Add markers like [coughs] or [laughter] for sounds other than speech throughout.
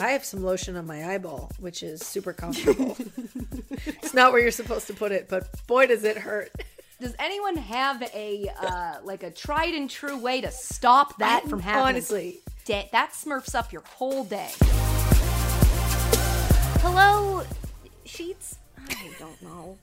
I have some lotion on my eyeball, which is super comfortable. [laughs] it's not where you're supposed to put it, but boy, does it hurt. Does anyone have a uh, like a tried and true way to stop that from happening? Honestly, that smurfs up your whole day. Hello, sheets. I don't know.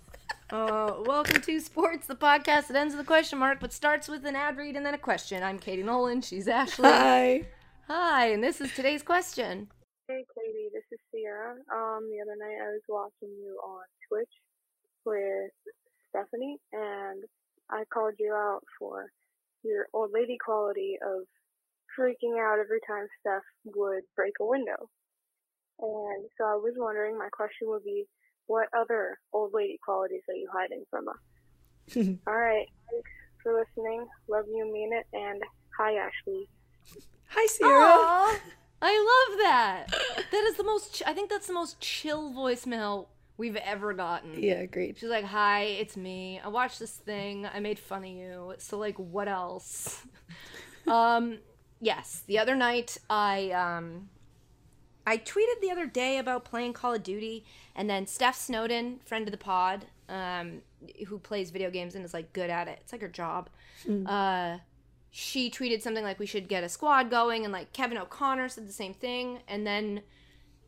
Uh, welcome to Sports, the podcast that ends with a question mark but starts with an ad read and then a question. I'm Katie Nolan. She's Ashley. hi. Hi, and this is today's question. Hey, Katie, this is Sierra. Um, the other night I was watching you on Twitch with Stephanie, and I called you out for your old lady quality of freaking out every time Steph would break a window. And so I was wondering, my question would be, what other old lady qualities are you hiding from us? [laughs] All right, thanks for listening. Love you, mean it, and hi, Ashley. Hi, Sierra. Aw, I love that. That is the most. Ch- I think that's the most chill voicemail we've ever gotten. Yeah, great. She's like, "Hi, it's me. I watched this thing. I made fun of you. So like, what else?" [laughs] um, yes. The other night, I um, I tweeted the other day about playing Call of Duty, and then Steph Snowden, friend of the pod, um, who plays video games and is like good at it. It's like her job. Uh, she tweeted something like we should get a squad going, and like Kevin O'Connor said the same thing, and then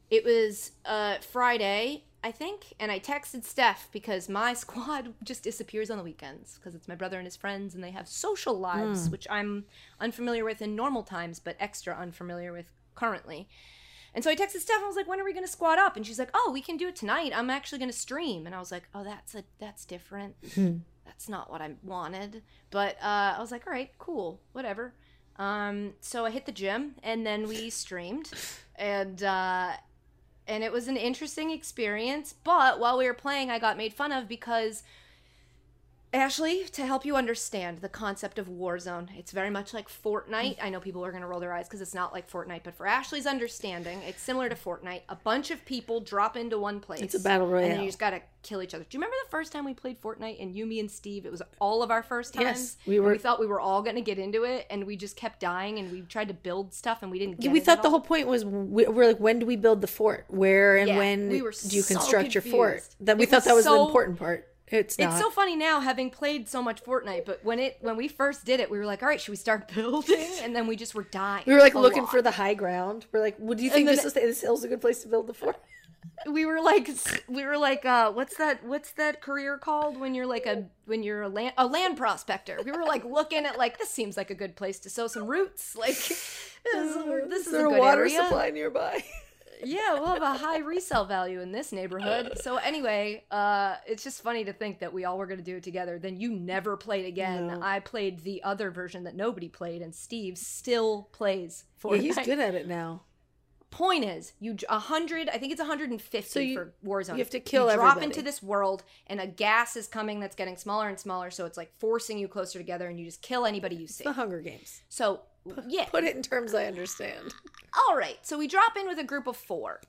it was uh, Friday, I think, and I texted Steph because my [laughs] squad just disappears on the weekends because it's my brother and his friends, and they have social lives, which I'm unfamiliar with in normal times, but extra unfamiliar with currently. And so I texted Steph. And I was like, "When are we gonna squad up?" And she's like, "Oh, we can do it tonight. I'm actually gonna stream." And I was like, "Oh, that's a that's different. That's not what I wanted." But uh, I was like, "All right, cool, whatever." Um, so I hit the gym, and then we streamed, and uh, and it was an interesting experience. But while we were playing, I got made fun of because Ashley, to help you understand the concept of Warzone, it's very much like Fortnite. I know people are going to roll their eyes because it's not like Fortnite, but for Ashley's understanding, it's similar to Fortnite. A bunch of people drop into one place. It's a battle royale. And you just got to kill each other. Do you remember the first time we played Fortnite and you, me, and Steve? It was all of our first times. Yes, we were- we thought we were all going to get into it, and we just kept dying, and we tried to build stuff, and we didn't get we it thought the all. whole point was we, we're like, when do we build the fort? Where and Yeah, when we do you so construct your fort? That we It thought that was the important part. It's not. It's so funny now having played so much Fortnite, but when it when we first did it, we were like, all right, should we start [laughs] building? [laughs] And then we just were dying. we were like looking lot. for the high ground. We're like, "Do you think then- this, is, this hill's a good place to build the fort? [laughs] we were like we were like uh what's that what's that career called when you're like a when you're a land a land prospector we were like looking at like this seems like a good place to sow some roots like this is, this is there a a good water area. supply nearby? Yeah we'll have a high resale value in this neighborhood [laughs] so anyway uh it's just funny to think that we all were going to do it together then you never played again No. i played the other version that nobody played and steve still plays for yeah, he's good at it now. point is you a hundred i think it's 150 So you- for warzone you have to kill you drop everybody. into this world and a gas is coming that's getting smaller and smaller so it's like forcing you closer together and you just kill anybody you see The Hunger Games. so yeah. Put it in terms I understand. all right so we drop in with a group of four.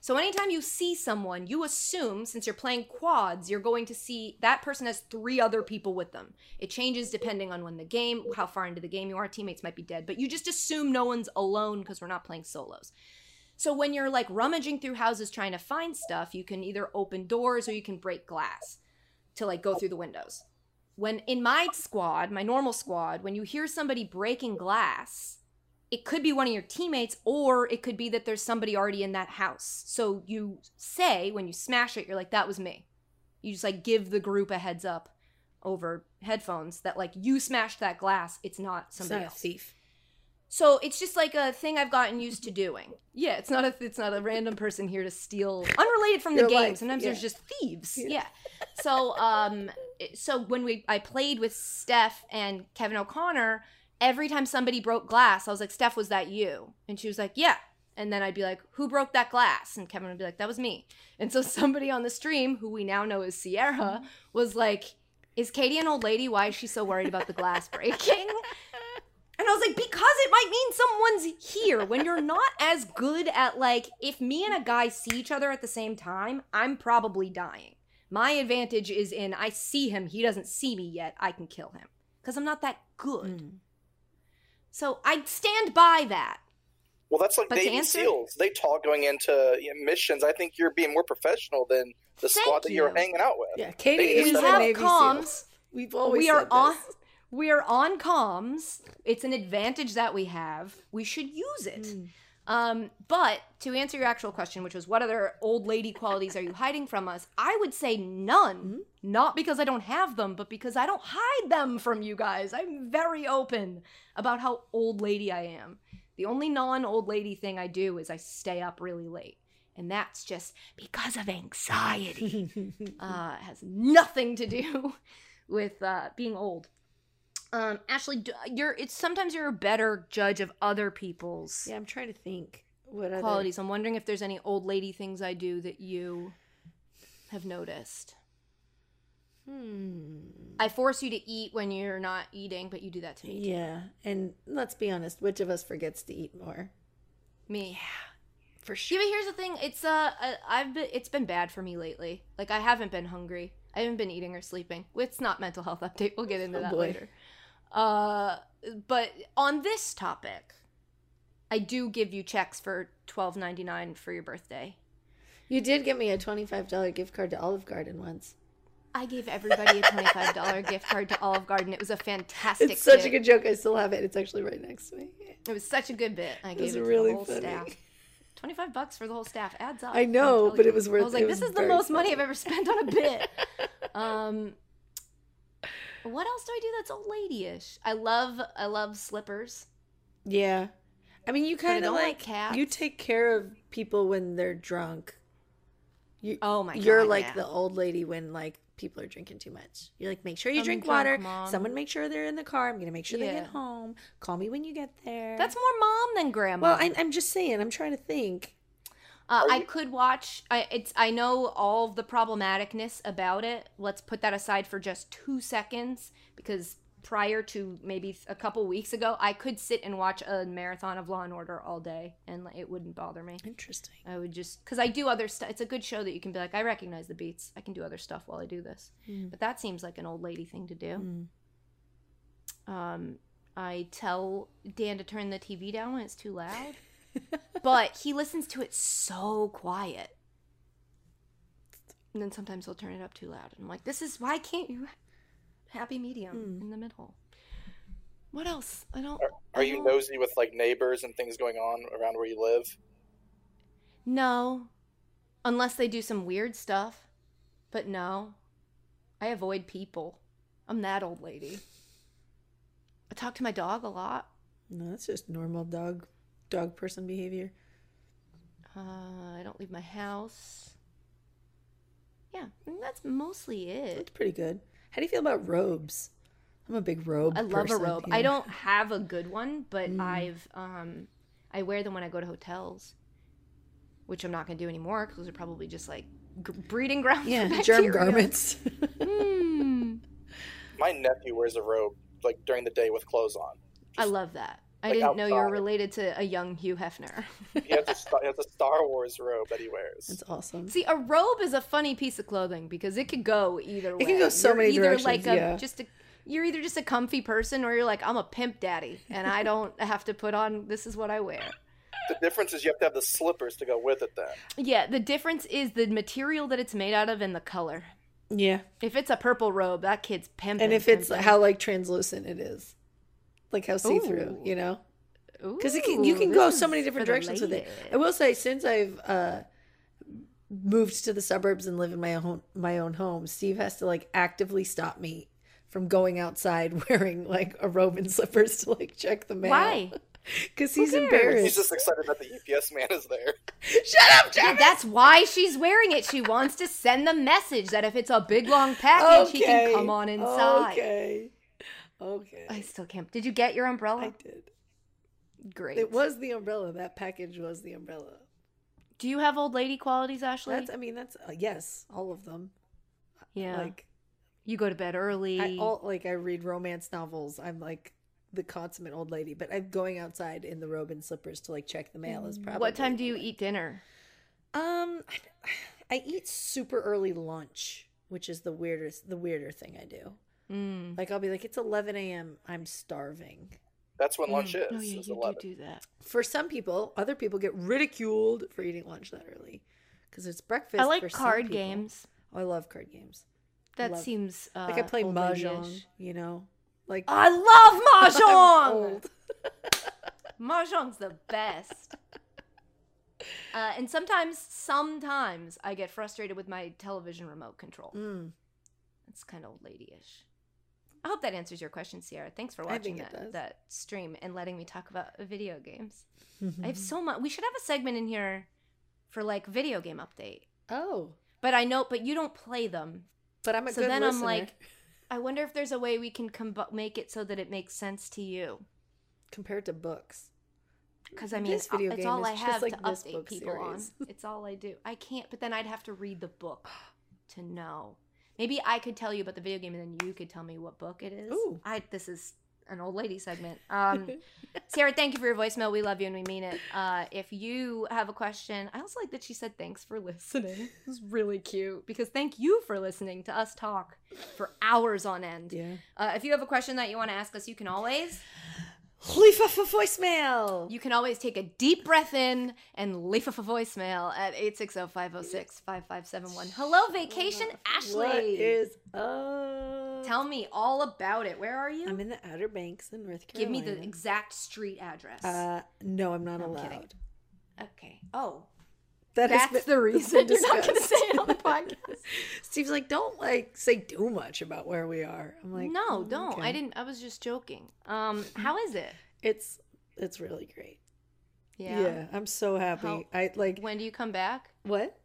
So anytime you see someone you assume since you're playing quads you're going to see that person has three other people with them. It changes depending on when the game how far into the game you are. Teammates might be dead but you just assume no one's alone because we're not playing solos. So when you're like rummaging through houses trying to find stuff, you can either open doors or you can break glass to like go through the windows. When in my squad, my normal squad, when you hear somebody breaking glass, it could be one of your teammates or it could be that there's somebody already in that house. So you say when you smash it, you're like that was me. You just like give the group a heads up over headphones that like you smashed that glass, it's not It's somebody not a else. thief. So it's just like a thing I've gotten used to doing. Yeah, it's not a it's not a random person here to steal unrelated from the Your game. life, Sometimes yeah. there's just thieves. Yeah. Yeah. So um so when we I played with Steph and Kevin O'Connor, every time somebody broke glass, I was like, "Steph, was that you?" And she was like, "Yeah." And then I'd be like, "Who broke that glass?" And Kevin would be like, "That was me." And so [laughs] somebody on the stream, who we now know as Sierra, was like, "Is Katie an old lady? Why is she so worried about the glass breaking?" [laughs] And I was like, because it might mean someone's here when you're not as good at like if me and a guy see each other at the same time, I'm probably dying. My advantage is in I see him, he doesn't see me yet, I can kill him. Because I'm not that good. Mm. So I stand by that. Well, that's like But Navy answer- SEALs. They talk going into you know, missions. I think you're being more professional than the Thank squad that you're hanging out with. Yeah, Katie They- is we a have Navy comms. SEAL. We've always we are said on this. We are on comms. It's an advantage that we have. We should use it. Hmm. um but to answer your actual question which was what other old lady qualities are you hiding from us? I would say none. Hmm. not because i don't have them but because i don't hide them from you guys. I'm very open about how old lady i am. The only non old lady thing i do is i stay up really late. And that's just because of anxiety. [laughs] Uh, it has nothing to do [laughs] with uh, being old. Um, Ashley, you're it's sometimes you're a better judge of other people's Yeah, I'm trying to think what other qualities. I'm wondering if there's any old lady things I do that you have noticed. Hmm. I force you to eat when you're not eating, but you do that to me. Yeah, and let's be honest, which of us forgets to eat more? Me. For Yeah, sure. but here's the thing. It's uh, I've been. It's been bad for me lately. Like I haven't been hungry. I haven't been eating or sleeping. It's not mental health update. We'll get [laughs] into Oh, that boy. later. Uh, but on this topic, I do give you checks for twelve ninety nine for your birthday. You did get me a twenty-five dollar gift card to Olive Garden once. I gave everybody a twenty five dollar gift card to Olive Garden. It was a fantastic. It's such a good joke. I still have it. It's actually right next to me. It was such a good bit. I was gave it to really the whole funny. staff. Twenty five bucks for the whole staff adds up. I know, but it was worth it. I was like, It this was is the most money. I've ever spent on a bit. [laughs] um, what else do I do that's old lady-ish? I love I love slippers. Yeah, I mean, you kind of like like, you take care of people when they're drunk. You, Oh my God, you're like yeah. the old lady when like people are drinking too much. You're like, make sure you I'm drink drunk, water. Mom. Someone make sure they're in the car. I'm gonna make sure they get home. Call me when you get there. That's more mom than grandma. well. I, I'm just saying. I'm trying to think. Uh, I could watch. I it's. I know all of the problematicness about it. Let's put that aside for just two seconds because prior to maybe a couple weeks ago, I could sit and watch a marathon of Law and Order all day, and it wouldn't bother me. Interesting. I would just because I do other stuff. It's a good show that you can be like, I recognize the beats. I can do other stuff while I do this. Mm. But that seems like an old lady thing to do. Mm. Um, I tell Dan to turn the TV down when it's too loud, but he listens to it so quiet. And then sometimes he'll turn it up too loud. And I'm like, this is why can't you happy medium Hmm. in the middle? What else? I don't. Are, are you Oh. nosy with like neighbors and things going on around where you live? No, unless they do some weird stuff. But no, I avoid people. I'm that old lady. I talk to my dog a lot. No, that's just normal dog dog person behavior. Uh, I don't leave my house. Yeah, that's mostly it. That's pretty good. How do you feel about robes? I'm a big robe. I love a person, robe. yeah. I don't have a good one, but Mm. I've um, I wear them when I go to hotels, which I'm not gonna do anymore because those are probably just like g- breeding grounds. for Yeah, [laughs] germ garments. [laughs] Mm. My nephew wears a robe like during the day with clothes on. I love that. I like didn't know you were related to a young Hugh Hefner. [laughs] He has a [laughs] Star, he has a Star Wars robe that he wears. That's awesome. See, a robe is a funny piece of clothing because it could go either way. It can go so You're many either directions, Like a, yeah. just a, you're either just a comfy person or you're like, I'm a pimp daddy and I don't [laughs] have to put on. This is what I wear. The difference is you have to have the slippers to go with it. Then Yeah, the difference is the material that it's made out of and the color. Yeah, If it's a purple robe, that kid's pimping. and if it's pimping. how like translucent it is, like how see through, you know, because it can you can go so many different directions with it. I will say, since I've uh, moved to the suburbs and live in my own my own home, Steve has to like actively stop me from going outside [laughs] wearing like a robe and slippers to like check the mail. Why? [laughs] Because he's embarrassed. he's just excited that the UPS man is there. [laughs] Shut up, Yeah, Travis. that's why she's wearing it. She wants to send the message that if it's a big long package, he can come on inside. Okay. Okay. I still can't. Did you get your umbrella? I did. Great. It was the umbrella. That package was the umbrella. Do you have old lady qualities, Ashley? That's. I mean, that's uh, yes, all of them. yeah. Like you go to bed early. I all like I read romance novels. I'm like the consummate old lady, but I'm going outside in the robe and slippers to like check the mail is probably. what time do you eat dinner? Um, I, I eat super early lunch, which is the weirdest, the weirder thing I do. Mm. Like I'll be like, it's 11 a.m. I'm starving. That's when lunch is. Oh yeah, is you 11. do do that. For some people, other people get ridiculed for eating lunch that early because it's breakfast. I like for card people. games. Oh, I love card games. That love- seems uh, Like I play mahjong, lady-ish. you know, like I love [laughs] I'm mahjong. old. [laughs] Mahjong's the best. Uh, and sometimes, sometimes I get frustrated with my television remote control. Mm. It's kind of old lady-ish. I hope that answers your question, Sierra. Thanks for watching that, that stream and letting me talk about video games. Mm-hmm. I have so much. We should have a segment in here for like video game update. Oh, But I know, but you don't play them. but I'm a. So then I'm like, [laughs] I wonder if there's a way we can com- make it so that it makes sense to you. compared to books. Because I mean, This video uh, it's game all I have like to update people series. on. [laughs] It's all I do. I can't, but then I'd have to read the book to know. Maybe I could tell you about the video game, and then you could tell me what book it is. Ooh. I this is an old lady segment. Um, [laughs] Sarah, thank you for your voicemail. We love you and we mean it. Uh, if you have a question, I also like that she said thanks for listening. [laughs] It was really cute because thank you for listening to us talk for hours on end. yeah. Uh, if you have a question that you want to ask us, you can always Leave off a voicemail. you can always take a deep breath in and leave us a voicemail at 860-506-5571. Hello, vacation Ashley. What is up? Tell me all about it. Where are you? I'm in the Outer Banks in North Carolina. Give me the exact street address. Uh, no, I'm not I'm allowed. kidding. okay. Oh, That that's the [laughs] reason you're not going to say it on the [laughs] podcast. Steve's like, don't like say too much about where we are. I'm like, no, "Oh, don't. okay." I didn't. I was just joking. Um, how is it? It's it's really great. Yeah. Yeah, I'm so happy. How- I like When do you come back? what?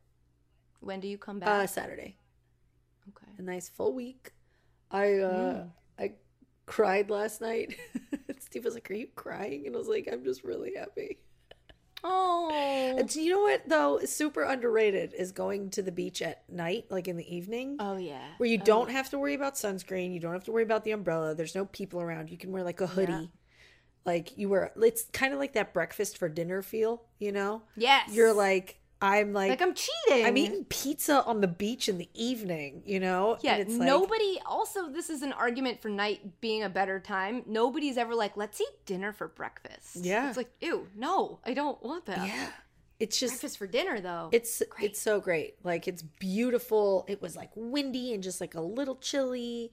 When do you come Uh, back? Saturday. okay. A nice full week. I uh Mm. I cried last night. [laughs] Steve was like, "Are you crying?" And I was like, "I'm just really happy." Oh. And do you know what though? Super underrated is going to the beach at night, like in the evening. Oh yeah. where you Oh, don't have to worry about sunscreen, you don't have to worry about the umbrella. There's no people around. You can wear like a hoodie. Like you wear it's kind of like that breakfast for dinner feel, you know? Yes. You're like I'm like, like I'm cheating. I'm eating pizza on the beach in the evening, you know? Yeah, And it's like- nobody. also, this is an argument for night being a better time. Nobody's ever like, let's eat dinner for breakfast. Yeah. it's like, ew, no, I don't want that. Yeah. It's just breakfast for dinner though. it's Great. it's so great. Like it's beautiful. It was like windy and just like a little chilly.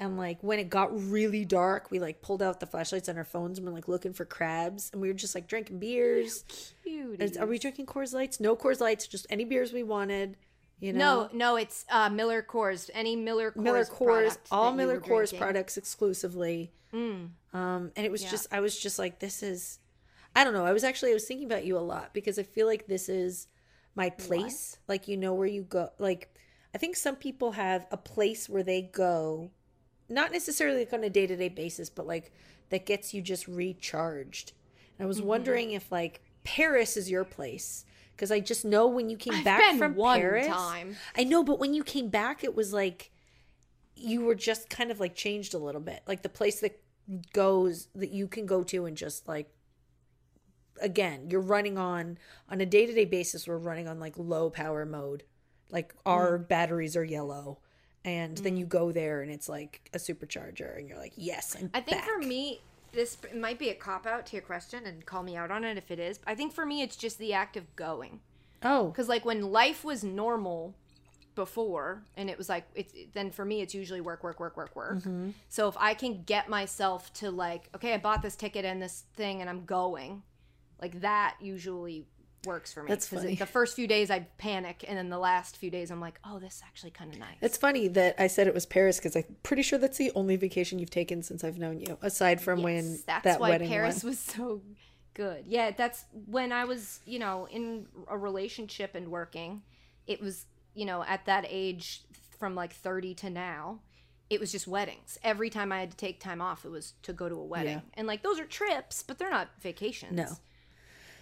And like when it got really dark, we like pulled out the flashlights on our phones and we're like looking for crabs and we were just like drinking beers. cute. Are we drinking Coors Lights? No Coors Lights, just any beers we wanted. You know, No, no, it's uh, Miller Coors. Any Miller Coors. Miller Coors, all Miller Coors drinking. products exclusively. Mm. Um, and it was Yeah. just, I was just like, this is, I don't know. I was actually, I was thinking about you a lot because I feel like this is my place. Like, you know, where you go. Like, I think some people have a place where they go, not necessarily like on a day to day basis, but like that gets you just recharged. And I was Mm-hmm. wondering if like Paris is your place. Because I just know when you came I've back been from one Paris, time. I know, but when you came back, it was like you were just kind of like changed a little bit. Like the place that goes that you can go to and just like again, you're running on on a day-to-day basis we're running on like low power mode. Like our Mm. batteries are yellow and then you go there and it's like a supercharger and you're like, "Yes, I'm I think for me, this might be a cop out to your question, and call me out on it if it is. I think for me, it's just the act of going. Oh, Because like when life was normal before, and it was like it's then for me, it's usually work, work, work, work, work. Mm-hmm. So if I can get myself to like, okay, I bought this ticket and this thing, and I'm going, like that usually works for me. That's funny. The first few days I panic, and then the last few days I'm like, oh, this is actually kind of nice. It's funny that I said it was Paris because I'm pretty sure that's the only vacation you've taken since I've known you, aside from when Yes, that's that why wedding Paris one. was so good. Yeah, that's when I was, you know, in a relationship and working. It was, you know, at that age from like 30 to now, it was just weddings. Every time I had to take time off, it was to go to a wedding. Yeah. And like those are trips, but they're not vacations. No.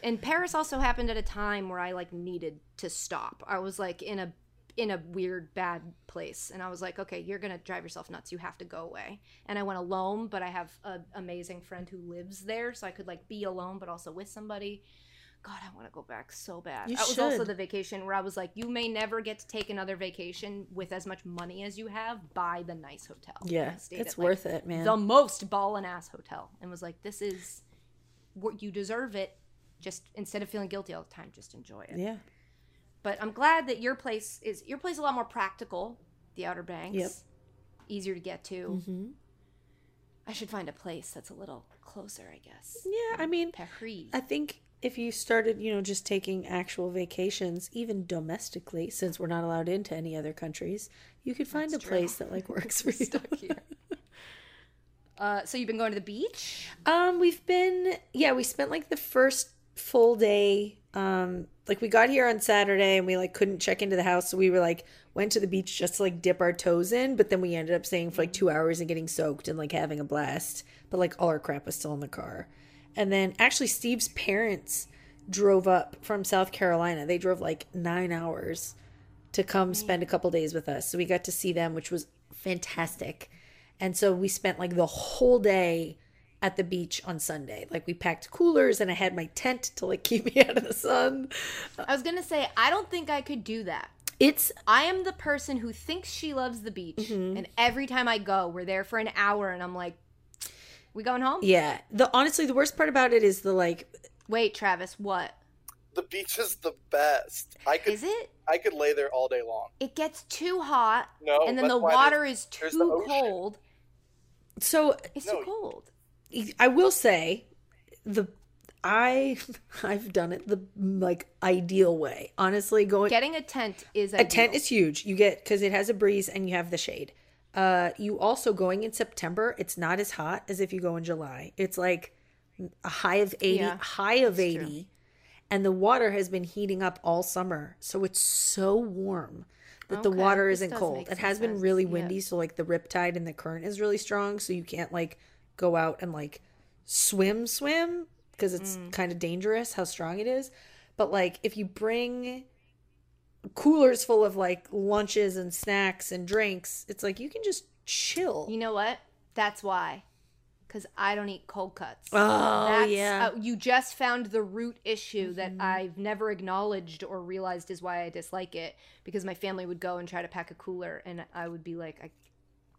And Paris also happened at a time where I like needed to stop. I was like in a in a weird bad place and I was like, "Okay, you're going to drive yourself nuts. You have to go away." And I went alone, but I have an amazing friend who lives there, so I could like be alone but also with somebody. God, I want to go back so bad. You that was also the vacation where I was like, you may never get to take another vacation with as much money as you have. Buy the nice hotel. Yeah, it's at, like, worth it, man. The most ball and ass hotel, and was like, this is what you deserve it. Just instead of feeling guilty all the time, just enjoy it. yeah. But I'm glad that your place is your place is a lot more practical. The Outer Banks, Yep. easier to get to. hmm I should find a place that's a little closer, I guess. Yeah, I mean, Paris. I think if you started, you know, just taking actual vacations, even domestically, since we're not allowed into any other countries, you could find That's a true. place that like works for [laughs] you. Stuck here. Uh, so you've been going to the beach? Um, we've been yeah, we spent like the first full day. Um, like we got here on Saturday and we like couldn't check into the house, so we were like went to the beach just to like dip our toes in, but then we ended up staying for like two hours and getting soaked and like having a blast. But like all our crap was still in the car. And then actually Steve's parents drove up from South Carolina. They drove like nine hours to come spend a couple days with us. So we got to see them, which was fantastic. And so we spent like the whole day at the beach on Sunday. Like we packed coolers and I had my tent to like [laughs] keep me out of the sun. I was gonna say I don't think I could do that. It's I am the person who thinks she loves the beach, Mm-hmm. and every time I go, we're there for an hour, and I'm like, "We going home?" yeah. The honestly the worst part about it is the like Wait, Travis, what The beach is the best. I could is it? I could lay there all day long. It gets too hot, No, and then the water is there's the too cold. so It's No, too cold. I will say the I [laughs] I've done it the like ideal way. Honestly, going Getting a tent is a tent is huge. You get because it has a breeze and you have the shade. Uh, you also going in September. It's not as hot as if you go in July. It's like a high of eighty, Yeah, high of that's true. eighty, and the water has been heating up all summer, so it's so warm that the water isn't cold. It has been sense, really yeah. windy, so like the riptide and the current is really strong, so you can't like go out and like swim, swim because it's Mm. kind of dangerous how strong it is. But like if you bring coolers full of like lunches and snacks and drinks, it's like you can just chill. You know what? That's why. Because I don't eat cold cuts. Oh That's, yeah. uh, you just found the root issue that Mm-hmm. I've never acknowledged or realized is why I dislike it. Because my family would go and try to pack a cooler, and I would be like, I,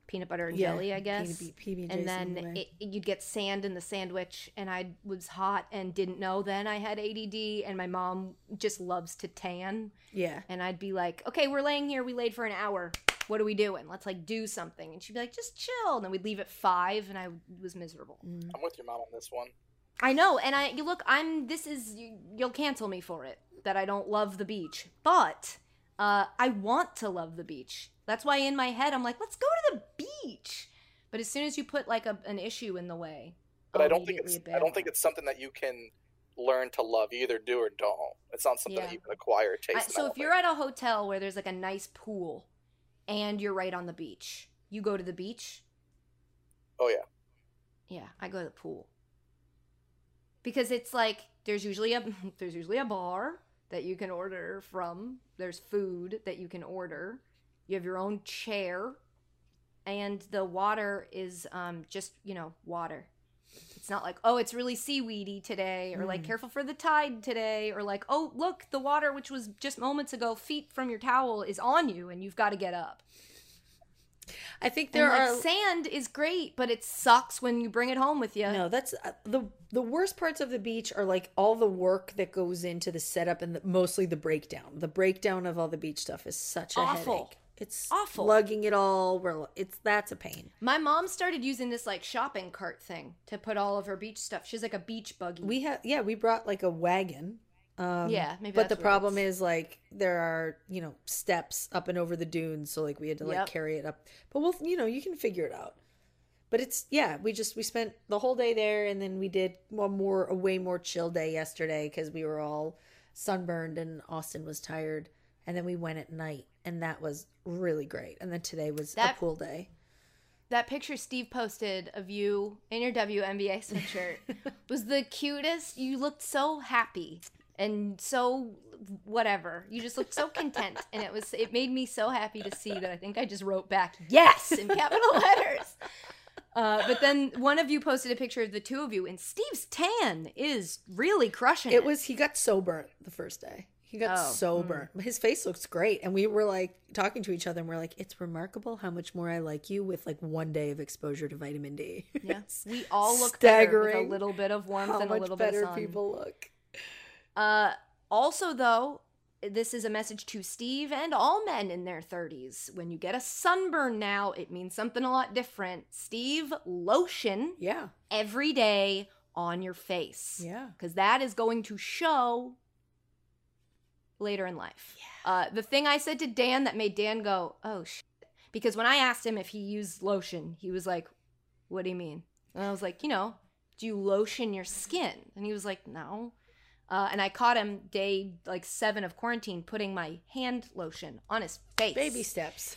peanut butter and Yeah, jelly, I guess. P- PB&J's and in then it, you'd get sand in the sandwich, and I was hot and didn't know then I had ADD, and my mom just loves to tan. yeah. And I'd be like, okay, we're laying here. We laid for an hour. What are we doing? Let's like do something. And she'd be like, just chill. And then we'd leave at five, and I was miserable. Mm. I'm with your mom on this one. I know. And I, you look, I'm, this is, you, you'll cancel me for it that I don't love the beach. But uh, I want to love the beach. That's why in my head, I'm like, let's go to the beach. But as soon as you put like a, an issue in the way, But I'll don't think it's I don't think it's something that you can learn to love. You either do or don't. It's not something Yeah. that you can acquire a I, taste. so if you're at a hotel where there's like a nice pool and you're right on the beach, you go to the beach. oh yeah, Yeah, I go to the pool because it's like there's usually a [laughs] there's usually a bar that you can order from. There's food that you can order. You have your own chair, and the water is um, just you know water. It's not like oh it's really seaweedy today, or like Mm. careful for the tide today, or like oh look the water which was just moments ago feet from your towel is on you and you've got to get up. I think There and, are like, sand is great, but it sucks when you bring it home with you. No, that's uh, the the worst parts of the beach are like all the work that goes into the setup and the, mostly the breakdown. The breakdown of all the beach stuff is such a Awful. headache. It's Awful. lugging it all. We're it's that's a pain. My mom started using this like shopping cart thing to put all of her beach stuff. She's like a beach buggy. We have yeah, we brought like a wagon. Um, Yeah, maybe But the problem is like there are you know steps up and over the dunes, so like we had to like Yep. carry it up. But we'll you know you can figure it out. But it's yeah, we just we spent the whole day there, and then we did one more a way more chill day yesterday because we were all sunburned and Austin was tired, and then we went at night, and that was really great. And then today was That- a pool day. that picture Steve posted of you in your WNBA sweatshirt [laughs] was the cutest. You looked so happy and so whatever. You just looked so content, and it was it made me so happy to see that. I think I just wrote back yes in [laughs] capital letters. Uh, but then one of you posted a picture of the two of you, and Steve's tan is really crushing it. It was he got so burnt the first day. He got Oh, so burnt. But His face looks great, and we were like talking to each other, and we're like, "It's remarkable how much more I like you with like one day of exposure to vitamin D." Yes, [laughs] we all look better with a little bit of warmth how and a little bit better of sun. people look. Uh, also, though, this is a message to Steve and all men in their 30s. When you get a sunburn now, it means something a lot different. Steve, lotion Yeah, every day on your face. yeah. Because that is going to show later in life. Uh, the thing I said to Dan that made Dan go, oh, shit. Because when I asked him if he used lotion, he was like, what do you mean? And I was like, you know, do you lotion your skin? And he was like, no. Uh, and I caught him day like seven of quarantine putting my hand lotion on his face. Baby steps.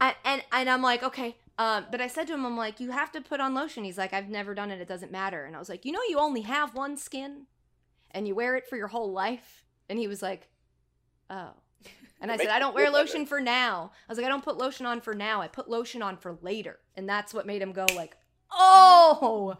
And, and, and I'm like, okay. Um, but I said to him, I'm like, you have to put on lotion. He's like, I've never done it. It doesn't matter. And I was like, you know, you only have one skin and you wear it for your whole life. And he was like, oh. [laughs] And I said, I don't wear lotion for now. I was like, I don't put lotion on for now. I put lotion on for later. And that's what made him go like, oh,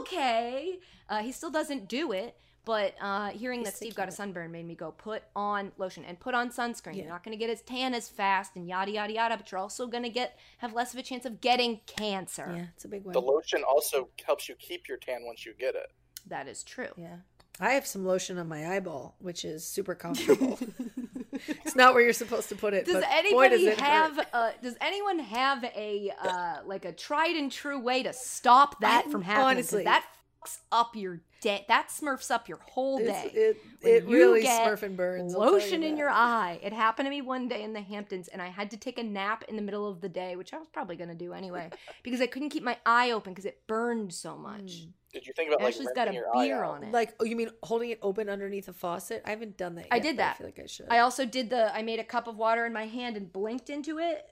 okay. Uh, he still doesn't do it. But uh, hearing He's that Steve thinking got a sunburn made me go put on lotion and put on sunscreen. Yeah. You're not going to get as tan as fast and yada yada yada, but you're also going to get have less of a chance of getting cancer. Yeah, it's a big one. The lotion also helps you keep your tan once you get it. That is true. Yeah. I have some lotion on my eyeball, which is super comfortable. [laughs] it's not where you're supposed to put it. Does but boy, anybody does have uh, does anyone have a uh, like a tried and true way to stop that I- from happening? honestly- that fucks up your day. That smurfs up your whole day. It, it really smurf and burns. Lotion you in your eye. It happened to me one day in the Hamptons, and I had to take a nap in the middle of the day, which I was probably going to do anyway, [laughs] because I couldn't keep my eye open because it burned so much. Did you think about like Ashley's got a rinsing your eye beer on it. Like, oh, you mean holding it open underneath a faucet? I haven't done that. Yet, I did but I feel like I should. I also did the. I made a cup of water in my hand and blinked into it.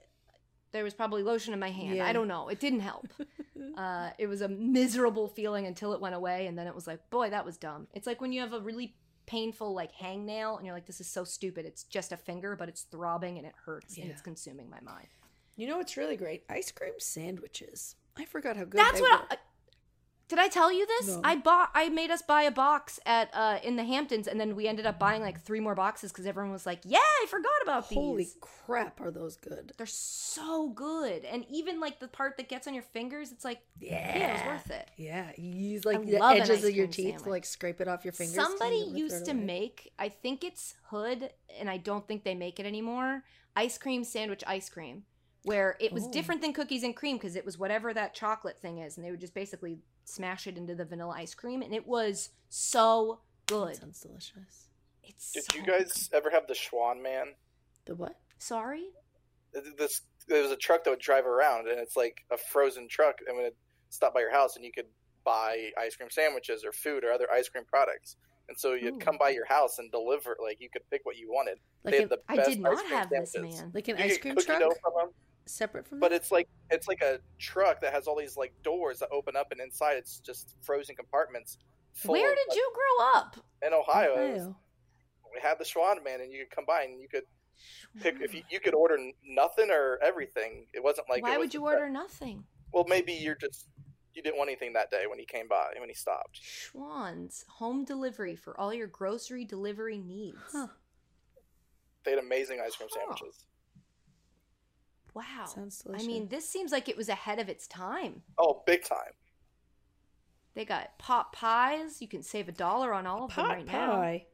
There was probably lotion in my hand. Yeah. I don't know. It didn't help. [laughs] uh, it was a miserable feeling until it went away, and then it was like, boy, that was dumb. It's like when you have a really painful like hangnail, and you're like, this is so stupid. It's just a finger, but it's throbbing and it hurts and it's consuming my mind. You know what's really great? Ice cream sandwiches. I forgot how good. That's they what. were. I, did I tell you this? No. I bought. I made us buy a box at uh in the Hamptons, and then we ended up buying like three more boxes because everyone was like, "Yeah, I forgot about Holy these." Holy crap, are those good? They're so good, and even like the part that gets on your fingers, it's like, Yeah, yeah, it was worth it. Yeah, you use like I the edges of your teeth to like scrape it off your fingers. Somebody used to make, I think it's Hood, and I don't think they make it anymore. Ice cream sandwich ice cream, where it was Oh. different than cookies and cream because it was whatever that chocolate thing is, and they would just basically smash it into the vanilla ice cream, and it was so That good. sounds delicious. It's Did so you guys ever have the Schwan Man? The what? sorry? This there was a truck that would drive around, and it's like a frozen truck, and would stop by your house, and you could buy ice cream sandwiches or food or other ice cream products. And so you'd Ooh. come by your house and deliver. Like you could pick what you wanted. Like they had the I best did ice not cream have this, man. like an You ice cream cookie truck dough from 'em, separate from but that? it's like it's like a truck that has all these like doors that open up, and inside it's just frozen compartments. full Where of, did like, you grow up? in Ohio? it Ohio. we had the Schwan Man, and you could come by and you could pick if you, you could order nothing or everything. It wasn't like Why was would you the- order nothing? Well, maybe you're just you didn't want anything that day when he came by when he stopped. Schwan's home delivery for all your grocery delivery needs. Huh. They had amazing ice cream Huh. sandwiches. Wow. Sounds I mean, this seems like it was ahead of its time. Oh, big time! They got pot pies. You can save a dollar on all of them pot right now. pie.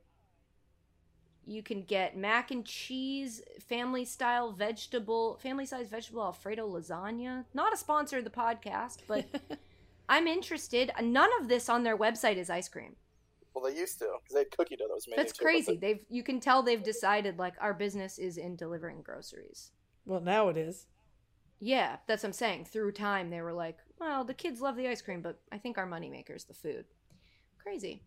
You can get mac and cheese, family style vegetable, family size vegetable Alfredo lasagna. Not a sponsor of the podcast, but [laughs] I'm interested. None of this on their website is ice cream. Well, they used to because they had cookie dough that was made. That's into crazy. but They've you can tell they've decided like our business is in delivering groceries. Well, now it is. Yeah, that's what I'm saying. Through time, they were like, well, the kids love the ice cream, but I think our moneymaker is the food. Crazy.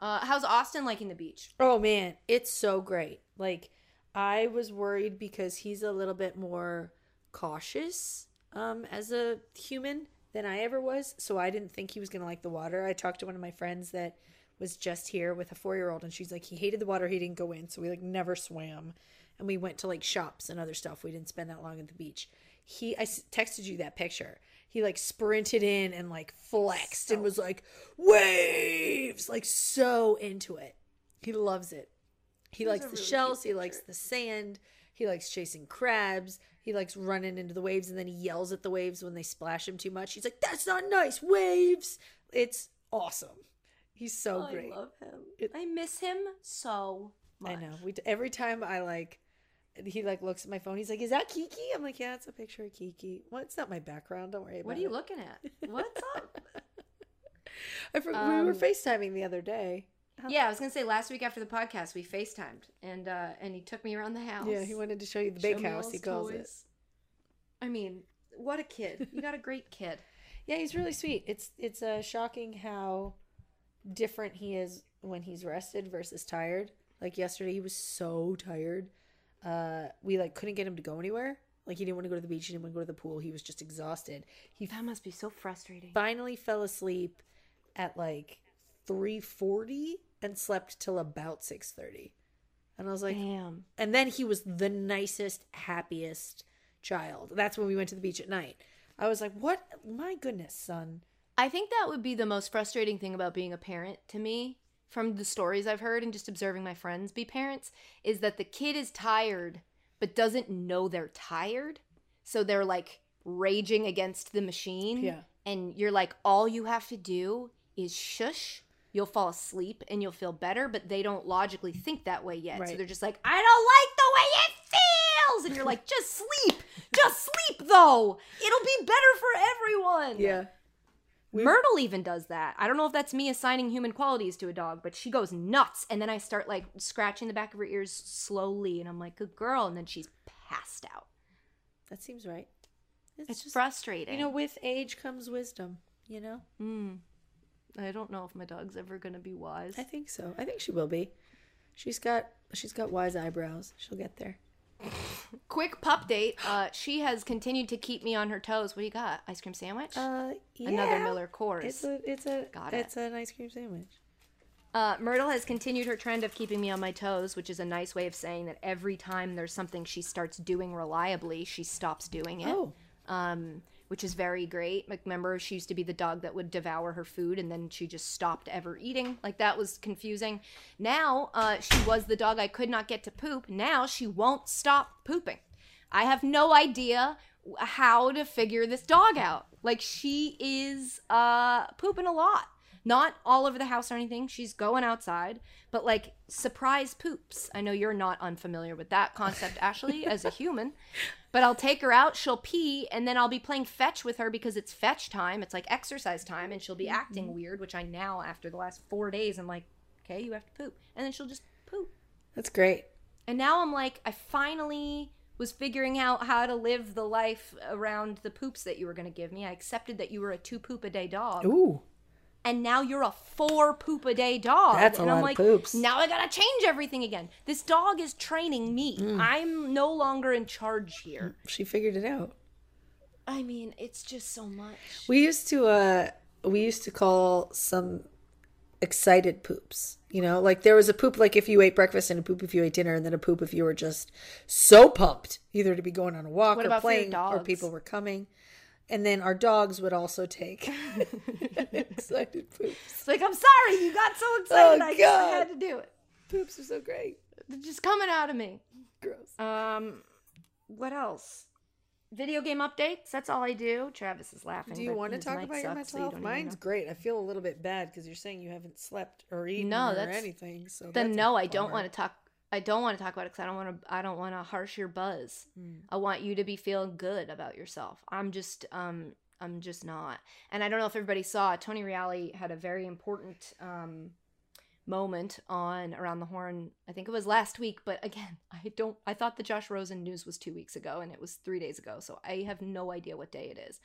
Uh, how's Austin liking the beach? Oh man, it's so great. Like I was worried because he's a little bit more cautious um as a human than I ever was, so I didn't think he was going to like the water. I talked to one of my friends that was just here with a 4-year-old and she's like he hated the water, he didn't go in, so we like never swam. And we went to like shops and other stuff. We didn't spend that long at the beach. He I texted you that picture. he like sprinted in and like flexed and was like waves, like so into it. He loves it. He Those likes the really shells. He likes the sand. He likes chasing crabs. He likes running into the waves and then he yells at the waves when they splash him too much. He's like, "That's not nice, waves." It's awesome. He's so oh, I great. I love him. It- I miss him so much. I know. We every time I like, he like looks at my phone. He's like, "Is that Kiki?" I'm like, "Yeah, it's a picture of Kiki." Well, it's not my background. Don't worry about What are you it. looking at? [laughs] What's up? I for- we were Um, FaceTiming the other day. How- yeah, I was gonna say last week after the podcast we FaceTimed and uh and he took me around the house. Yeah, he wanted to show you the big house. He calls it. I mean, what a kid! You got a great kid. [laughs] Yeah, he's really sweet. It's it's uh, shocking how different he is when he's rested versus tired. Like yesterday, he was so tired. Uh, we like couldn't get him to go anywhere. Like he didn't want to go to the beach. He didn't want to go to the pool. He was just exhausted. He That must be so frustrating. finally fell asleep at like three forty and slept till about six thirty. And I was like, Damn. and then he was the nicest, happiest child. That's when we went to the beach at night. I was like, what? My goodness, son. I think that would be the most frustrating thing about being a parent to me from the stories I've heard and just observing my friends be parents is that the kid is tired but doesn't know they're tired. So they're like raging against the machine. Yeah. And you're like, all you have to do is shush. You'll fall asleep and you'll feel better, but they don't logically think that way yet. So they're just like, I don't like the way it feels. And you're like, just sleep. Just sleep though. It'll be better for everyone. Yeah. We- Myrtle even does that. I don't know if that's me assigning human qualities to a dog, but she goes nuts. And then I start like scratching the back of her ears slowly. And I'm like, good girl. And then she's passed out. That seems right. It's, frustrating. You know, with age comes wisdom, you know? Mm. I don't know if my dog's ever going to be wise. I think so. I think she will be. She's got she's got wise eyebrows. She'll get there. Quick pup date. Uh, she has continued to keep me on her toes. What do you got? Ice cream sandwich? Uh yeah. Another Miller Coors. It's a it's a Got it. it's an ice cream sandwich. Uh, Myrtle has continued her trend of keeping me on my toes, which is a nice way of saying that every time there's something she starts doing reliably, she stops doing it. Oh. Um, which is very great. Like, remember, she used to be the dog that would devour her food and then she just stopped ever eating. Like, that was confusing. Now, uh, she was the dog I could not get to poop. Now, she won't stop pooping. I have no idea how to figure this dog out. Like, she is uh, pooping a lot. Not all over the house or anything. She's going outside, but like surprise poops. I know you're not unfamiliar with that concept, Ashley, as a human. But I'll take her out, she'll pee, and then I'll be playing fetch with her because it's fetch time. It's like exercise time, and she'll be mm-hmm. acting weird, which I now, after the last four days, I'm like, okay, you have to poop. And then she'll just poop. That's great. And now I'm like, I finally was figuring out how to live the life around the poops that you were going to give me. I accepted that you were a two poop a day dog Ooh. And now you're a four poop a day dog. That's a and lot I'm of like, poops. now I gotta change everything again. This dog is training me. Mm. I'm no longer in charge here. She figured it out. I mean, it's just so much. We used to uh we used to call some excited poops. You know, like there was a poop like if you ate breakfast and a poop if you ate dinner and then a poop if you were just so pumped either to be going on a walk What or about for your playing or people were coming. And then our dogs would also take [laughs] excited poops. It's like, I'm sorry, you got so excited. Oh, I, God. had to do it. Poops are so great. They're just coming out of me. Gross. Um, what else? Video game updates. That's all I do. Travis is laughing. Do you want to talk about your mental health? don't Mine's great. I feel a little bit bad because you're saying you haven't slept or eaten No, or anything. So then no, I don't want to talk. I don't want to talk about it because I don't want to. I don't want to harsh your buzz. Hmm. I want you to be feeling good about yourself. I'm just, um, I'm just not. And I don't know if everybody saw. Tony Reali had a very important um, moment on around the horn. I think it was last week, but again, [laughs] I don't. I thought the Josh Rosen news was two weeks ago, and it was three days ago. So I have no idea what day it is.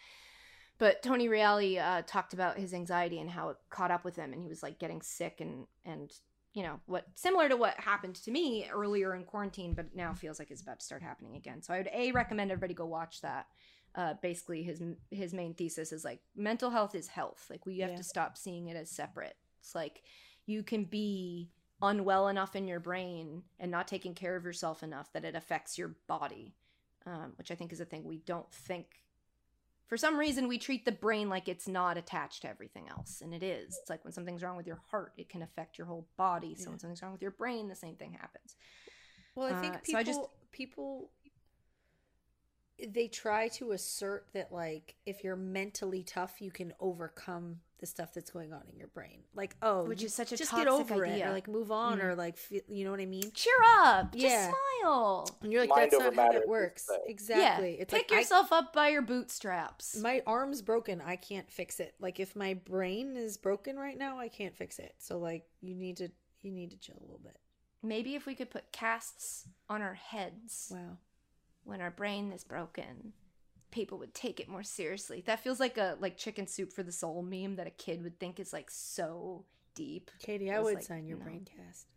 But Tony Reali uh, talked about his anxiety and how it caught up with him, and he was like getting sick and and you know what similar to what happened to me earlier in quarantine but now feels like it's about to start happening again. So i would a recommend everybody go watch that. Uh basically his his main thesis is like mental health is health. Like we have Yeah. to stop seeing it as separate. It's like you can be unwell enough in your brain and not taking care of yourself enough that it affects your body um, which i think is a thing we don't think for some reason we treat the brain like it's not attached to everything else and it is. It's like when something's wrong with your heart it can affect your whole body. So Yeah. when something's wrong with your brain the same thing happens. Well, I think Uh, people so I just- people they try to assert that like if you're mentally tough, you can overcome the stuff that's going on in your brain. Like, oh, Which you is such a just get toxic over it idea. or like move on Mhm. or like feel, you know what I mean? cheer up just Yeah. smile And you're like, Mind that's over not how it works. Exactly. yeah It's pick like I- yourself up by your bootstraps my arm's broken. I can't fix it. Like if my brain is broken right now, I can't fix it. So like you need to you need to chill a little bit. maybe if we could put casts on our heads Wow. when our brain is broken people would take it more seriously that feels like a like chicken soup for the soul meme that a kid would think is like so deep Katie, I would like, sign your no. brain cast.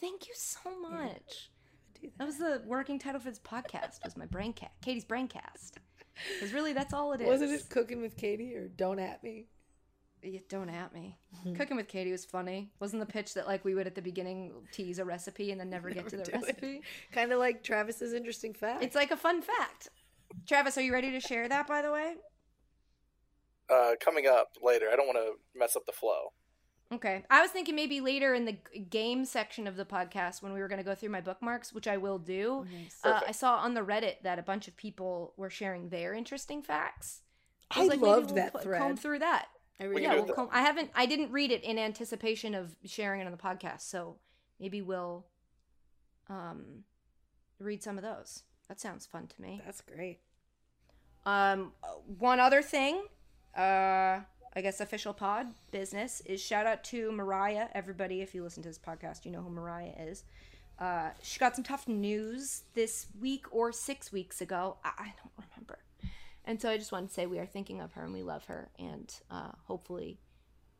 thank you so much do that. that was the working title for this podcast was my brain cast katie's brain cast because really that's all it is Wasn't it cooking with Katie or don't at me? Yeah, don't at me Mm-hmm. cooking with katie was funny wasn't the pitch that like we would at the beginning tease a recipe and then never get to the recipe Kind of like Travis's interesting fact. it's like a fun fact travis are you ready to share that by the way Uh, coming up later. I don't want to mess up the flow. Okay. I was thinking maybe later in the game section of the podcast when we were going to go through my bookmarks, which I will do. nice. Uh, I saw on the Reddit that a bunch of people were sharing their interesting facts. I was like, loved we'll that put- thread. Comb through that. I really can yeah, we'll comb, I haven't. I didn't read it in anticipation of sharing it on the podcast, so maybe we'll um read some of those. That sounds fun to me. That's great. Um, one other thing, uh, I guess official pod business is shout out to Mariah. Everybody, if you listen to this podcast, you know who Mariah is. Uh, she got some tough news this week or six weeks ago. I, I don't remember. And so I just wanted to say we are thinking of her and we love her, and uh, hopefully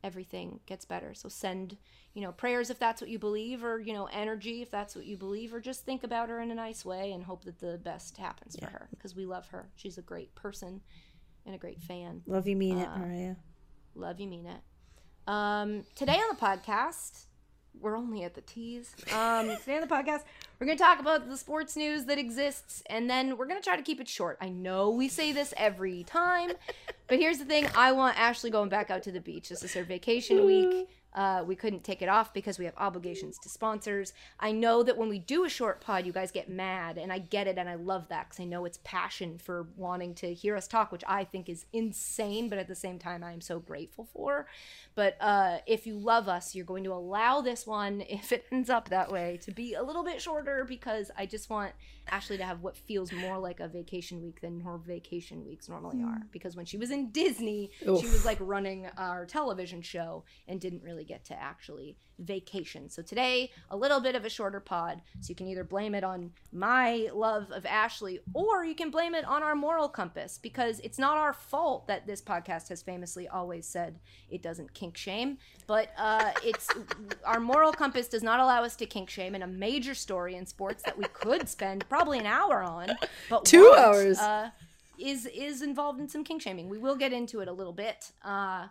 everything gets better. So send, you know, prayers if that's what you believe, or you know, energy if that's what you believe, or just think about her in a nice way and hope that the best happens for her because we love her. She's a great person and a great fan. Love you, mean it, Uh, Mariah. Love you, mean it. Um, today on the podcast, we're only at the tease. Um, [laughs] today on the podcast, we're going to talk about the sports news that exists, and then we're going to try to keep it short. I know we say this every time, but here's the thing: I want Ashley going back out to the beach. This is her vacation week. Uh, we couldn't take it off because we have obligations to sponsors. I know that when we do a short pod, you guys get mad, and I get it, and I love that because I know it's passion for wanting to hear us talk, which I think is insane, but at the same time, I am so grateful for. But uh, if you love us, you're going to allow this one, [laughs] if it ends up that way, to be a little bit shorter because I just want Ashley to have what feels more like a vacation week than her vacation weeks normally are. Hmm. Because when she was in Disney, she was like running our television show and didn't really get to actually vacation. So today, a little bit of a shorter pod. So you can either blame it on my love of Ashley or you can blame it on our moral compass because it's not our fault that this podcast has famously always said it doesn't kink shame, but uh, [laughs] it's our moral compass does not allow us to kink shame in a major story in sports that we could spend probably an hour on, but 2 won't, hours. Uh, is is involved in some kink shaming. We will get into it a little bit. Uh,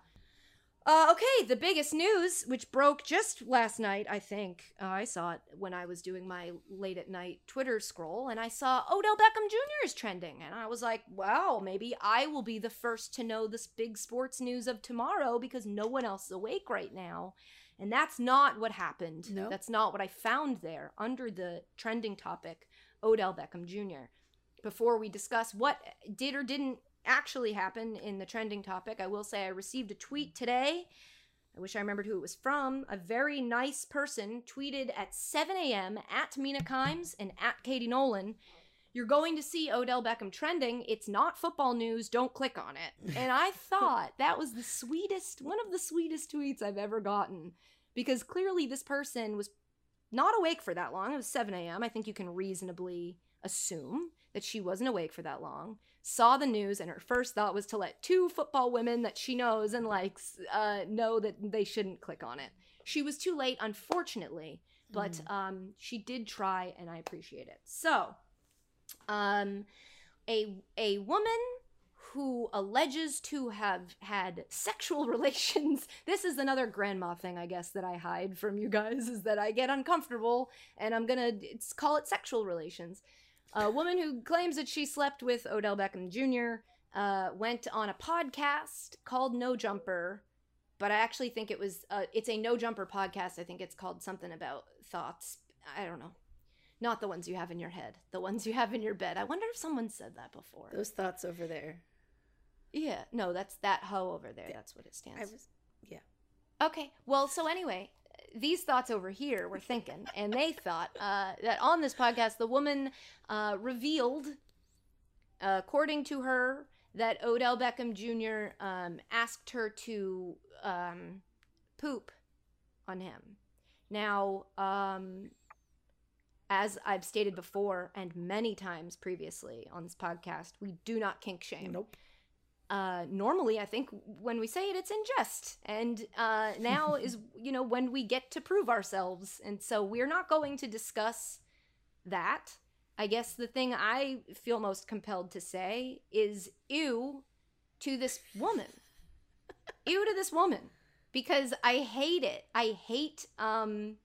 uh, okay, the biggest news, which broke just last night, I think. Uh, I saw it when I was doing my late at night Twitter scroll, and I saw Odell Beckham Jr. is trending. And I was like, wow, maybe I will be the first to know this big sports news of tomorrow because no one else is awake right now. And that's not what happened. No. That's not what I found there under the trending topic, Odell Beckham Jr. Before we discuss what did or didn't actually happen in the trending topic, I will say I received a tweet today. I wish I remembered who it was from. A very nice person tweeted at 7 a.m. at Mina Kimes and at Katie Nolan. You're going to see Odell Beckham trending. It's not football news. Don't click on it. [laughs] And I thought that was the sweetest, one of the sweetest tweets I've ever gotten. Because clearly this person was not awake for that long. It was 7 a.m. I think you can reasonably assume that she wasn't awake for that long. Saw the news, and her first thought was to let two football women that she knows and likes uh, know that they shouldn't click on it. She was too late, unfortunately, but um, she did try, and I appreciate it. So, um, a a woman who alleges to have had sexual [laughs] relations. This is another grandma thing, I guess, that I hide from you guys is that I get uncomfortable and I'm gonna it's, call it sexual relations. A woman who claims that she slept with Odell Beckham Jr. uh, went on a podcast called No Jumper, but I actually think it was uh, it's a No Jumper podcast. I think it's called something about thoughts. I don't know. Not the ones you have in your head, the ones you have in your bed. I wonder if someone said that before. Those thoughts over there. Yeah, no, that's that hoe over there. That's what it stands. I was, yeah. Okay. Well, so anyway, these thoughts over here were thinking, and they thought uh, that on this podcast, the woman uh, revealed, according to her, that Odell Beckham Jr. Um, asked her to um, poop on him. Now, um, as I've stated before and many times previously on this podcast, we do not kink shame Nope. Uh, normally I think when we say it, it's in jest. And uh, now [laughs] is, you know, when we get to prove ourselves. And so we're not going to discuss that. I guess the thing I feel most compelled to say is ew to this woman. [laughs] ew to this woman. Because I hate it. I hate, um,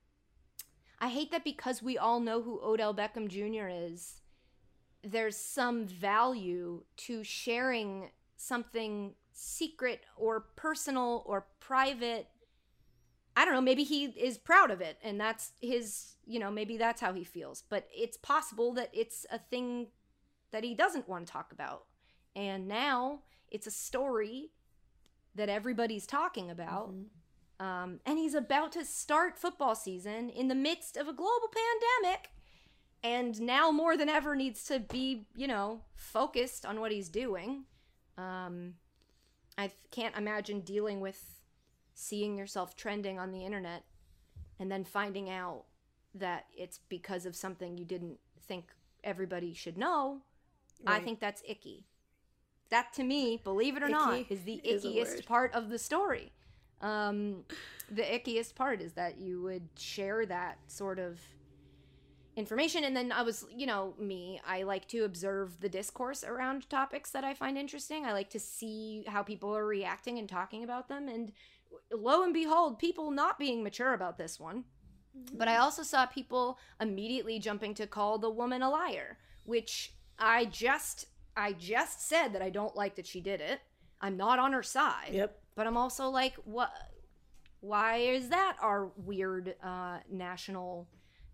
I hate that because we all know who Odell Beckham Jr. is, there's some value to sharing something secret or personal or private. I don't know, maybe he is proud of it and that's his, you know, maybe that's how he feels. But it's possible that it's a thing that he doesn't want to talk about. And now it's a story that everybody's talking about. Um, and he's about to start football season in the midst of a global pandemic and now more than ever needs to be, you know, focused on what he's doing. Um, I can't imagine dealing with seeing yourself trending on the internet and then finding out that it's because of something you didn't think everybody should know. I think that's icky. That to me, believe it or not, is the is ickiest word. part of the story. Um, the ickiest part is that you would share that sort of information. And then i was you know me i like to observe the discourse around topics that i find interesting. I like to see how people are reacting and talking about them. And lo and behold people not being mature about this one. But i also saw people immediately jumping to call the woman a liar which i just i just said that i don't like that she did it. I'm not on her side. Yep. but i'm also like what why is that our weird uh national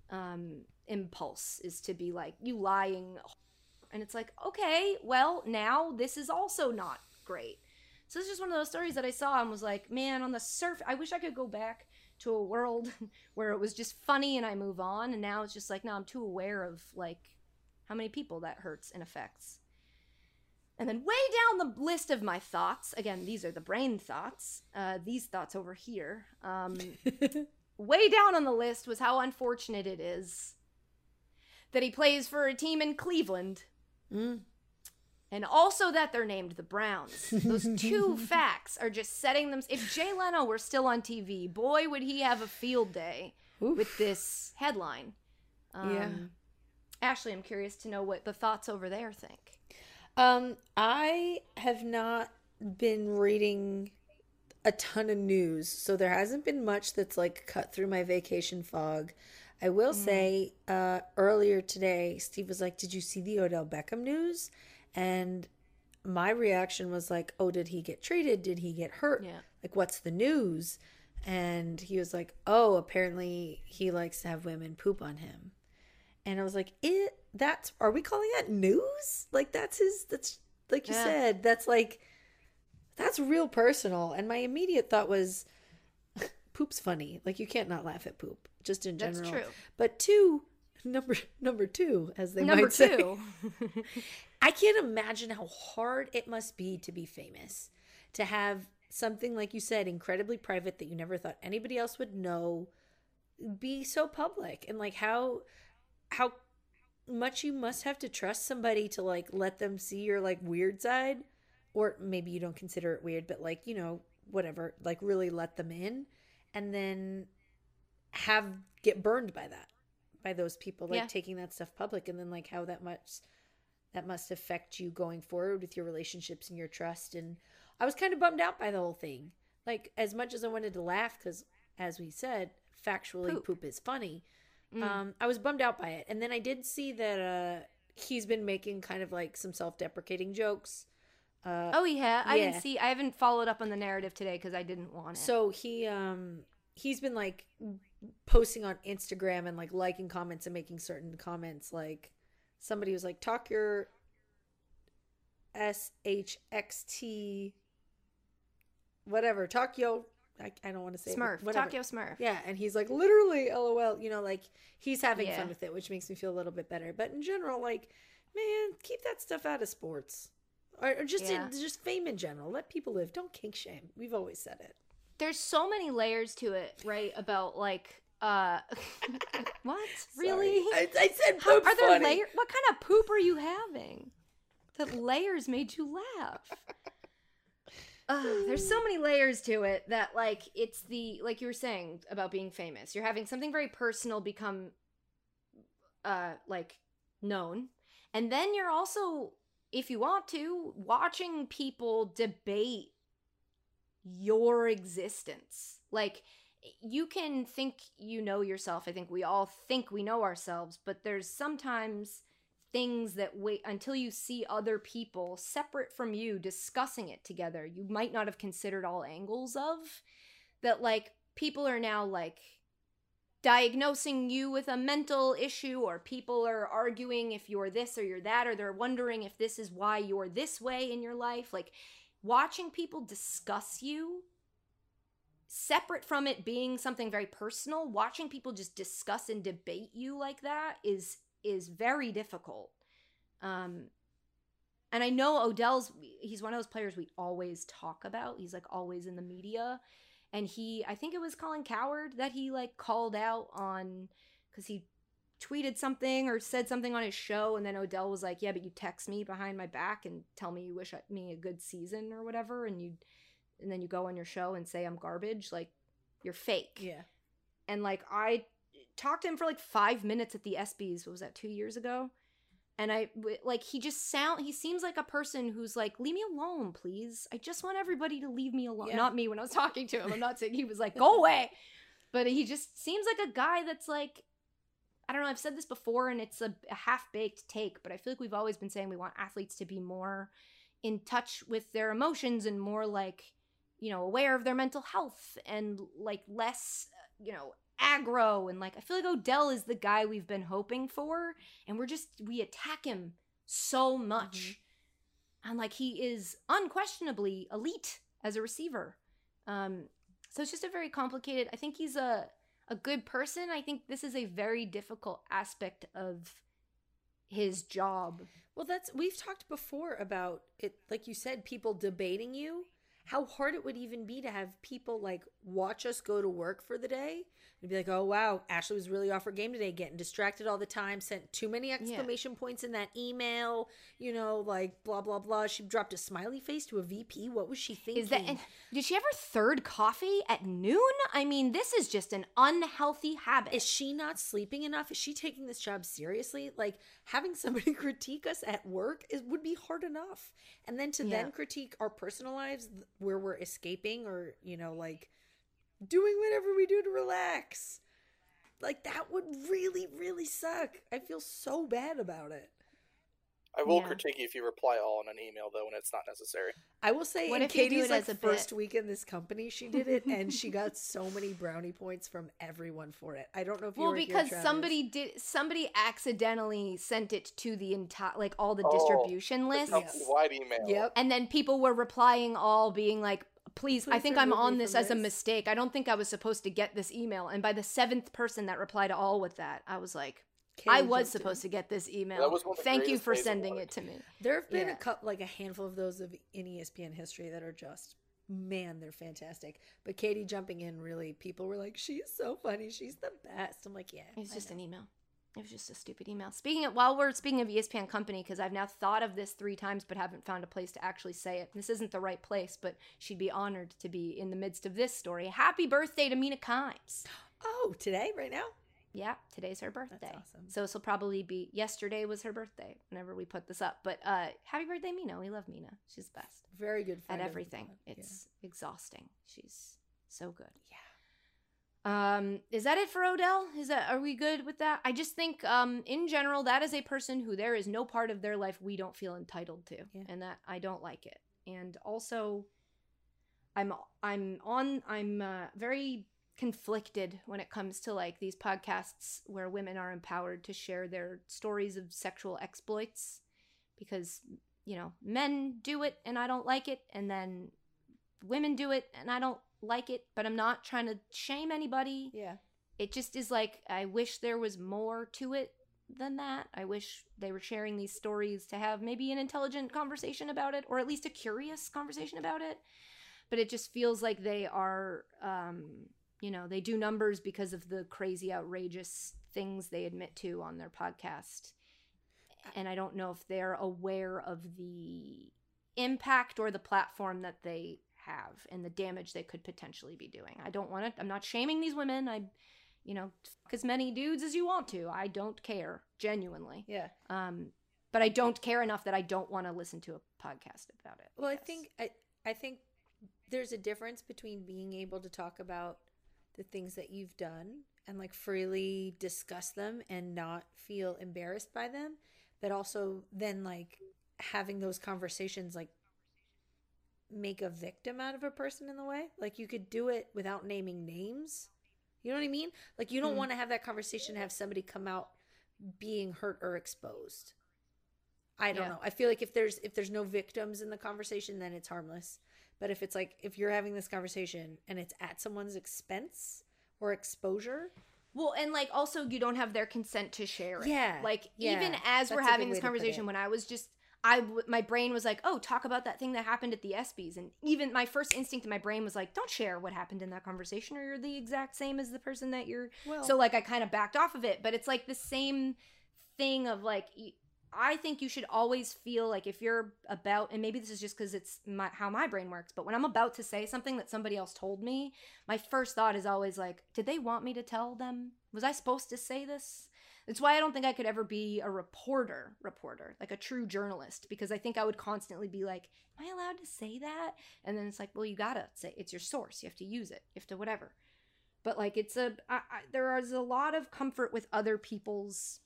um impulse is to be like you lying. And it's like okay well now this is also not great. So it's just one of those stories that i saw and was like man on the surf i wish i could go back to a world [laughs] where it was just funny and i move on. And now it's just like no i'm too aware of like how many people that hurts and affects. And then way down the list of my thoughts again these are the brain thoughts uh, these thoughts over here um, [laughs] way down on the list was how unfortunate it is that he plays for a team in Cleveland. Mm. And also that they're named the Browns. Those [laughs] two facts are just setting them. If Jay Leno were still on TV, boy, would he have a field day with this headline. Um, Yeah. Ashley, I'm curious to know what the thoughts over there think. Um, I have not been reading a ton of news, so there hasn't been much that's like cut through my vacation fog. I will say, uh, earlier today, Steve was like, "Did you see the Odell Beckham news?" And my reaction was like, "Oh, did he get traded? Did he get hurt? Yeah. Like, what's the news?" And he was like, "Oh, apparently he likes to have women poop on him." And I was like, "It that's are we calling that news? Like that's his that's like you Yeah. said, that's like that's real personal." And my immediate thought was [laughs] poop's funny. Like you can't not laugh at poop just in general. That's true. But two [laughs] number number 2 as they Number might say. two. [laughs] I can't imagine how hard it must be to be famous, to have something like you said, incredibly private that you never thought anybody else would know, be so public, and like how how much you must have to trust somebody to like let them see your like weird side, or maybe you don't consider it weird, but like you know whatever, like really let them in, and then have get burned by that by those people like Yeah. taking that stuff public and then like how that much that must affect you going forward with your relationships and your trust and i was kind of bummed out by the whole thing like as much as i wanted to laugh because as we said factually Poop. poop, is funny um i was bummed out by it and then i did see that uh he's been making kind of like some self-deprecating jokes Uh, Oh, yeah. I Yeah. didn't see. I haven't followed up on the narrative today because I didn't want it. So he um he's been like posting on Instagram and like liking comments and making certain comments like somebody was like talk your S H X T whatever talk yo I, I don't want to say it, Smurf, whatever. Takio Smurf. Yeah, and he's like literally lol, you know, like he's having Yeah. fun with it, which makes me feel a little bit better. But in general, like, man, keep that stuff out of sports. Or, or just Yeah. in, just fame in general. Let people live. Don't kink shame. We've always said it. There's so many layers to it, right? About like, uh, [laughs] what? Really? I, I said How, poop's are there layers? What kind of poop are you having? That layers made you laugh. [laughs] Ugh, there's so many layers to it that like it's the like you were saying about being famous. You're having something very personal become uh like known. And then you're also if you want to watching people debate your existence. Like you can think you know yourself. I think we all think we know ourselves, but there's sometimes things that wait until you see other people separate from you discussing it together. You might not have considered all angles of that like people are now like diagnosing you with a mental issue or people are arguing if you're this or you're that or they're wondering if this is why you're this way in your life. Like watching people discuss you separate from it being something very personal watching people just discuss and debate you like that is is very difficult. Um and i know odell's he's one of those players we always talk about. He's like always in the media and he i think it was Colin Cowherd that he like called out on because he tweeted something or said something on his show and then odell was like yeah but you text me behind my back and tell me you wish me a good season or whatever and you and then you go on your show and say i'm garbage like you're fake Yeah. and like I talked to him for like five minutes at the ESPYS. What was that? Two years ago. And i like he just sound he seems like a person who's like leave me alone please. I just want everybody to leave me alone. Yeah. not me when I was talking to him. I'm not saying he was like [laughs] go away. But he just seems like a guy that's like I don't know I've said this before and it's a, a half baked take but I feel like we've always been saying we want athletes to be more in touch with their emotions and more like you know aware of their mental health and like less uh, you know aggro and like I feel like Odell is the guy we've been hoping for and we're just we attack him so much and like he is unquestionably elite as a receiver um so it's just a very complicated I think he's a a good person I think this is a very difficult aspect of his job Well, that's we've talked before about it. Like you said, people debating you. How hard it would even be to have people like watch us go to work for the day and be like, "Oh wow, Ashley was really off her game today, getting distracted all the time, sent too many exclamation points in that email, you know, like blah blah blah. She dropped a smiley face to a VP. What was she thinking?" Is that and did she ever third coffee at noon? I mean, this is just an unhealthy habit. is she not sleeping enough? Is she taking this job seriously? Like having somebody [laughs] critique us at work is would be hard enough. And then to Yeah. then critique our personal lives where we're escaping or, you know, like doing whatever we do to relax. Like that would really really suck. I feel so bad about it. I will Yeah. critique you if you reply all in an email though when it's not necessary. I will say What in if you Katie's like as a first bit? week in this company, she did it [laughs] and she got so many brownie points from everyone for it. I don't know if you well, were here, because Travis. somebody did somebody accidentally sent it to the entire like all the Oh, distribution lists. Company wide email. Yep. And then people were replying all being like, please, I think I'm on this from as a mistake. I don't think I was supposed to get this email. And by the seventh person that replied all with that, I was like, I was jumped supposed to get this email. That was one of the Thank you for days of sending it to me. There have been Yeah. a couple, like a handful of those of in ESPN history that are just, man, they're fantastic. But Katie jumping in, really, people were like, "She's so funny. She's the best." I'm like, yeah, It was I just know. an email. It was just a stupid email. Speaking of, while we're speaking of ESPN company, because I've now thought of this three times but haven't found a place to actually say it. This isn't the right place, but she'd be honored to be in the midst of this story. Happy birthday to Mina Kimes. [gasps] Oh, today, right now. Yeah, today's her birthday. awesome. So this will probably be yesterday was her birthday whenever we put this up. But uh happy birthday, Mina. We love Mina. She's the best Very good at everything. Yeah. It's exhausting. She's so good. Yeah. Um, is that it for Odell? Is that are we good with that? I just think um in general that is a person who there is no part of their life we don't feel entitled to. Yeah. And that I don't like it. and also I'm I'm on I'm uh, very conflicted when it comes to like these podcasts where women are empowered to share their stories of sexual exploits because you know men do it and I don't like it and then women do it and I don't like it but I'm not trying to shame anybody Yeah. it just is like I wish there was more to it than that. I wish they were sharing these stories to have maybe an intelligent conversation about it or at least a curious conversation about it. But it just feels like they are um you know, they do numbers because of the crazy outrageous things they admit to on their podcast. And I don't know if they're aware of the impact or the platform that they have and the damage they could potentially be doing. I don't want to I'm not shaming these women. I you know, fuck as many dudes as you want to. I don't care, genuinely. Yeah. Um, but I don't care enough that I don't want to listen to a podcast about it. Well, I guess. think I I think there's a difference between being able to talk about the things that you've done and like freely discuss them and not feel embarrassed by them, but also then like having those conversations like make a victim out of a person in the way. Like you could do it without naming names. You know what I mean? Like you don't mm. want to have that conversation have somebody come out being hurt or exposed. I don't Yeah. know. I feel like if there's if there's no victims in the conversation, then it's harmless. But if it's like if you're having this conversation and it's at someone's expense or exposure, Well, and like also you don't have their consent to share it. Yeah, Like yeah. even as we're having this way to put conversation, when I was just I my brain was like, oh, talk about that thing that happened at the ESPYS, and even my first instinct in my brain was like, don't share what happened in that conversation, or you're the exact same as the person that you're. Well- so like I kind of backed off of it, but it's like the same thing of like. I think you should always feel like if you're about, and maybe this is just because it's my, how my brain works, but when I'm about to say something that somebody else told me, my first thought is always like, did they want me to tell them? Was I supposed to say this? It's why I don't think I could ever be a reporter, reporter, like a true journalist, because I think I would constantly be like, am I allowed to say that? And then it's like, well, you gotta say it's your source. You have to use it. You have to whatever. But like, it's a I, I, there is a lot of comfort with other people's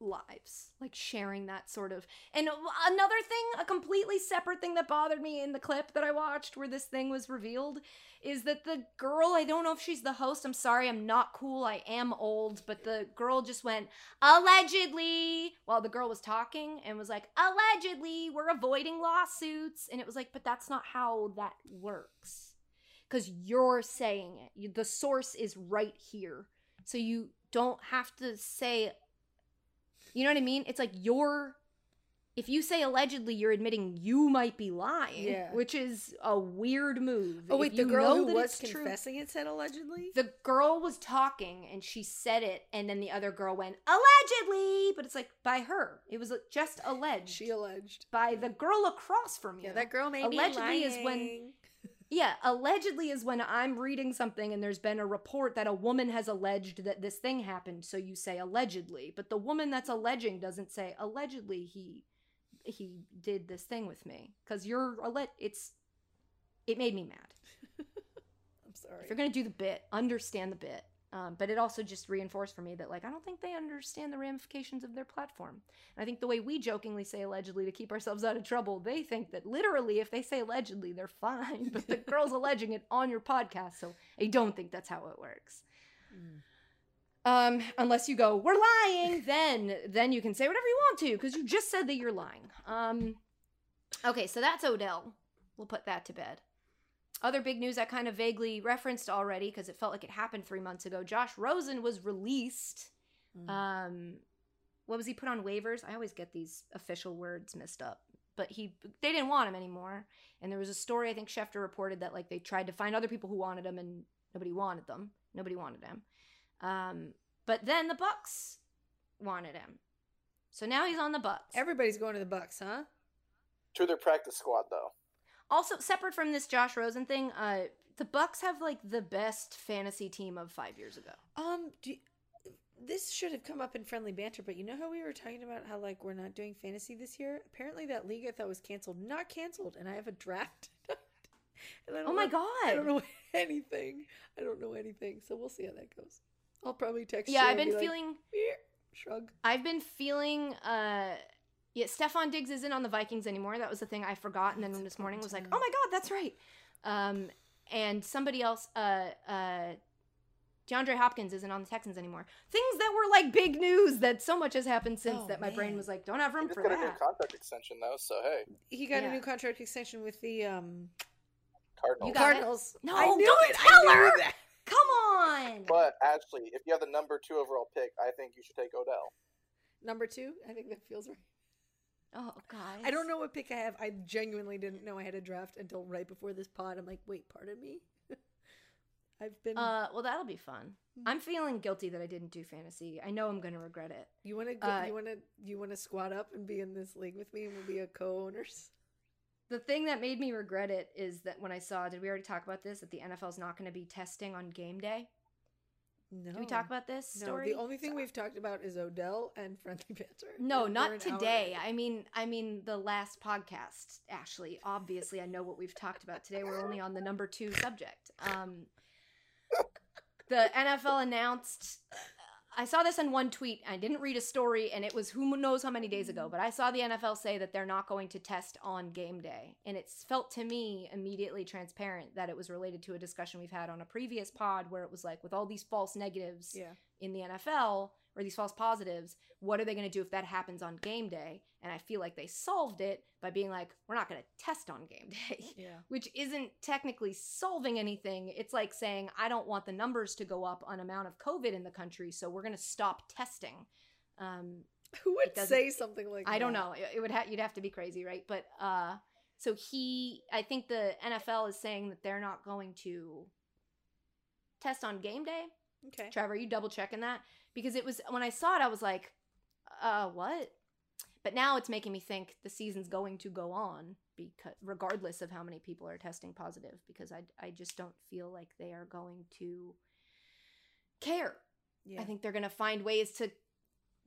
lives like sharing that sort of and another thing a completely separate thing that bothered me in the clip that i watched where this thing was revealed is that the girl i don't know if she's the host i'm sorry i'm not cool i am old but the girl just went allegedly while the girl was talking and was like allegedly we're avoiding lawsuits and it was like but that's not how that works because you're saying it the source is right here so you don't have to say you know what I mean? It's like you're if you say allegedly, you're admitting you might be lying, Yeah. which is a weird move. oh wait, the girl who that was it's true- confessing it said allegedly. the girl was talking and she said it, and then the other girl went allegedly, but it's like by her. It was just alleged She alleged. by the girl across from you. Yeah, that girl made Allegedly is when-. Yeah, allegedly is when I'm reading something and there's been a report that a woman has alleged that this thing happened, so you say allegedly. But the woman that's alleging doesn't say allegedly he he did this thing with me cuz you're alle- it's it made me mad. [laughs] I'm sorry. If you're going to do the bit, understand the bit. Um, but it also just reinforced for me that like I don't think they understand the ramifications of their platform. And I think the way we jokingly say allegedly to keep ourselves out of trouble, they think that literally if they say allegedly, they're fine. But the [laughs] girl's alleging it on your podcast, so I don't think that's how it works. Um, unless you go, we're lying, then then you can say whatever you want to because you just said that you're lying. Um, okay, so that's Odell. We'll put that to bed. Other big news I kind of vaguely referenced already because it felt like it happened three months ago. Josh Rosen was released. Um, what was he put on waivers? I always get these official words messed up. But he, they didn't want him anymore. And there was a story I think Schefter reported that like they tried to find other people who wanted him and nobody wanted them. Nobody wanted him. Um, but then the Bucs wanted him. So now he's on the Bucs. Everybody's going to the Bucs, huh? To their practice squad, though. Also separate from this Josh Rosen thing, uh, the Bucs have like the best fantasy team of five years ago. Um, do this should have come up in friendly banter, but you know how we were talking about how like we're not doing fantasy this year? Apparently, that league I thought was canceled, not canceled, and I have a draft. [laughs] Oh my know- I don't know [laughs] anything. I don't know anything, so we'll see how that goes. I'll probably text. Yeah, you I've been be feeling "Meh," shrug. I've been feeling uh Yeah, Stefon Diggs isn't on the Vikings anymore. That was the thing I forgot, and then That's this morning was like, oh my god, that's right. Um, and somebody else, uh, uh, DeAndre Hopkins isn't on the Texans anymore. Things that were like big news that so much has happened since Oh, that my brain was like, don't have room He just for got a new contract extension though, so hey, He got Yeah. a new contract extension with the um Cardinals. You got it? Cardinals. No, I knew don't it. tell I knew her! that. Come on. But actually, if you have the number two overall pick, I think you should take Odell. Number two, I think that feels right. Oh, god. I don't know what pick I have. I genuinely didn't know I had a draft until right before this pod. I'm like, wait, pardon me. [laughs] I've been. Uh, well, that'll be fun. Hmm. I'm feeling guilty that I didn't do fantasy. I know I'm gonna regret it. you want to? uh, you want to? You want to squat up and be in this league with me, and we'll be a co-owners. [laughs] The thing that made me regret it is that when I saw, did we already talk about this? That the NFL's not going to be testing on game day. No. Did we talk about this No, story? the only thing we've talked about is Odell and Friendly Banter. No, not hour today. I mean, I mean the last podcast. Ashley, obviously, I know what we've talked about today. We're only on the number two subject. Um, the NFL announced. I saw this in one tweet. I didn't read a story, and it was who knows how many days ago. But I saw the NFL say that they're not going to test on game day, and it felt to me immediately transparent that it was related to a discussion we've had on a previous pod where it was like, with all these false negatives, Yeah. in the NFL or these false positives, what are they going to do if that happens on game day? And I feel like they solved it by being like, we're not going to test on game [laughs] day, Yeah. which isn't technically solving anything. It's like saying, I don't want the numbers to go up on amount of COVID in the country, so we're going to stop testing. Um, [laughs] Who would say something like that? I don't know. It, it would ha- you'd have to be crazy, right? But uh so he I think the NFL is saying that they're not going to test on game day. Okay. Trevor, you double checking that? Because it was when I saw it, I was like, uh, what? But now it's making me think the season's going to go on because regardless of how many people are testing positive, because I I just don't feel like they are going to care. Yeah. I think they're gonna find ways to,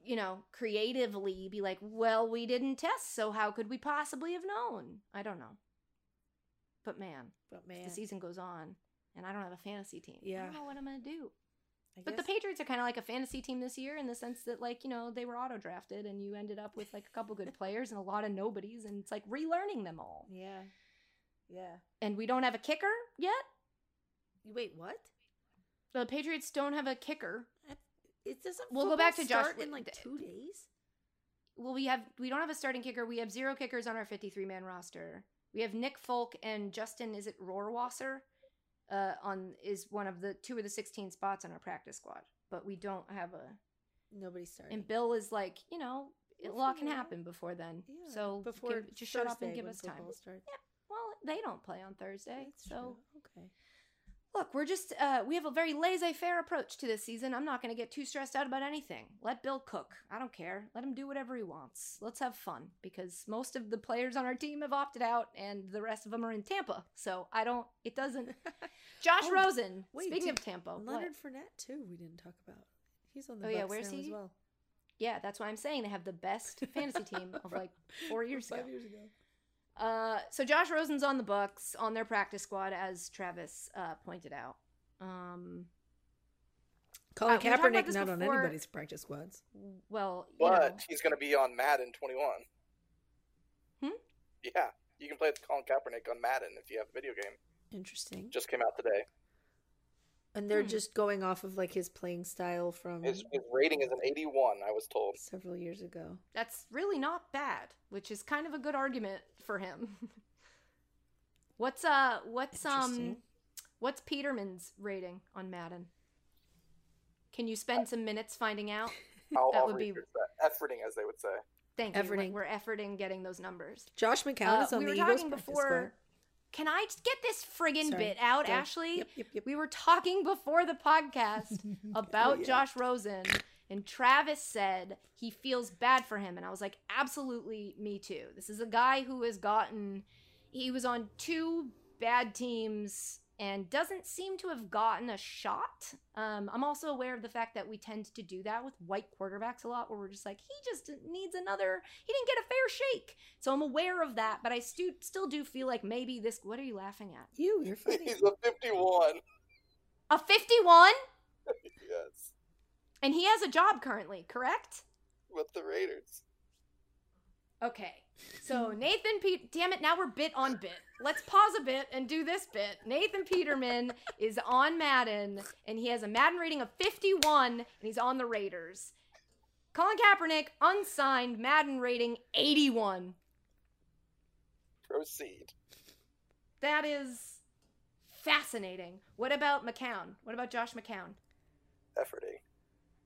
you know, creatively be like, well, we didn't test, so how could we possibly have known? I don't know. But man, but man, the season goes on and I don't have a fantasy team. Yeah, I don't know what I'm gonna do. I But the Patriots are kind of like a fantasy team this year in the sense that, like, you know, they were auto drafted and you ended up with like a couple good players and a lot of nobodies, and it's like relearning them all. Yeah. Yeah. And we don't have a kicker yet. Wait, what? The Patriots don't have a kicker. It doesn't. We'll go back to Josh in like two days. Well, we have we don't have a starting kicker. We have zero kickers on our 53 man roster. We have Nick Folk and Justin. Is it Rohrwasser? Uh, on is one of the two of the 16 spots on our practice squad, but we don't have a. Nobody's starting. And Bill is like, you know, a lot can happen before then. yeah. so before give- just shut up and give us time. starts. Well, they don't play on Thursday, That's so true. okay. Look, we're just uh, we have a very laissez-faire approach to this season. I'm not going to get too stressed out about anything. Let Bill cook. I don't care. Let him do whatever he wants. Let's have fun because most of the players on our team have opted out, and the rest of them are in Tampa. So I don't. It doesn't. [laughs] [laughs] Josh Oh, Rosen. wait, speaking did of Tampa, what? Leonard Fournette too. We didn't talk about. He's on the Oh, yeah, where's he? as well. yeah, that's why I'm saying they have the best [laughs] fantasy team of like four years ago. Five years ago. Uh, so Josh Rosen's on the Bucs on their practice squad, as Travis uh, pointed out. Um, Colin Uh, we talked about Kaepernick this not on anybody's practice squads. well, you But know, he's going to be on Madden 21. Hmm? Yeah, you can play with Colin Kaepernick on Madden if you have a video game. Interesting. Just came out today. And they're Hmm. just going off of like his playing style from His, his rating is an 81, I was told. several years ago. that's really not bad, which is kind of a good argument for him. [laughs] what's uh, what's um, what's Peterman's rating on Madden? Can you spend some minutes finding out? [laughs] I'll, That I'll would be- that. Efforting, as they would say. Thank you. Efforting. We're efforting getting those numbers. Josh McCown Uh, is on we the were Eagles talking practice before. Can I get this friggin' Sorry. bit out. Ashley? Yep, yep, yep. We were talking before the podcast [laughs] about Oh, yeah. Josh Rosen, and Travis said he feels bad for him. And I was like, absolutely, me too. This is a guy who has gotten, he was on two bad teams and doesn't seem to have gotten a shot. Um, I'm also aware of the fact that we tend to do that with white quarterbacks a lot, where we're just like, he just needs another, he didn't get a fair shake. So I'm aware of that, but I stu- still do feel like maybe this, what are you laughing at? You, you're funny. [laughs] He's a 51. A 51? [laughs] Yes. And he has a job currently, correct? With the Raiders. Okay. So Nathan Pete damn it, now we're bit on bit. Let's pause a bit and do this bit. Nathan Peterman is on Madden and he has a Madden rating of 51 and he's on the Raiders. Colin Kaepernick, unsigned, Madden rating 81. Proceed. That is fascinating. What about McCown? What about Josh McCown? Efforting.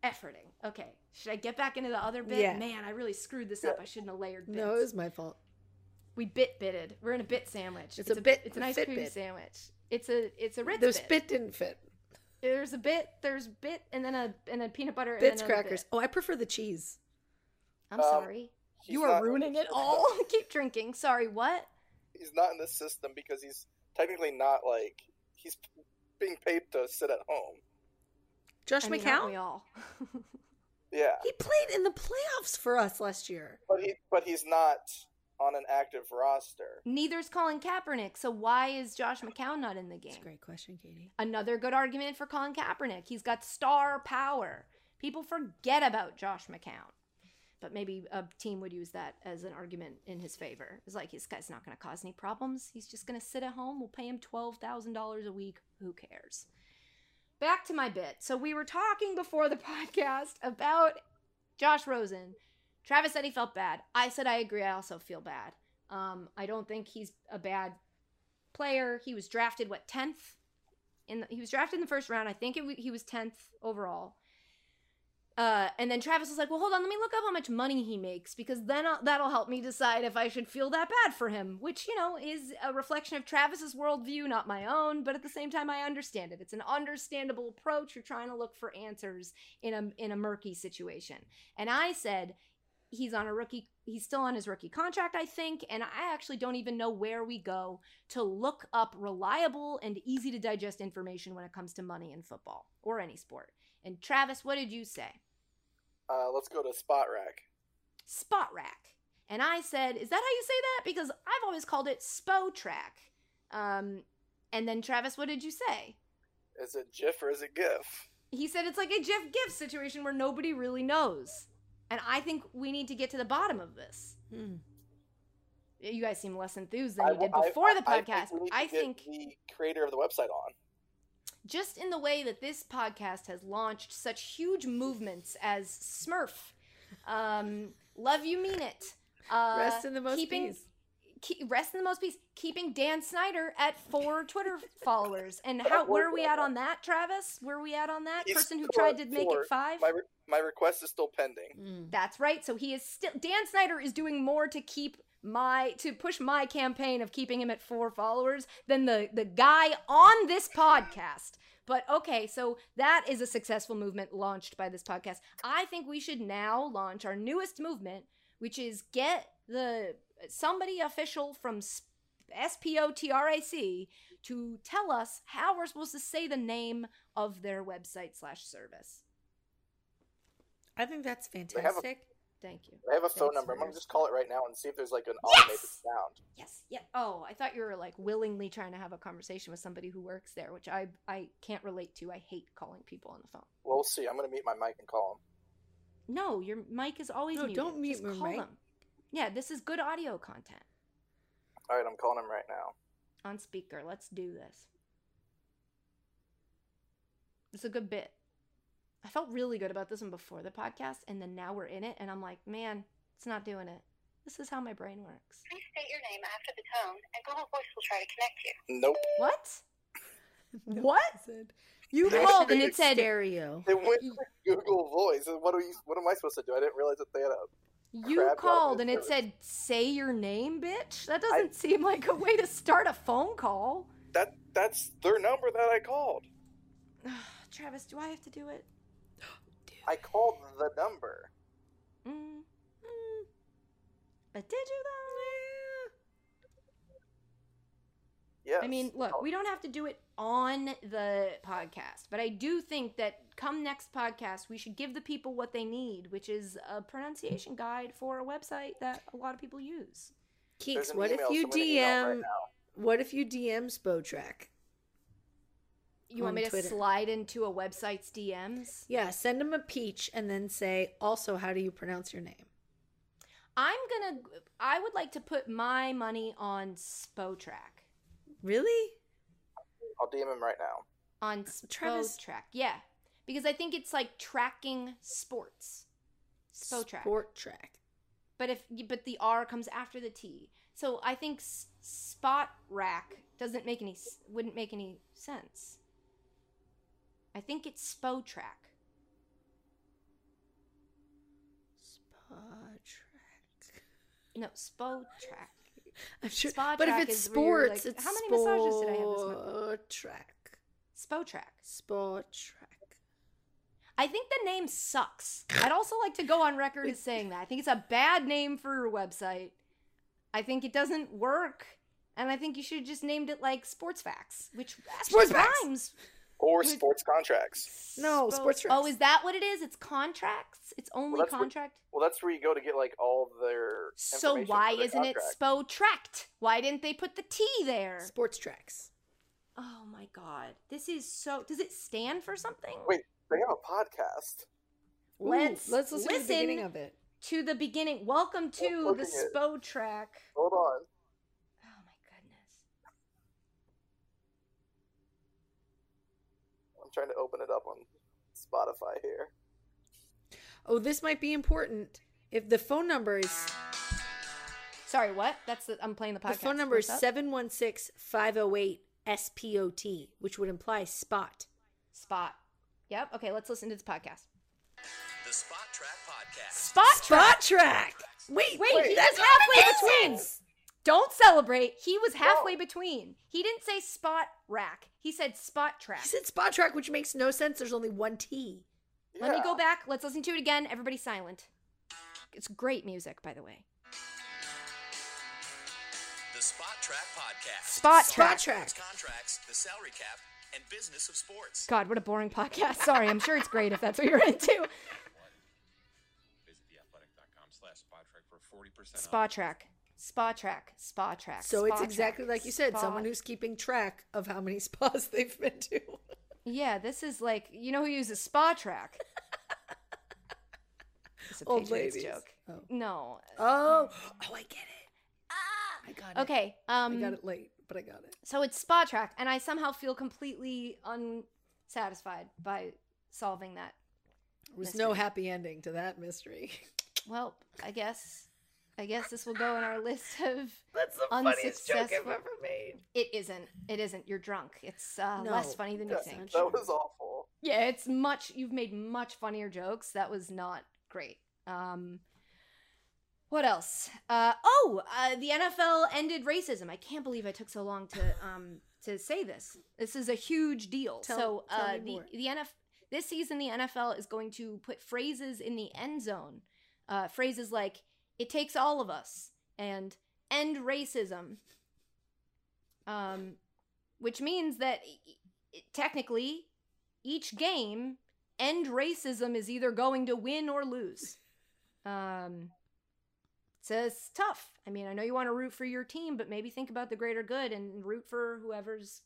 Efforting. Okay. Should I get back into the other bit? Yeah. Man, I really screwed this up. I shouldn't have layered bits. No, it was my fault. we bit bitted. We're in a bit sandwich. It's a bit- It's an a ice cream bit. sandwich. It's a it's a Ritz The bit. spit didn't fit. There's a bit. There's bit, and then a and then peanut butter. Bits, and crackers. bit. Oh, I prefer the cheese. I'm Um, sorry. You are ruining it all. [laughs] Keep drinking. Sorry. What? He's not in the system because he's technically not like he's being paid to sit at home. Josh I mean, McCown. we all? [laughs] Yeah, He played in the playoffs for us last year. but he but he's not on an active roster. Neither's Colin Kaepernick. So why is Josh McCown not in the That's a game? great question, Katie. Another good argument for Colin Kaepernick. He's got star power. People forget about Josh McCown. But maybe a team would use that as an argument in his favor. It's like, this guy's not going to cause any problems. He's just going to sit at home. We'll pay him $12,000 a week. Who cares? Back to my bit. So we were talking before the [laughs] podcast about Josh Rosen. Travis said he felt bad. I said I agree. I also feel bad. Um, I don't think he's a bad player. He was drafted what tenth in the, he was drafted in the first round. I think it, he was tenth overall. Uh, and then Travis was like, "Well, hold on, let me look up how much money he makes because then I'll, that'll help me decide if I should feel that bad for him." Which you know is a reflection of Travis's worldview, not my own. But at the same time, I understand it. It's an understandable approach. You're trying to look for answers in a in a murky situation. And I said, he's on a rookie he's still on his rookie contract i think and i actually don't even know where we go to look up reliable and easy to digest information when it comes to money in football or any sport and travis what did you say Uh, let's go to Spot Rack. spot rack and i said is that how you say that because i've always called it spo track um, and then travis what did you say Is it GIF or is it GIF? he said it's like a Jeff Gibbs situation where nobody really knows. And I think we need to get to the bottom of this. Hmm. You guys seem less enthused than I you did wa- I- before the I- podcast. we need to I get think the creator of the website on. Just in the way that this podcast has launched such huge movements as Smurf, um, Love You Mean It, uh, Rest in the most keeping, peace. Ke- rest in the most peace. Keeping Dan Snyder at four [laughs] Twitter followers, and how where are we at on that, Travis? Where are we at on that? He's Person who tried to make four. it five. My re- my request is still pending. Mm. That's right. So he is still Dan Snyder is doing more to keep my to push my campaign of keeping him at four followers than the the guy on this podcast. But okay, so that is a successful movement launched by this podcast. I think we should now launch our newest movement, which is get the somebody official from SPOTRAC to tell us how we're supposed to say the name of their website slash service. I think that's fantastic. Thank you. I have a phone number. I'm gonna just call it right now and see if there's like an Yes! automated sound. Yes. Yeah. Oh, I thought you were like willingly trying to have a conversation with somebody who works there, which I I can't relate to. I hate calling people on the phone. Well, we'll see. I'm gonna mute my mic and call him. No, your mic is always No, muted. don't mute Just call mic. them. Yeah, this is good audio content All right, I'm calling him right now. on speaker. Let's do this. It's a good bit. I felt really good about this one before the podcast, and then now we're in it, and I'm like, man, it's not doing it. This is how my brain works. Please state your name after the tone, and Google Voice will try to connect you. Nope. What? [laughs] No, What? Said- You They called and it said stereo. It went to Google Voice. What are we? What am I supposed to do? I didn't realize that they had a. You called and it service. said, say your name, bitch? That doesn't seem like a way to start a phone call. That that's their number that I called. [sighs] Travis, do I have to do it? I called the number. Mm. Mm. But did you though? Yes. I mean, look, we don't have to do it on the podcast, but I do think that come next podcast, we should give the people what they need, which is a pronunciation guide for a website that a lot of people use. Keeks, what if you so I'm gonna email right DM? What if you DM Spotrac? You want On me to Twitter. slide into a website's DMs? Yeah, send them a peach and then say, also, how do you pronounce your name? I'm gonna. I would like to put my money on Spotrack. Really? I'll DM him right now. On uh, Travis- Spotrack, yeah, because I think it's like tracking sports. Spotrack. Sport track. But if but the R comes after the T, so I think s- spot rack doesn't make any wouldn't make any sense. I think it's Spo track. Spot track. No, Spo track. [laughs] I'm sure. Spot but if it's is where you're sports, like, it's how many massages did I have this month? track. Spo track. I think the name sucks. I'd also like to go on record as saying that. I think it's a bad name for your website. I think it doesn't work. And I think you should have just named it like Sports Facts, which actually Sports Facts. Rhymes. Or With- sports contracts. No, Spo- Sports Oh, is that what it is? It's contracts? It's only that's what- contract? Well, that's where you go to get like all their. So why for the isn't it contract. Spo tracked? Why didn't they put the T there? Sports tracks. Oh my god. This is so does it stand for something? Wait, they have a podcast. Let's let's listen, to the beginning of it. to the beginning. Welcome to the looking at- Spo track. Hold on. Oh my goodness. I'm trying to open it up on Spotify here. Oh, this might be important. If the phone number is Sorry, what? That's the I'm playing the podcast. the phone number is What's up? 716 508 SPOT, which would imply spot. Spot. Yep. Okay, let's listen to this podcast. The Spot Track Podcast. Spot track. Spot track. Wait, Wait, wait, he that's halfway between. Says. Don't celebrate. He was halfway between. He didn't say spot rack. He said spot track. He said spot track, which makes no sense. There's only one T. Let me go back. Let's listen to it again. Everybody silent. It's great music, by the way. The Spot Track Podcast. Spot Songs, track. Track. Contracts, the salary cap, and business of sports. God, what a boring podcast. Sorry, I'm sure it's great if that's what you're into. Visit theathletic.com slash spot track for 40% off. Spot track. Spot track. Spot track. So it's exactly track, like you said, spot- someone who's keeping track of how many [laughs] spas they've been to. Yeah, this is like you know who uses spa track. It's a Old Patriots ladies. joke. Oh. No. Oh, oh, I get it. I got it. Okay. I Um. got it late, but I got it. So it's spa track, and I somehow feel completely unsatisfied by solving that. There was no happy ending to that mystery. [laughs] Well, I guess, I guess this will go in our list [laughs] of. That's the funniest joke I've ever made. It isn't. It isn't. You're drunk. It's uh, No, less funny than you think. that was awful. Yeah, it's much. You've made much funnier jokes. That was not great. Um, what else? Uh, oh, uh, the NFL ended racism. I can't believe I took so long to [laughs] um to say this. This is a huge deal. Tell- so tell uh, me the more. the NFL this season the NFL is going to put phrases in the end zone. Uh, phrases like "It takes all of us" and "End racism." Um, which means that technically each game end racism is either going to win or lose um so it's tough i mean i know you want to root for your team but maybe think about the greater good and root for whoever's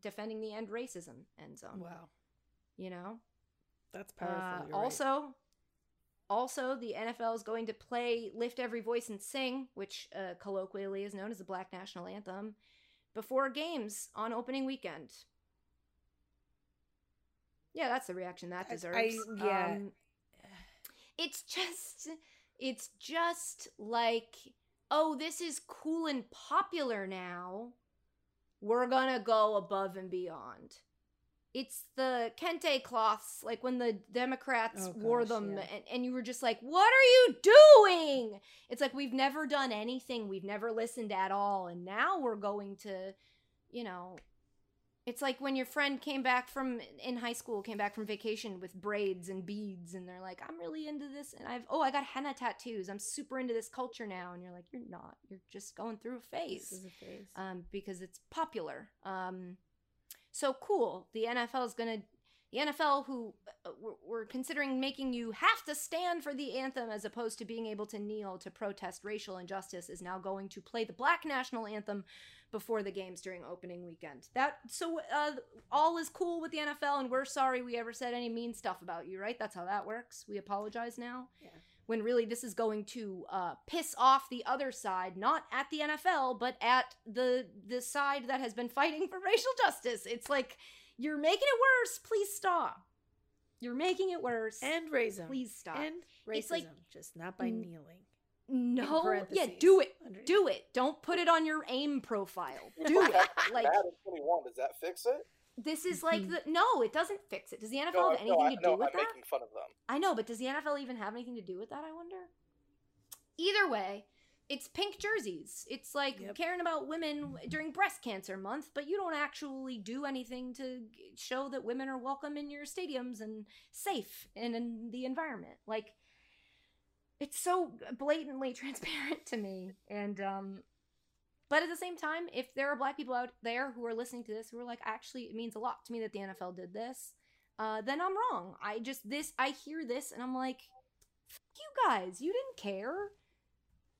defending the end racism end zone Wow, you know that's uh, powerful. You're right. Also the nfl is going to play lift every voice and sing which uh, colloquially is known as the black national anthem before games on opening weekend. Yeah that's the reaction that I- deserves. I- yeah. Um, it's just it's just like oh this is cool and popular now. We're gonna go above and beyond it's the kente cloths like when the democrats Oh, wore them yeah. and, and you were just like what are you doing it's like we've never done anything we've never listened at all and now we're going to you know it's like when your friend came back from in high school, came back from vacation with braids and beads, and they're like, "I'm really into this," and I've oh, I got henna tattoos. I'm super into this culture now, and you're like, "You're not. You're just going through a phase." a phase. um, because it's popular. Um, so cool. The NFL is gonna. The NFL, who uh, we're, we're considering making you have to stand for the anthem as opposed to being able to kneel to protest racial injustice, is now going to play the Black national anthem before the games during opening weekend. That so uh, all is cool with the NFL, and we're sorry we ever said any mean stuff about you. Right? That's how that works. We apologize now. Yeah. When really this is going to uh, piss off the other side, not at the NFL, but at the the side that has been fighting [laughs] for racial justice. It's like you're making it worse. Please stop. You're making it worse. And racism. Please stop. And racism, It's like- just not by kneeling. no, yeah, do it. underneath. Do it. Don't put it on your aim profile. [laughs] Do it. Like 21, does that fix it? This is like the no, it doesn't fix it. Does the NFL No, have anything no, I, to do no, with I'm that? making fun of them. I know, but does the NFL even have anything to do with that? I wonder. Either way, it's pink jerseys. It's like Yep. caring about women during breast cancer month, but you don't actually do anything to show that women are welcome in your stadiums and safe and in the environment. Like it's so blatantly [laughs] transparent to me and um but at the same time, if there are black people out there who are listening to this who are like, actually, it means a lot to me that the NFL did this, uh, then I'm wrong. I just this I hear this and I'm like, you guys, you didn't care.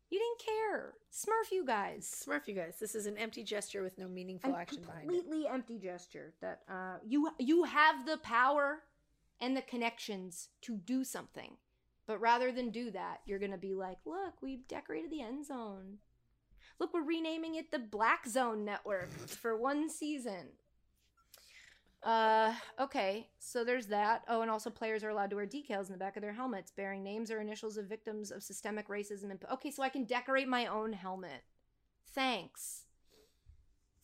You didn't care. Smurf you guys. Smurf, you guys. This is an empty gesture with no meaningful An action behind it. completely empty gesture that uh, you you have the power and the connections to do something, but rather than do that, you're gonna be like, look, we've decorated the end zone. Look, we're renaming it the Black Zone Network for one season. Uh, okay, so there's that. Oh, and also players are allowed to wear decals in the back of their helmets bearing names or initials of victims of systemic racism. And okay, so I can decorate my own helmet. Thanks.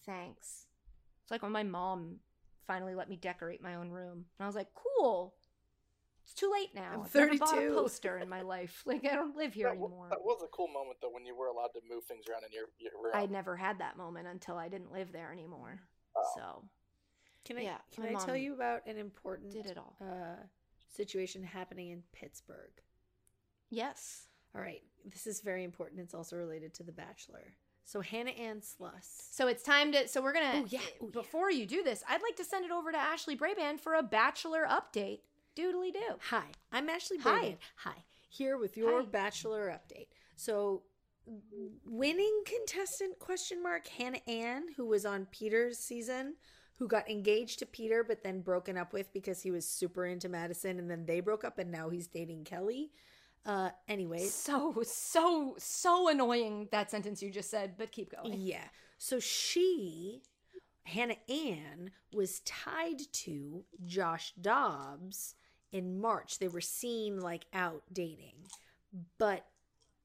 Thanks. It's like when my mom finally let me decorate my own room, and I was like, cool. It's too late now. I'm I've never bought a 32. poster in my life. [laughs] Like I don't live here That, wa- anymore. that was a cool moment though when you were allowed to move things around in your, your room. I never had that moment until I didn't live there anymore. Oh. So Can I Yeah, can I tell you about an important did it all. uh, situation happening in Pittsburgh? yes. All right, this is very important. It's also related to The Bachelor. So Hannah Ann Sluss. So it's time to. So we're gonna. Oh, yeah. Oh, yeah. before you do this, I'd like to send it over to Ashley Braband for a Bachelor update. Doodly do. Hi, I'm Ashley Hi. Brayden. Hi, here with your Hi. Bachelor update. So, winning contestant question mark Hannah Ann, who was on Peter's season, who got engaged to Peter but then broken up with because he was super into Madison, and then they broke up, and now he's dating Kelly. Uh, anyways, So so so annoying that sentence you just said, but keep going. Yeah. So she, Hannah Ann, was tied to Josh Dobbs in March. They were seen like out dating. But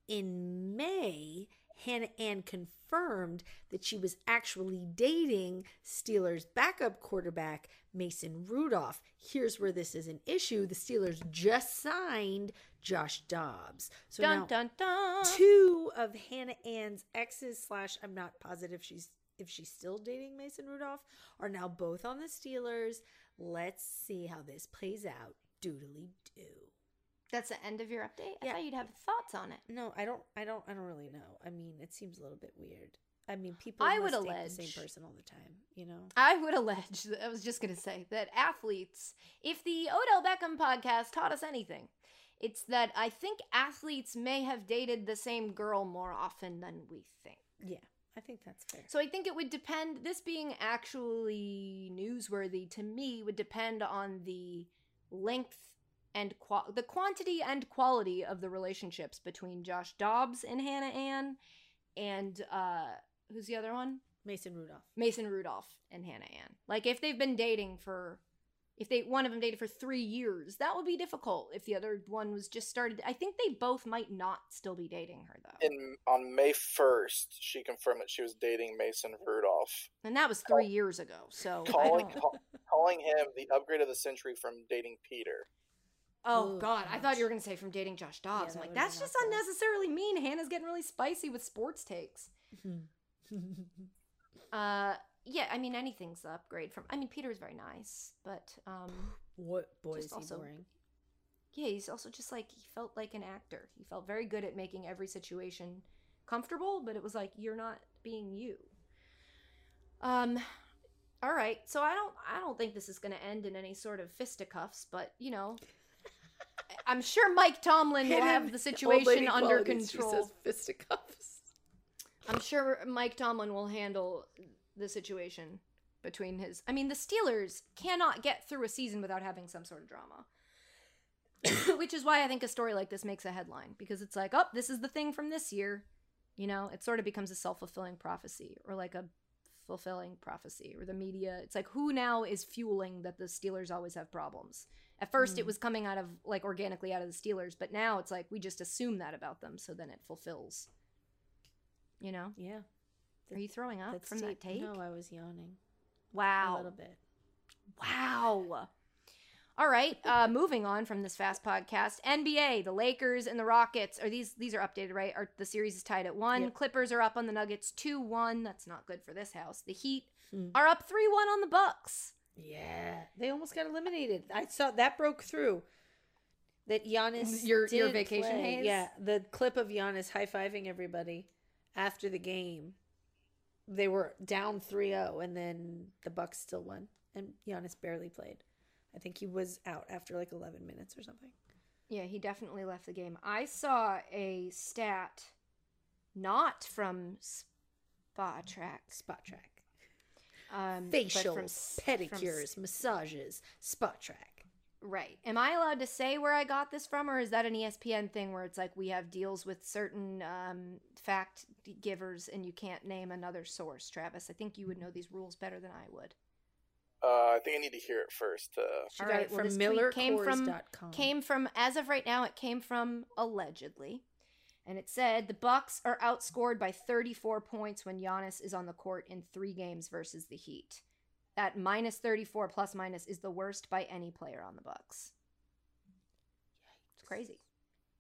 in May, Hannah Ann confirmed that she was actually dating Steelers backup quarterback Mason Rudolph. Here's where this is an issue. The Steelers just signed Josh Dobbs. So Dun now, dun dun. two of Hannah Ann's exes slash I'm not positive she's if she's still dating Mason Rudolph are now both on the Steelers. Let's see how this plays out. Doodly do. That's the end of your update. I thought you'd have thoughts on it. No, I don't. I don't. I don't really know. I mean, it seems a little bit weird. I mean, people I would date the allege- same person all the time. You know. I would allege, That, I was just going to say, that athletes, if the Odell Beckham podcast taught us anything, it's that I think athletes may have dated the same girl more often than we think. Yeah, I think that's fair. So I think it would depend, this being actually newsworthy to me, would depend on the length and qual- the quantity and quality of the relationships between Josh Dobbs and Hannah Ann and uh who's the other one? Mason Rudolph. Mason Rudolph and Hannah Ann. Like if they've been dating for if they one of them dated for 3 years, that would be difficult if the other one was just started. I think they both might not still be dating her though. In on May first, she confirmed that she was dating Mason Rudolph, and that was 3 years ago. So calling call, calling him the upgrade of the century from dating Peter. Oh Ooh, God! I thought you were gonna say from dating Josh Dobbs. that I'm like, would've that's been just awful. unnecessarily mean. Hannah's getting really spicy with sports takes. [laughs] Uh, yeah. I mean, anything's the upgrade from. I mean, Peter Peter's very nice, but um, what boy is he also- boring? yeah, he's also just like he felt like an actor. He felt very good at making every situation comfortable, but it was like you're not being you. Um, all right. So I don't. I don't think this is going to end in any sort of fisticuffs, but you know. [laughs] I'm sure Mike Tomlin will have the [laughs] situation under control. says fisticuffs. I'm sure Mike Tomlin will handle the situation between his. I mean, the Steelers cannot get through a season without having some sort of drama. [coughs] Which is why I think a story like this makes a headline because it's like, oh, this is the thing from this year. You know, it sort of becomes a self fulfilling prophecy or like a fulfilling prophecy or the media. It's like, who now is fueling that the Steelers always have problems? At first, it mm. was coming out of like organically out of the Steelers, but now it's like we just assume that about them, so then it fulfills. You know? Yeah. Are you throwing up That's from that deep. take? No, I was yawning Wow. a little bit. Wow. All right, uh, [laughs] moving on from this fast podcast. NBA, the Lakers and the Rockets are these these are updated, right? Are the series is tied at one. Yep. Clippers are up on the Nuggets two one. That's not good for this house. The Heat Hmm. are up three one on the Bucks. Yeah, they almost got eliminated. I saw that broke through. That Giannis, Your- your vacation play. haze? Yeah, the clip of Giannis high fiving everybody after the game. They were down 3-0 and then the Bucks still won, and Giannis barely played. I think he was out after like eleven minutes or something. Yeah, he definitely left the game. I saw a stat, not from Spa Track, Spot track, um, facials, from s- from pedicures, massages, spot track. Right. Am I allowed to say where I got this from, or is that an ESPN thing where it's like we have deals with certain um, fact givers and you can't name another source? Travis, I think you would know these rules better than I would. Uh, I think I need to hear it first. Uh, She got right, it well, from this tweet came from- Came from as of right now, it came from allegedly, and it said the Bucks are outscored by 34 points when Giannis is on the court in three games versus the Heat. At minus 34 plus minus is the worst by any player on the Bucks. It's crazy,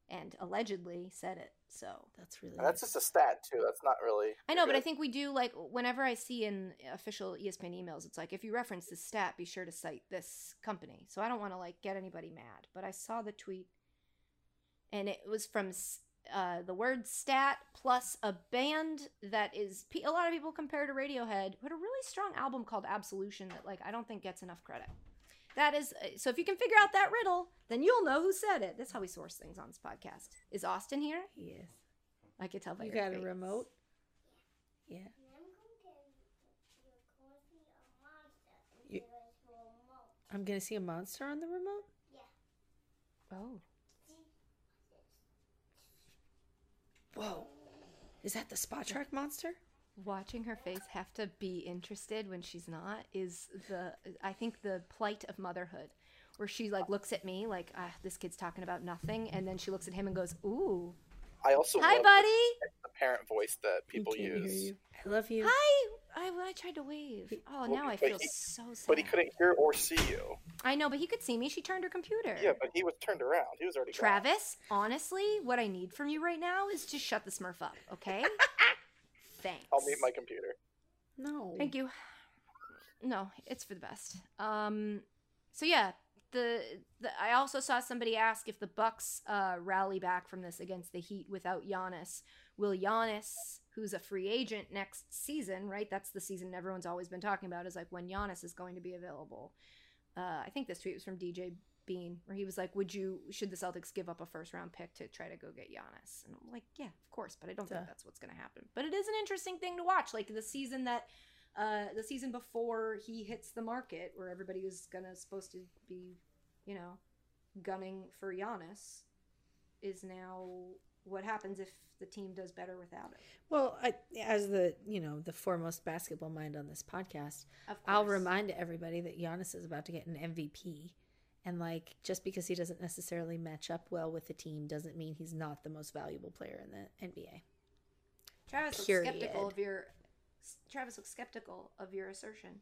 and allegedly said it. So That's really that's just a stat too. That's not really. I know, but I think we do like whenever I see in official ESPN emails, it's like if you reference this stat, be sure to cite this company. So I don't want to like get anybody mad, but I saw the tweet, and it was from s- uh, the word stat plus a band that is a lot of people compare to Radiohead, who had a really strong album called Absolution that like I don't think gets enough credit. That is uh, so. If you can figure out that riddle, then you'll know who said it. That's how we source things on this podcast. Is Austin here? Yes. I could tell by You your got a remote? Yeah. You- I'm gonna see a monster on the remote. Yeah. Oh. Whoa. Is that the spot track monster? watching her face have to be interested when she's not is the i think the plight of motherhood where she like looks at me like ah, this kid's talking about nothing and then she looks at him and goes ooh I also hi love buddy the parent voice that people use. I love you. hi I, I tried to wave oh Well, now i feel he- so sad But he couldn't hear or see you. i know but he could see me she turned her computer Yeah, but he was turned around. He was already gone. travis honestly what i need from you right now is to shut the smurf up okay [laughs] thanks I'll mute my computer. No. Thank you. No, it's for the best. Um, so yeah, the, the I also saw somebody ask if the Bucks uh, rally back from this against the Heat without Giannis. Will Giannis, who's a free agent next season, right? That's the season everyone's always been talking about. Is like when Giannis is going to be available. Uh, I think this tweet was from DJ Bean, where he was like, "Would you? Should the Celtics give up a first round pick to try to go get Giannis?" And I'm like, "Yeah, of course," but I don't Duh. think that's what's going to happen. But it is an interesting thing to watch, like the season that, uh, the season before he hits the market, where everybody was gonna supposed to be, you know, gunning for Giannis, is now what happens if the team does better without it. Well, I, as the you know the foremost basketball mind on this podcast, Of I'll remind everybody that Giannis is about to get an MVP, and like just because he doesn't necessarily match up well with the team doesn't mean he's not the most valuable player in the NBA. Travis looks skeptical of your. Travis looks skeptical of your assertion.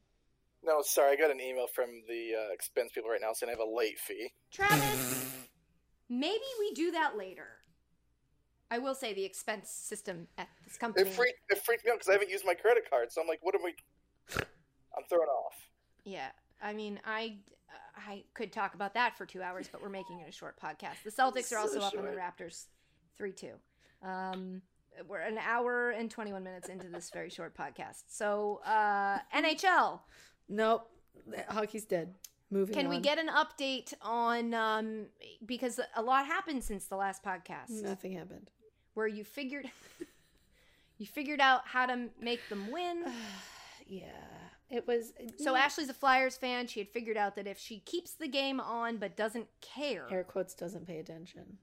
No, sorry, I got an email from the uh, expense people right now saying I have a late fee. Travis, maybe we do that later. I will say the expense system at this company. It freaked, it freaked me out because I haven't used my credit card, so I'm like, what am we? I'm thrown off. Yeah, I mean, I I could talk about that for two hours, but we're making it a short podcast. The Celtics are also So up on the. Raptors, three two. Um, we're an hour and twenty one minutes into this very short podcast. So uh, NHL, Nope, hockey's dead. Moving. can we get an update on um, because a lot happened since the last podcast. Nothing happened. Where you figured you figured out how to make them win. [sighs] Yeah. it was So yeah. Ashley's a Flyers fan. She had figured out that if she keeps the game on but doesn't care, air quotes doesn't pay attention.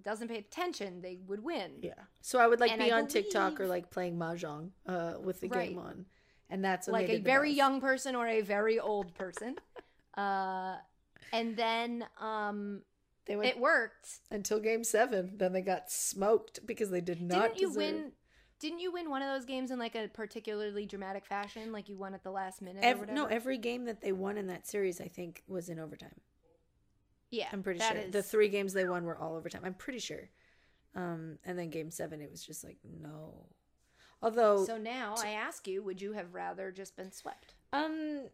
doesn't pay attention, they would win. Yeah. So I would like And be I on TikTok or like playing mahjong uh, with the Right. game on, and that's like a very best. young person or a very old person. uh, and then um, They went it worked. until game seven. Then they got smoked because they did not. Didn't you deserve- win? Didn't you win one of those games in like a particularly dramatic fashion? Like you won at the last minute or whatever? no, every game that they won in that series, I think, was in overtime. yeah, I'm pretty sure the three games they won were all overtime. I'm pretty sure. Um, and then game seven, it was just like no. Although, So now I ask you, would you have rather just been swept? um,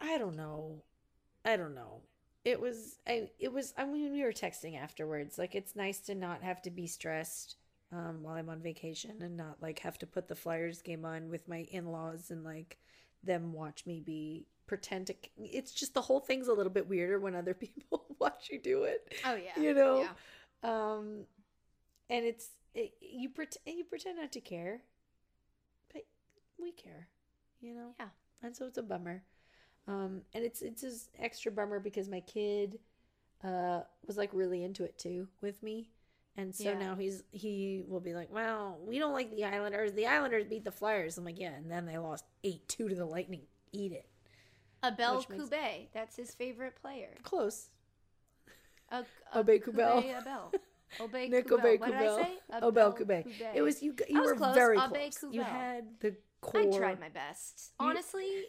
I don't know. I don't know. It was. I. It was. I mean, we were texting afterwards. Like, it's nice to not have to be stressed. Um, while I'm on vacation and not like have to put the Flyers game on with my in-laws and like them watch me be pretend to. It's just the whole thing's a little bit weirder when other [laughs] people [laughs] watch you do it. Oh yeah, you know yeah. um and it's it, you pretend you pretend not to care but we care you know Yeah. and so it's a bummer um and it's it's just extra bummer because my kid uh was like really into it too with me and so Yeah. now he's he will be like well we don't like the islanders the islanders beat the flyers i'm like yeah and then they lost 8-2 to the lightning eat it Abel Which makes- that's his favorite player. close Uh, [laughs] Obey Kubel. Kubel. Abel. [laughs] Obey Nick Kubel. Obey What did I Kubel. say? Obel Kubel. Kubel. It was you. You was were close. very Obey close. You had the core. I tried my best. Honestly,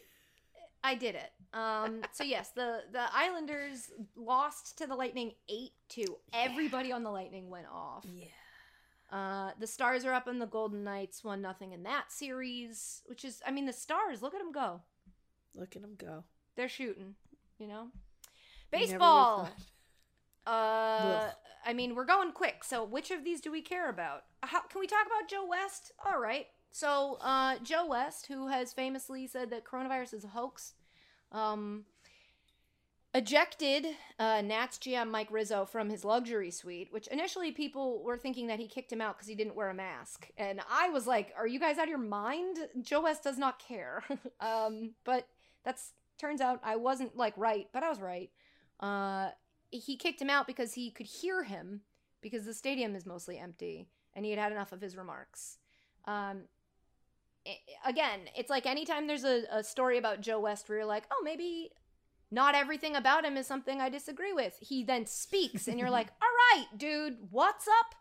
I did it. Um, so yes, the the Islanders lost to the Lightning eight two. Everybody on the Lightning went off. Yeah. Uh, the Stars are up, and the Golden Knights won nothing in that series. Which is, I mean, the Stars. Look at them go. Look at them go. They're shooting. You know, baseball. Uh, I mean, we're going quick. So, which of these do we care about? How can we talk about Joe West? All right. So, uh, Joe West, who has famously said that coronavirus is a hoax, um, ejected uh, Nats GM Mike Rizzo from his luxury suite, which initially people were thinking that he kicked him out because he didn't wear a mask, and I was like, "Are you guys out of your mind?" Joe West does not care. [laughs] um, but that's turns out I wasn't like right, but I was right. Uh, he kicked him out because he could hear him because the stadium is mostly empty and he had had enough of his remarks. Um, again, it's like anytime there's a, a story about Joe West where you're like, oh, maybe not everything about him is something I disagree with. He then speaks and you're like, [laughs] all right, dude, what's up?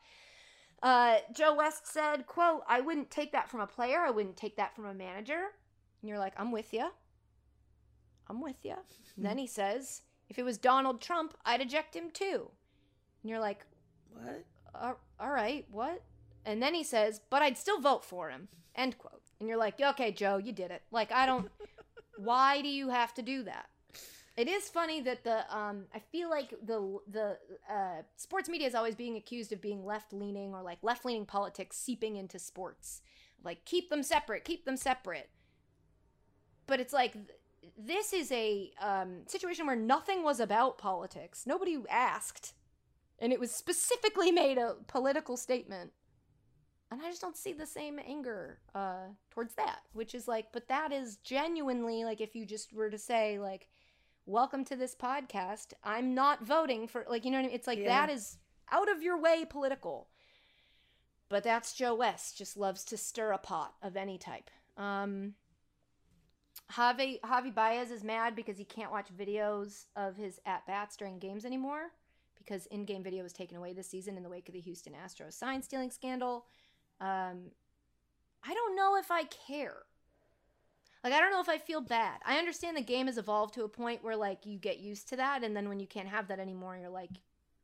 Uh, Joe West said, quote, I wouldn't take that from a player. I wouldn't take that from a manager. And you're like, I'm with you. I'm with you. Then he [laughs] says, if it was Donald Trump, I'd eject him too. And you're like, What? "Uh, all right, what? And then he says, but I'd still vote for him. End quote. And you're like, okay, Joe, you did it. Like, I don't. [laughs] why do you have to do that? It is funny that the um, I feel like the the uh, sports media is always being accused of being left leaning or like left leaning politics seeping into sports. Like keep them separate, keep them separate. But it's like th- this is a um, situation where nothing was about politics. Nobody asked, and it was specifically made a political statement. And I just don't see the same anger uh, towards that, which is like, but that is genuinely like if you just were to say like, "Welcome to this podcast," I'm not voting for like you know what I mean. It's like Yeah. that is out of your way political. But that's Joe West. Just loves to stir a pot of any type. Um, Javi Javi Baez is mad because he can't watch videos of his at bats during games anymore because in-game video was taken away this season in the wake of the Houston Astros sign stealing scandal. Um, I don't know if I care. Like I don't know if I feel bad. I understand the game has evolved to a point where like you get used to that, and then when you can't have that anymore, you're like,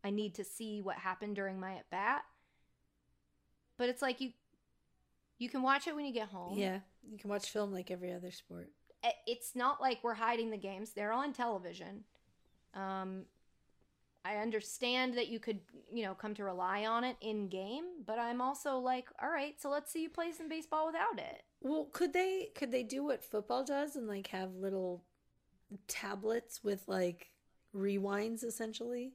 I need to see what happened during my at bat. But it's like you, you can watch it when you get home Yeah, you can watch film like every other sport. it's not like we're hiding the games they're on television um i understand that you could you know come to rely on it in game but i'm also like all right so let's see you play some baseball without it Well, could they could they do what football does and like have little tablets with like rewinds essentially?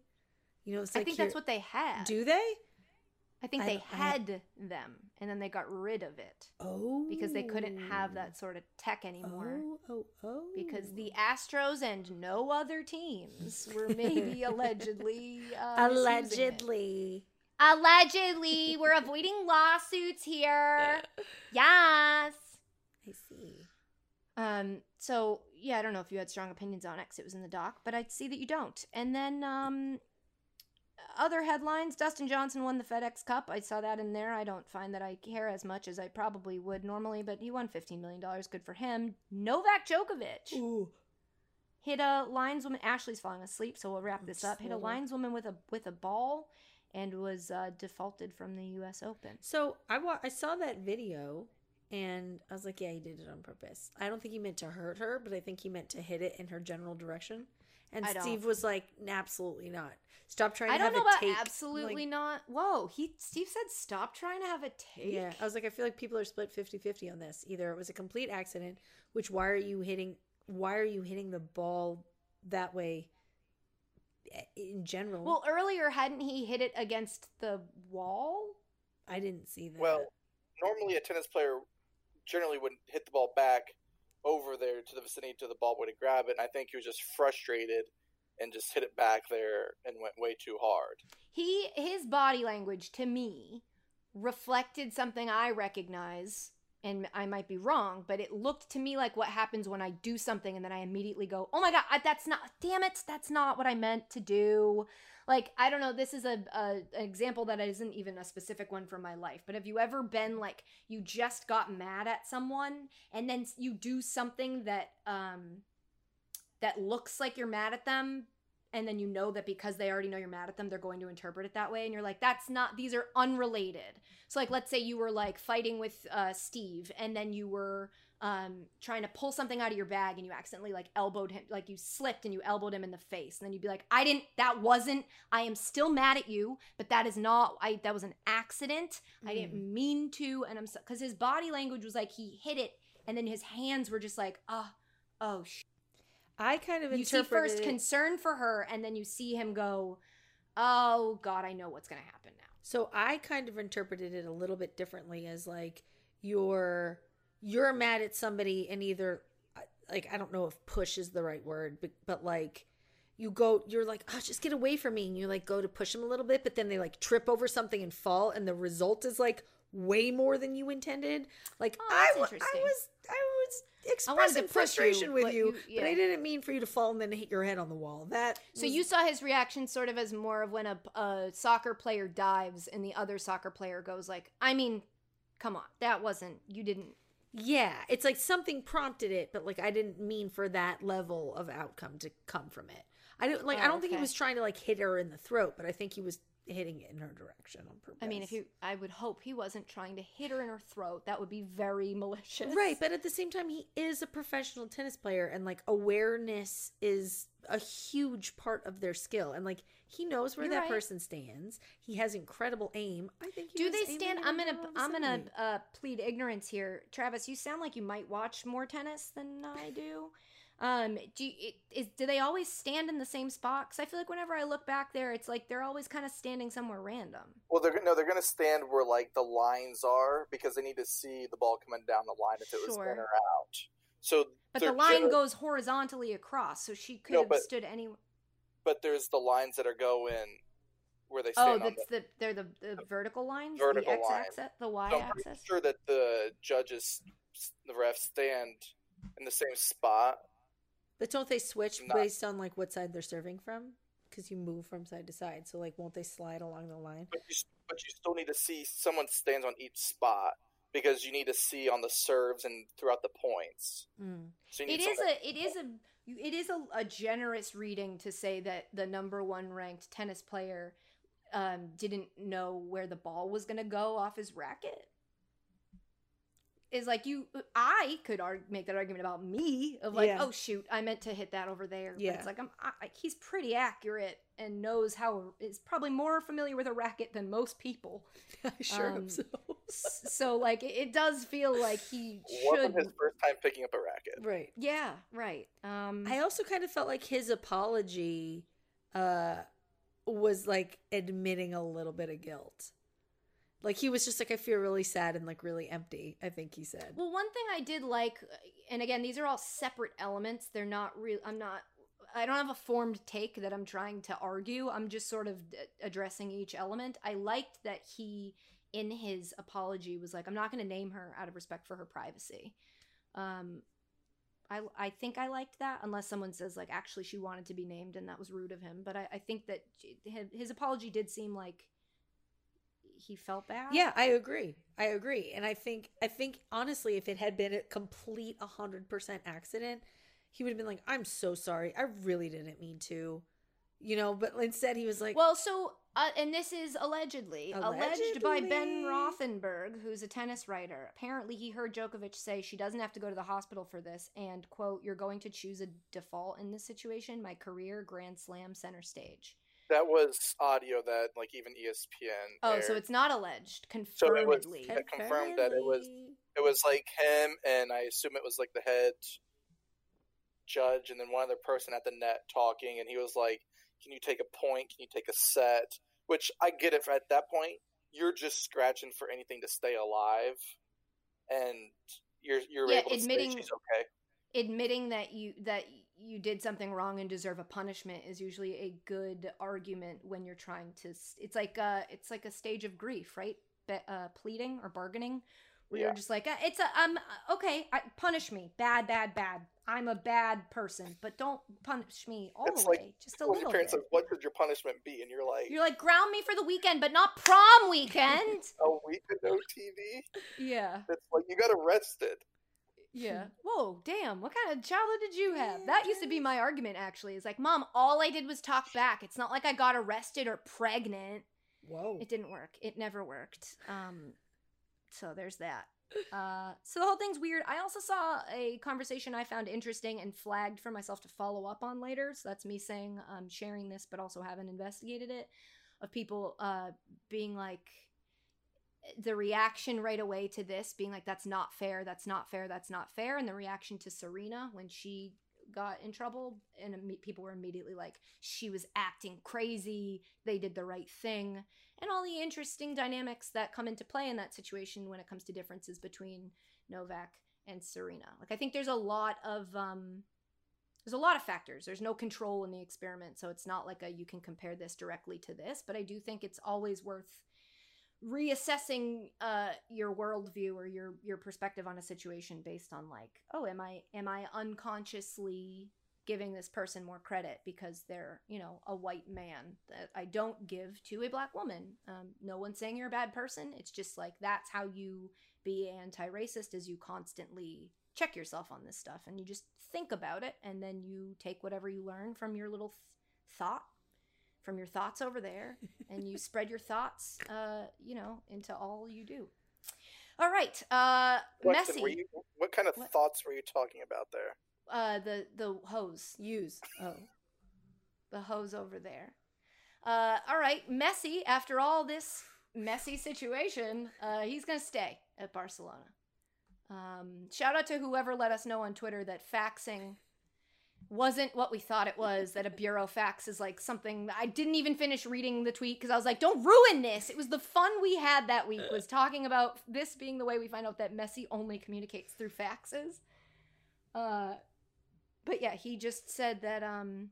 You know, it's i like think that's what they have do they? I think I they don't- I- had them and then they got rid of it Oh, because they couldn't have that sort of tech anymore. Oh, oh, oh. Because the Astros and no other teams were [laughs] maybe allegedly uh, allegedly. Allegedly, we're avoiding [laughs] lawsuits here. Yes. I see. Um. So yeah, I don't know if you had strong opinions on it 'cause it was in the doc, but I see that you don't. And then um, other headlines: Dustin Johnson won the FedEx Cup. I saw that in there. I don't find that I care as much as I probably would normally, but he won fifteen million dollars. Good for him. Novak Djokovic Ooh. hit a lineswoman. Ashley's falling asleep, so we'll wrap this up. Hit a lineswoman with a with a ball, and was uh, defaulted from the U.S. Open. So I wa- I saw that video and I was like, yeah, he did it on purpose. I don't think he meant to hurt her, but I think he meant to hit it in her general direction. And I don't. Steve was like, absolutely not. Stop trying I to don't have know a about take. absolutely like- not. Whoa, he Steve said stop trying to have a take. Yeah, I was like, I feel like people are split 50-50 on this. Either it was a complete accident, which why are you hitting? Why are you hitting the ball that way? eh, In general, Well, earlier hadn't he hit it against the wall? I didn't see that. Well, normally a tennis player generally wouldn't hit the ball back over there to the vicinity to the ball boy to grab it. And I think he was just frustrated and just hit it back there and went way too hard. He his body language to me reflected something I recognize and I might be wrong, but it looked to me like what happens when I do something and then I immediately go, "Oh my god, that's not damn it, that's not what I meant to do." Like, I don't know, this is a, a an example that isn't even a specific one from my life, but have you ever been like you just got mad at someone and then you do something that um that looks like you're mad at them and then you know that because they already know you're mad at them they're going to interpret it that way and you're like that's not these are unrelated. So like let's say you were like fighting with uh, steve and then you were um, trying to pull something out of your bag and you accidentally like elbowed him like you slipped and you elbowed him in the face. And then you'd be like i didn't that wasn't i am still mad at you but that is not i that was an accident. I didn't mean to and i'm because his body language was like he hit it and then his hands were just like ah oh sh-. I kind of you see first it- concern for her and then you see him go oh god i know what's gonna happen now. So I kind of interpreted it a little bit differently as like you're you're mad at somebody and either like I don't know if push is the right word, but but like you go you're like, "Oh, just get away from me." And you like go to push them a little bit, but then they like trip over something and fall and the result is like way more than you intended. Like Oh, I, I was I was expressing frustration you, with you, you- but I didn't mean for you to fall and then hit your head on the wall. That so was- you saw his reaction sort of as more of when a, a soccer player dives and the other soccer player goes like i mean come on that wasn't you didn't Yeah, it's like something prompted it, but like I didn't mean for that level of outcome to come from it. I don't like. I Oh, don't think he was trying to like hit her in the throat, but I think he was hitting it in her direction on purpose. i mean if you i would hope he wasn't trying to hit her in her throat that would be very [laughs] malicious right, but at the same time, he is a professional tennis player, and like awareness is a huge part of their skill, and like he knows where You're that right. person stands. He has incredible aim. I think. He do they stand i'm gonna i'm gonna uh plead ignorance here travis you sound like you might watch more tennis than i do um do you, it- is do they always stand in the same spot because i feel like whenever i look back there it's like they're always kind of standing somewhere random Well, they're no, they're going to stand where like the lines are because they need to see the ball coming down the line if it was Sure. in or out. So, but the line gener- goes horizontally across so she could No, have but- stood any but there's the lines that are going where they oh stand on that's the they're the, the vertical lines vertical the x line. axis the y So I'm pretty axis sure that the judges, the refs, stand in the same spot. But don't they switch Not- based on like what side they're serving from? Because you move from side to side, so like won't they slide along the line? But you, but you still need to see someone stands on each spot because you need to see on the serves and throughout the points. Mm. So you need it is someone- a it is a it is a, a generous reading to say that the number one ranked tennis player um, didn't know where the ball was going to go off his racket is like you i could arg- make that argument about me of like Yeah. oh shoot i meant to hit that over there but Yeah. it's like i'm I, I- he's pretty accurate and knows how is probably more familiar with a racket than most people I [laughs] sure Um, hope so. So like it, it does feel like he should his first time picking up a racket. right. yeah right um I also kind of felt like his apology uh was like admitting a little bit of guilt. Like he was just like, I feel really sad and like really empty. I think he said. Well, one thing I did like, and again, these are all separate elements. They're not real. I'm not. I don't have a formed take that I'm trying to argue. I'm just sort of addressing each element. I liked that he, in his apology, was like, "I'm not going to name her out of respect for her privacy." Um, I I think I liked that, unless someone says like, actually, she wanted to be named, and that was rude of him. But I, I think that his, his apology did seem like he felt bad. Yeah, I agree. I agree. And I think I think honestly if it had been a complete 100% accident, he would have been like, "I'm so sorry. I really didn't mean to." You know, but instead he was like, Well, so uh, and this is allegedly alleged by Ben Rothenberg, who's a tennis writer. Apparently, he heard Djokovic say she doesn't have to go to the hospital for this, and quote, "You're going to choose a default in this situation. My career, Grand Slam, center stage." That was audio that like even ESPN. Oh, so it's not alleged, So it was- confirmedly. It confirmed that it was- it was like him and I assume it was like the head judge and then one other person at the net talking and he was like, Can you take a point? Can you take a set? Which I get it at that point. You're just scratching for anything to stay alive and you're you're Yeah, able to admitting- say she's okay. admitting that you that you did something wrong and deserve a punishment is usually a good argument when you're trying to it's like uh it's like a stage of grief right? Be- uh pleading or bargaining. Where you're just like uh, it's a i'm uh, okay I, punish me. Bad bad bad. I'm a bad person but don't punish me all It's the like way just a little parents bit. like, What should your punishment be? And you're like, you're like ground me for the weekend but not prom weekend. [laughs] A week of no TV? yeah. It's like you got arrested. Yeah. [laughs] Whoa, damn. What kind of childhood did you have? That used to be my argument, actually. Is like, Mom, all I did was talk back. It's not like I got arrested or pregnant. Whoa. It didn't work. It never worked. Um, so there's that. Uh, so the whole thing's weird. I also saw a conversation I found interesting and flagged for myself to follow up on later. So that's me saying I'm sharing this, but also haven't investigated it. Of people uh, being like, the reaction right away to this being like, that's not fair, that's not fair, that's not fair. And the reaction to Serena when she got in trouble and people were immediately like, she was acting crazy, they did the right thing and all the interesting dynamics that come into play in that situation when it comes to differences between Novak and Serena. Like I think there's a lot of um there's a lot of factors. There's no control in the experiment, so it's not like a you can compare this directly to this, but I do think it's always worth reassessing uh your worldview or your your perspective on a situation based on like, oh, am I am I unconsciously giving this person more credit because they're, you know, a white man that I don't give to a black woman. Um, no one's saying you're a bad person. It's just like that's how you be anti-racist is you constantly check yourself on this stuff and you just think about it and then you take whatever you learn from your little th- thought from your thoughts over there and you spread your thoughts uh you know into all you do all right uh messy you, what kind of What? thoughts were you talking about there? uh the the hose Use. Oh. the hose over there. Uh, all right, Messi. After all this messy situation, uh, he's gonna stay at Barcelona. Um, shout out to whoever let us know on Twitter that faxing wasn't what we thought it was. That a burofax is like something. I didn't even finish reading the tweet because I was like, "Don't ruin this." It was the fun we had that week was talking about this being the way we find out that Messi only communicates through faxes. Uh, but yeah, he just said that um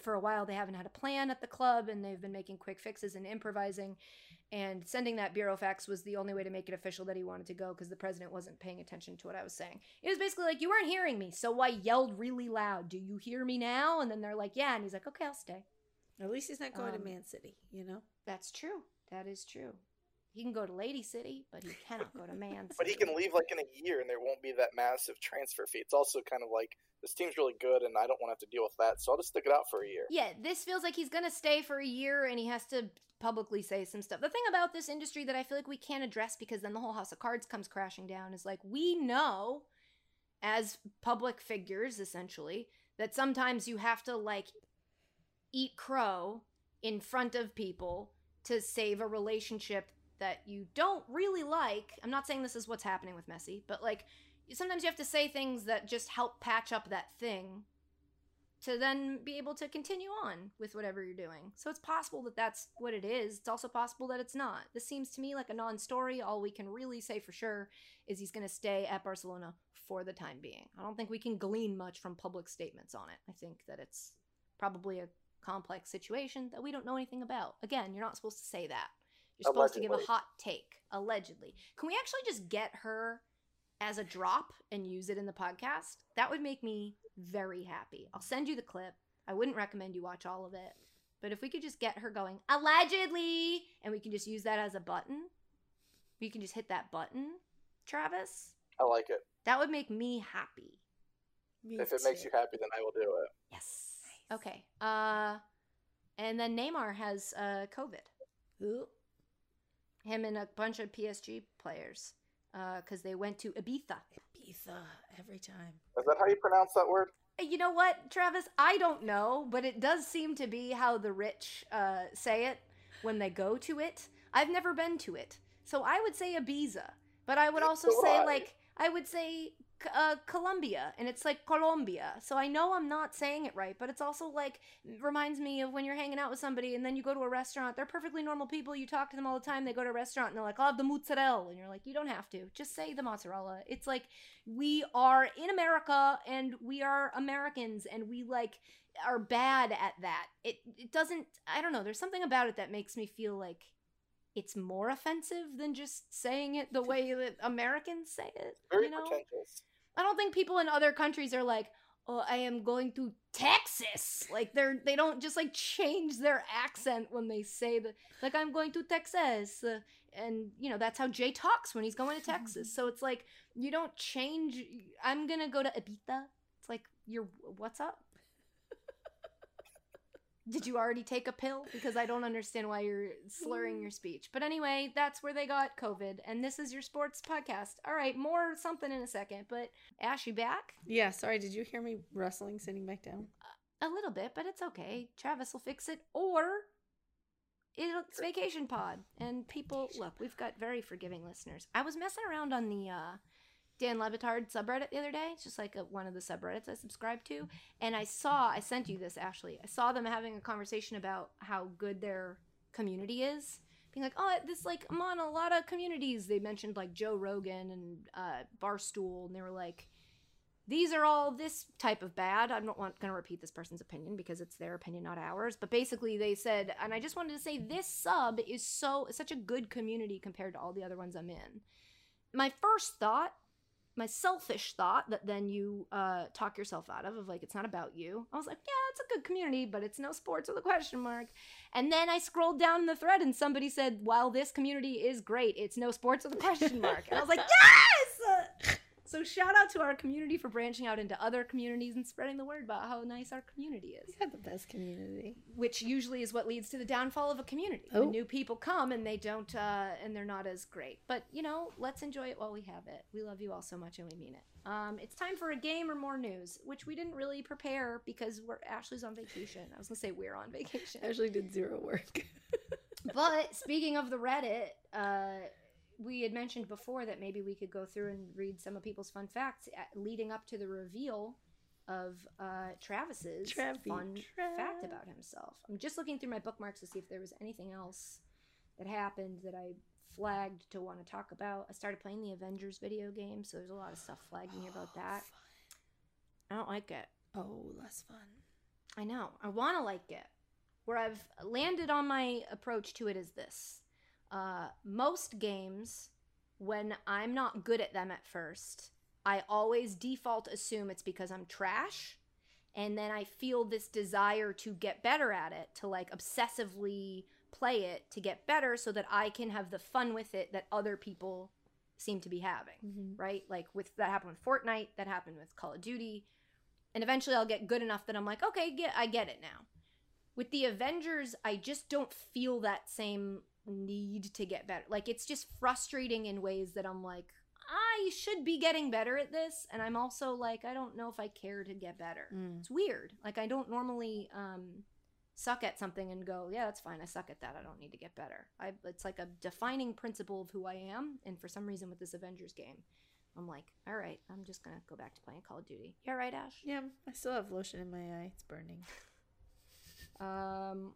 for a while they haven't had a plan at the club and they've been making quick fixes and improvising and sending that burofax was the only way to make it official that he wanted to go because the president wasn't paying attention to what I was saying. It was basically like you weren't hearing me, so I yelled really loud, "Do you hear me now?" And then they're like, "Yeah," and he's like, "Okay, I'll stay." At least he's not going Um, to Man City, you know? That's true. That is true. He can go to Lady City, but he cannot go to Man City. [laughs] But he can leave like in a year, and there won't be that massive transfer fee. It's also kind of like this team's really good, and I don't want to have to deal with that, so I'll just stick it out for a year. Yeah, this feels like he's gonna stay for a year and he has to publicly say some stuff. The thing about this industry that I feel like we can't address because then the whole house of cards comes crashing down is like we know as public figures essentially that sometimes you have to like eat crow in front of people to save a relationship that you don't really like. I'm not saying this is what's happening with Messi, but like sometimes you have to say things that just help patch up that thing to then be able to continue on with whatever you're doing. So it's possible that that's what it is. It's also possible that it's not. This seems to me like a non story. All we can really say for sure is he's going to stay at Barcelona for the time being. I don't think we can glean much from public statements on it. I think that it's probably a complex situation that we don't know anything about. Again, you're not supposed to say that. You're supposed to give a hot take, allegedly. Can we actually just get her as a drop and use it in the podcast? That would make me very happy. I'll send you the clip. I wouldn't recommend you watch all of it. But if we could just get her going, allegedly, and we can just use that as a button, we can just hit that button, Travis, I like it. that would make me happy. Me if it makes you happy, then I will do it. Yes. Okay. Uh, and then Neymar has uh, COVID. Ooh. Him and a bunch of PSG players because they went to Ibiza. Ibiza every time. Is that how you pronounce that word? You know what, Travis? I don't know, but it does seem to be how the rich uh, say it when they go to it. I've never been to it, so I would say Ibiza, but I would also say Why? like I would say uh, Colombia, and it's like Colombia. So I know I'm not saying it right, but it's also like reminds me of when you're hanging out with somebody and then you go to a restaurant. They're perfectly normal people. You talk to them all the time. They go to a restaurant and they're like, "I'll have the mozzarella," and you're like, "You don't have to. Just say the mozzarella." It's like we are in America and we are Americans and we like are bad at that. It it doesn't. I don't know. There's something about it that makes me feel like it's more offensive than just saying it the way that Americans say it. Very you know? pretentious. I don't think people in other countries are like, "Oh, I am going to Texas." Like they're they don't just like change their accent when they say the like I'm going to Texas, uh, and you know that's how Jay talks when he's going to Texas. [laughs] So it's like you don't change. I'm gonna go to Ibiza. It's like you're what's up. Did you already take a pill? Because I don't understand why you're slurring your speech. But anyway, that's where they got COVID. And this is your sports podcast. All right, more something in a second. But Ash, you back? Yeah, sorry, did you hear me rustling sitting back down? A little bit, but it's okay. Travis will fix it. Or it's vacation pod. And people, look, we've got very forgiving listeners. I was messing around on the uh, Dan Le Batard subreddit the other day. It's just like a, one of the subreddits I subscribe to. And I saw, I sent you this, Ashley. I saw them having a conversation about how good their community is. Being like, oh, this, like, I'm on a lot of communities. They mentioned, like, Joe Rogan and uh, Barstool. And they were like, these are all this type of bad. I'm not going to repeat this person's opinion because it's their opinion, not ours. But basically, they said, and I just wanted to say, this sub is so such a good community compared to all the other ones I'm in. My first thought, my selfish thought that then you uh, talk yourself out of, of like it's not about you. I was like, yeah, it's a good community, but it's no sports with a question mark. And then I scrolled down the thread and somebody said, while this community is great, it's no sports with a question mark. And I was like, [laughs] yes. So shout out to our community for branching out into other communities and spreading the word about how nice our community is. We the best community. Which usually is what leads to the downfall of a community. Oh. When new people come and they don't, uh, and they're not as great. But you know, let's enjoy it while we have it. We love you all so much and we mean it. Um, it's time for a game or more news, which we didn't really prepare because we're Ashley's on vacation. I was gonna say we're on vacation. Ashley did zero work. [laughs] But speaking of the Reddit, uh, we had mentioned before that maybe we could go through and read some of people's fun facts at- leading up to the reveal of uh, Travis's fun Trav. fact about himself. I'm just looking through my bookmarks to see if there was anything else that happened that I flagged to want to talk about. I started playing the Avengers video game, so there's a lot of stuff flagging about that. I don't like it. oh, less fun. I know. I want to like it. Where I've landed on my approach to it is this. Uh, most games, when I'm not good at them at first, I always default assume it's because I'm trash. And then I feel this desire to get better at it, to like obsessively play it to get better so that I can have the fun with it that other people seem to be having, right? Like with that happened with Fortnite, that happened with Call of Duty, and eventually I'll get good enough that I'm like, okay, get I get it now. With the Avengers, I just don't feel that same need to get better. Like it's just frustrating in ways that I'm like, I should be getting better at this, and I'm also like, I don't know if I care to get better. Mm. It's weird. Like I don't normally um suck at something and go, yeah, that's fine. I suck at that. I don't need to get better. I it's like a defining principle of who I am, and for some reason with this Avengers game, I'm like, all right, I'm just gonna go back to playing Call of Duty. Yeah, right, Ash. Yeah, I still have lotion in my eye. It's burning. [laughs] Um,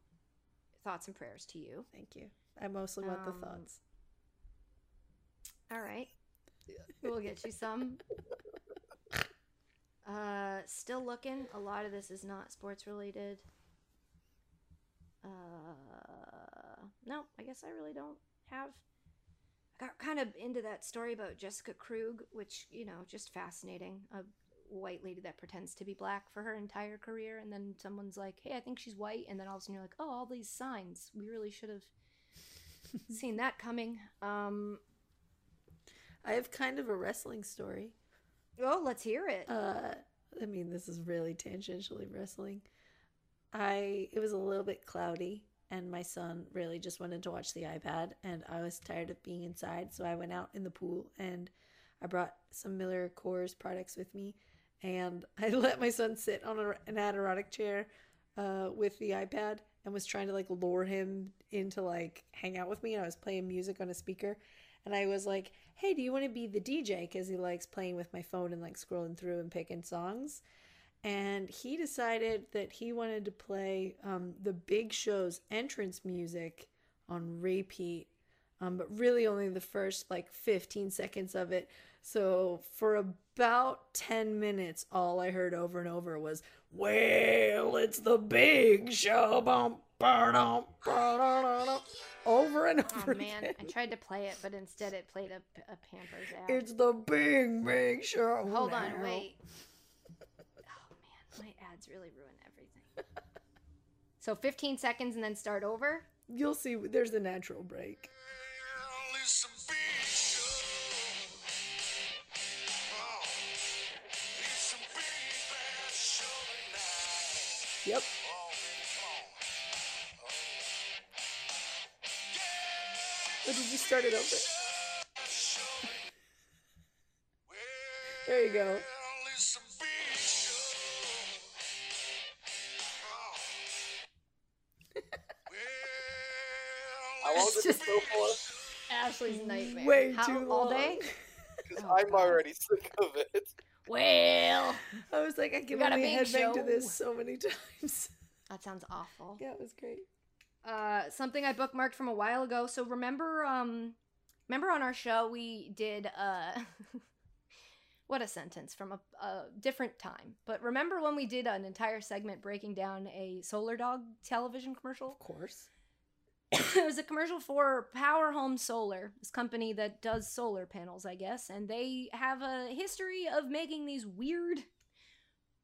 thoughts and prayers to you. Thank you. I mostly want the Um, thoughts. All right, we'll get you some. [laughs] Uh, still looking. A lot of this is not sports related. Uh, no, I guess I really don't have. I got kind of into that story about Jessica Krug, which you know, just fascinating. A white lady that pretends to be black for her entire career, and then someone's like, "Hey, I think she's white," and then all of a sudden you're like, "Oh, all these signs. We really should have seen that coming." Um, I have kind of a wrestling story. oh, let's hear it. Uh, I mean, this is really tangentially wrestling. I it was a little bit cloudy, and my son really just wanted to watch the iPad, and I was tired of being inside, so I went out in the pool and I brought some Miller Coors products with me, and [laughs] I let my son sit on a, an Adirondack chair uh, with the iPad and was trying to like lure him into like hang out with me, and I was playing music on a speaker. And I was like, hey, do you want to be the DJ? Because he likes playing with my phone and like scrolling through and picking songs. And he decided that he wanted to play um, the big show's entrance music on repeat, um, but really only the first like 15 seconds of it. So for about 10 minutes, all I heard over and over was, Well, it's the big show. Bum, ba-dum, ba-da-da-da," Over and Oh over man, again. I tried to play it, but instead it played a, a Pampers ad. It's the big, big show. Hold on, wait. Oh man, my ads really ruin everything. So 15 seconds and then start over. You'll see, there's a natural break. Yep. Oh, did you start it over? There you go. How long It's did this just- go for? Ashley's nightmare. Way How, too All day? Because Oh, I'm God. already sick of it. Well, I was like, I can got a only big headbang to this so many [laughs] times. that sounds awful. yeah, it was great. Uh something I bookmarked from a while ago. So remember um remember on our show we did uh [laughs] what a sentence from a, a different time. But remember when we did an entire segment breaking down a Solar Dog television commercial? Of course. [coughs] it was a commercial for Power Home Solar, this company that does solar panels, I guess, and they have a history of making these weird,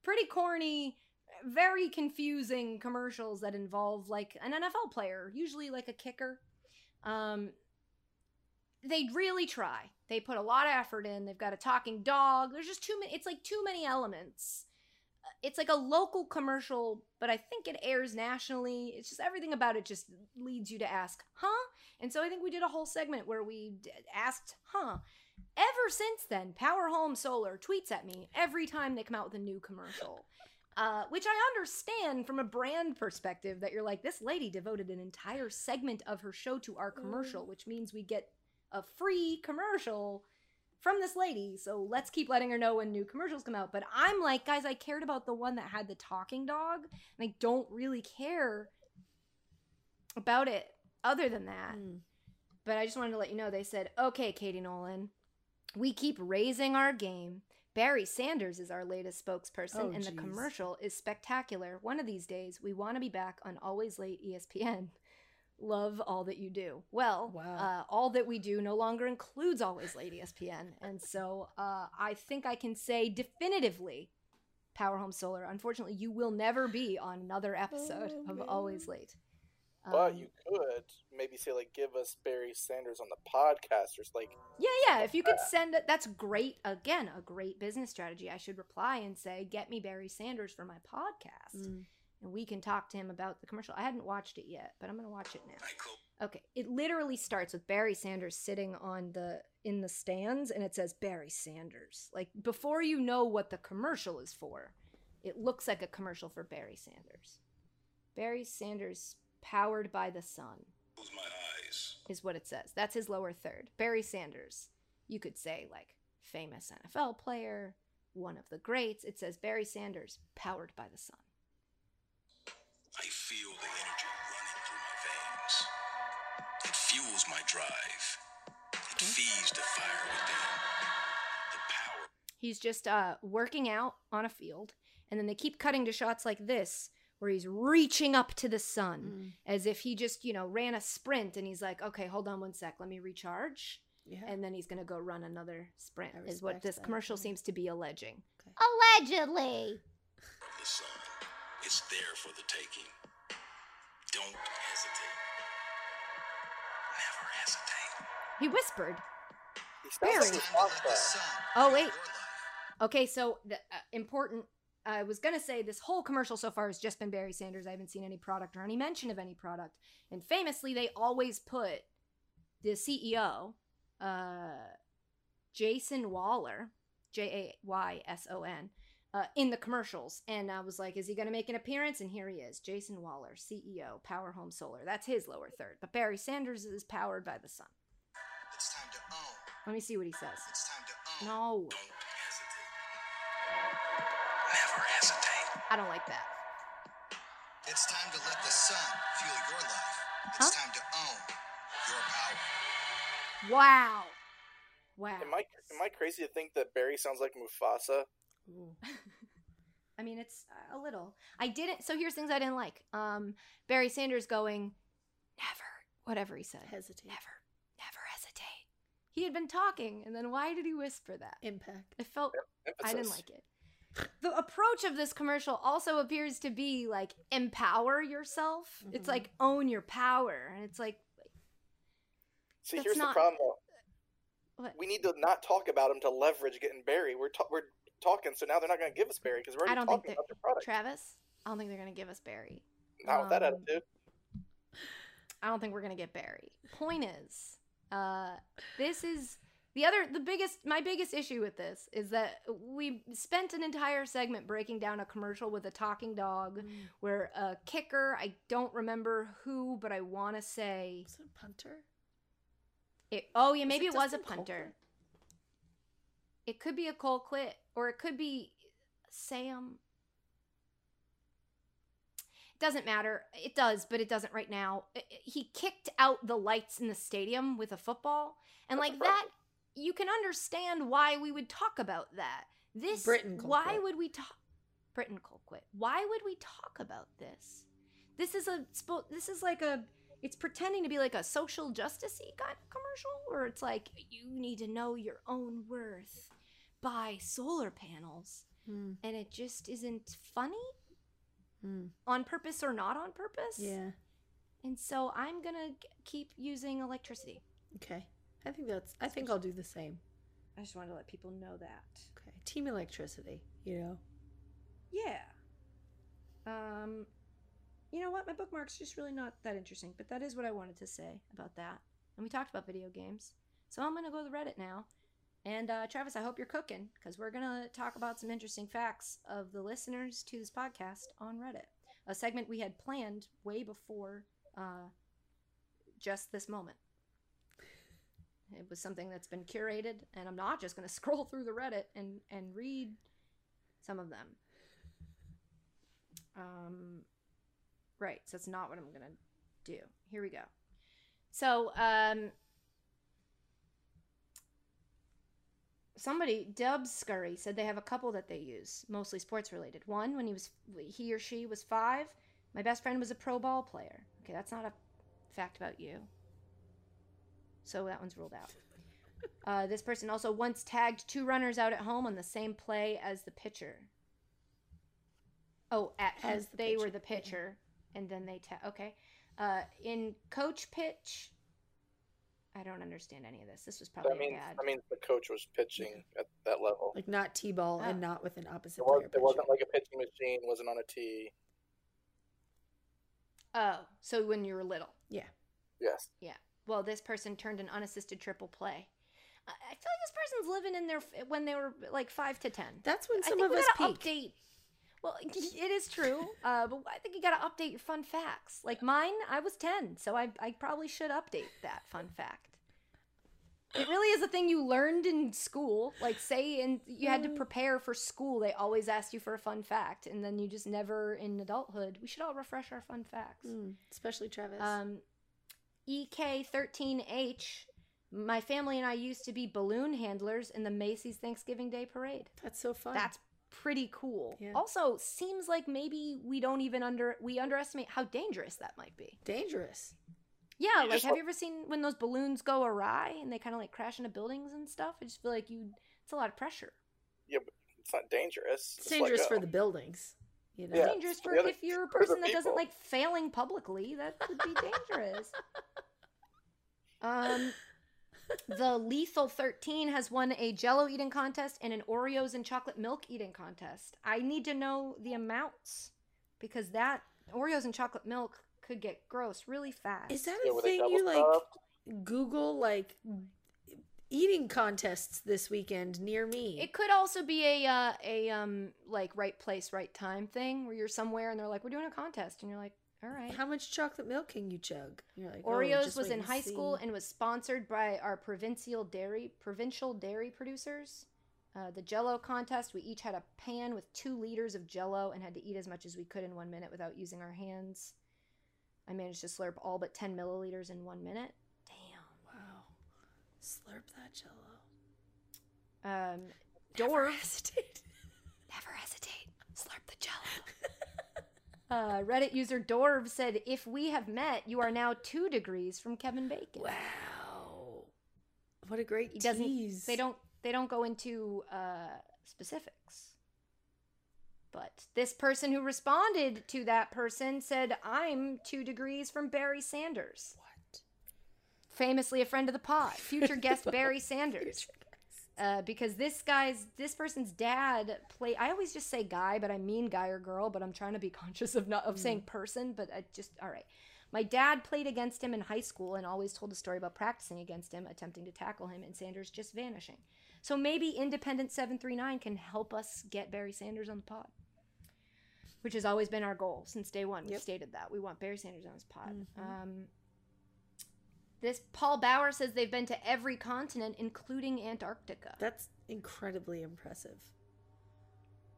pretty corny, very confusing commercials that involve like an NFL player, usually like a kicker. Um, they really try. They put a lot of effort in. They've got a talking dog. There's just too many. It's like too many elements. Uh, It's like a local commercial, but I think it airs nationally. It's just everything about it just leads you to ask, huh? And so I think we did a whole segment where we asked, huh? Ever since then, Power Home Solar tweets at me every time they come out with a new commercial. Uh, which I understand from a brand perspective that you're like, this lady devoted an entire segment of her show to our commercial, which means we get a free commercial from this lady. So let's keep letting her know when new commercials come out. But I'm like, guys, I cared about the one that had the talking dog, and I don't really care about it other than that. Mm. But I just wanted to let you know they said, okay, Katie Nolan, we keep raising our game. Barry Sanders is our latest spokesperson, Oh, and the commercial is spectacular. One of these days, we want to be back on Always Late ESPN. Love all that you do. Well, Wow. uh, all that we do no longer includes Always Late ESPN. and so uh, I think I can say definitively Power Home Solar. Unfortunately, you will never be on another episode Oh, of Always Late. But Um, you could maybe say like give us Barry Sanders on the podcast or s- like Yeah, yeah. If you could send it, that's great. Again, a great business strategy. I should reply and say, "Get me Barry Sanders for my podcast," Mm. and we can talk to him about the commercial. I hadn't watched it yet, but I'm gonna watch it now. Okay, it literally starts with Barry Sanders sitting on the in the stands, and it says Barry Sanders. Like before you know what the commercial is for, it looks like a commercial for Barry Sanders. Barry Sanders, powered by the sun is what it says. That's his lower third. Barry Sanders. You could say like famous NFL player, one of the greats. It says Barry Sanders, powered by the sun. I feel the energy running through my veins. It fuels my drive. It feeds the fire within. The power. He's just uh, working out on a field, and then they keep cutting to shots like this, where he's reaching up to the sun, Mm. as if he just, you know, ran a sprint, and he's like, okay, hold on one sec, let me recharge, Yeah. and then he's gonna go run another sprint. I Is what this that, commercial yeah. seems to be alleging. Okay. Allegedly. the sun. It's there for the taking. Don't hesitate. Never hesitate. He whispered. He sounds Barry. like Time a to let rock the star. sun Oh, wait. Okay, so the uh, important. I was gonna say this whole commercial so far has just been Barry Sanders. I haven't seen any product or any mention of any product. And famously, they always put the CEO, uh, Jayson Waller, J A Y S O N, uh, in the commercials. And I was like, is he gonna make an appearance? And here he is, Jayson Waller, CEO, Power Home Solar. That's his lower third. But Barry Sanders is powered by the sun. It's time to own. Let me see what he says. It's time to own. No, I don't like that. It's time to let the sun fuel your life. It's time to own your power. Wow. Wow. Am I am I crazy to think that Barry sounds like Mufasa? [laughs] I mean, it's a little. I didn't. So here's things I didn't like. Um, Barry Sanders going, never, whatever he said, Hesitate. never, never hesitate. He had been talking, and then why did he whisper that? Impact. It felt. I didn't like it. The approach of this commercial also appears to be like empower yourself. It's Mhm. like own your power, and it's like See, here's not- the problem though. what? We need to not talk about him to leverage getting Barry. We're ta- we're talking, so now they're not going to give us Barry because we're already talking about their product. Travis. I don't think they're gonna give us Barry. not with that um, attitude. I don't think we're gonna get Barry. Point is, uh, this is the other, the biggest, my biggest issue with this is that we spent an entire segment breaking down a commercial with a talking dog, Mm. where a kicker, I don't remember who, but I want to say, Was it a punter? it, oh yeah, Was maybe it it was a punter. It could be a Colquitt, or it could be Sam. It doesn't matter. It does, but it doesn't right now. He kicked out the lights in the stadium with a football, and like that, you can understand why we would talk about that. This, Britton why would we talk? Britton Colquitt. Why would we talk about this? This is a this is like a it's pretending to be like a social justicey kind of commercial where it's like you need to know your own worth buy solar panels Hmm. and it just isn't funny Hmm. on purpose or not on purpose Yeah. and so i'm gonna keep using electricity Okay. I think that's. I think I'll do the same. i just wanted to let people know that Okay. Team electricity. You know. yeah um you know what my bookmark's just really not that interesting but that is what i wanted to say about that and we talked about video games so i'm gonna go to reddit now and uh, travis i hope you're cooking because we're gonna talk about some interesting facts of the listeners to this podcast on reddit a segment we had planned way before uh, just this moment it was something that's been curated and i'm not just gonna [laughs] scroll through the reddit and and read some of them um, right. So that's not what I'm gonna do. Here we go. So, um, somebody, Dubs Scurry, said they have a couple that they use, mostly sports related. One, when he was he or she was five, my best friend was a pro ball player. Okay, that's not a fact about you. So that one's ruled out. Uh, this person also once tagged two runners out at home on the same play as the pitcher. Oh, at As the they were the pitcher, and then they ta- okay. Uh, in coach pitch, I don't understand any of this. This was probably That means bad. that means the coach was pitching at that level. Like not t-ball and Oh. not with an opposite It, was, it wasn't like a pitching machine. Wasn't on a tee. oh, so when you were little. Yeah. Yes. Yeah. Well, this person turned an unassisted triple play. I feel like this person's living in their when they were like five to ten. That's when I some think of we us peak. update. Well, [laughs] it is true, uh, but I think you got to update your fun facts. Like mine, I was ten, so I I probably should update that fun fact. It really is a thing you learned in school. Like, say, and you had to prepare for school. They always asked you for a fun fact, and then you just never in adulthood. We should all refresh our fun facts. Mm, especially Travis. Um, EK13H. My family and I used to be balloon handlers in the Macy's Thanksgiving Day Parade. That's so fun. That's pretty cool. Yeah. Also, seems like maybe we don't even under we underestimate how dangerous that might be. dangerous. Yeah, like have you ever seen when those balloons go awry and they kind of like crash into buildings and stuff? I just feel like you it's a lot of pressure. Yeah, but it's not dangerous. It's Just let dangerous for go. the buildings. You know. Yeah. dangerous for other- if you're a [laughs] person that doesn't like failing publicly. That would be dangerous. [laughs] um, the Lethal Thirteen has won a Jello eating contest and an Oreos and chocolate milk eating contest. I need to know the amounts because that Oreos and chocolate milk could get gross really fast. Is that a were they thing double you like stuffed? Google like eating contests this weekend near me? It could also be a uh, a um like right place right time thing where you're somewhere and they're like we're doing a contest and you're like all right. How much chocolate milk can you chug? You're like, oh, Oreos just was in high school and was sponsored by our provincial dairy provincial dairy producers. Uh, the Jello contest, we each had a pan with two liters of Jello and had to eat as much as we could in one minute without using our hands. I managed to slurp all but ten milliliters in one minute. Wow. Slurp that jello. Um, Never hesitate. [laughs] never hesitate. Slurp the Jello. [laughs] Uh, Reddit user Dorv said, "If we have met, you are now two degrees from Kevin Bacon." Wow. What a great He tease. They don't. They don't go into uh, specifics. But this person who responded to that person said, "I'm two degrees from Barry Sanders." What? Famously a friend of the pod, future [laughs] guest Barry Sanders. Uh, because this guy's this person's dad play I always just say guy, but I mean guy or girl, but I'm trying to be [laughs] conscious of not of saying person, but I just all right. My dad played against him in high school and always told a story about practicing against him, attempting to tackle him, and Sanders just vanishing. So maybe Independent 739 can help us get Barry Sanders on the pod. Which has always been our goal since day one. We've Yep. stated that. We want Barry Sanders on his pod. Mhm. Um, this Paul Bauer says they've been to every continent, including Antarctica. That's incredibly impressive.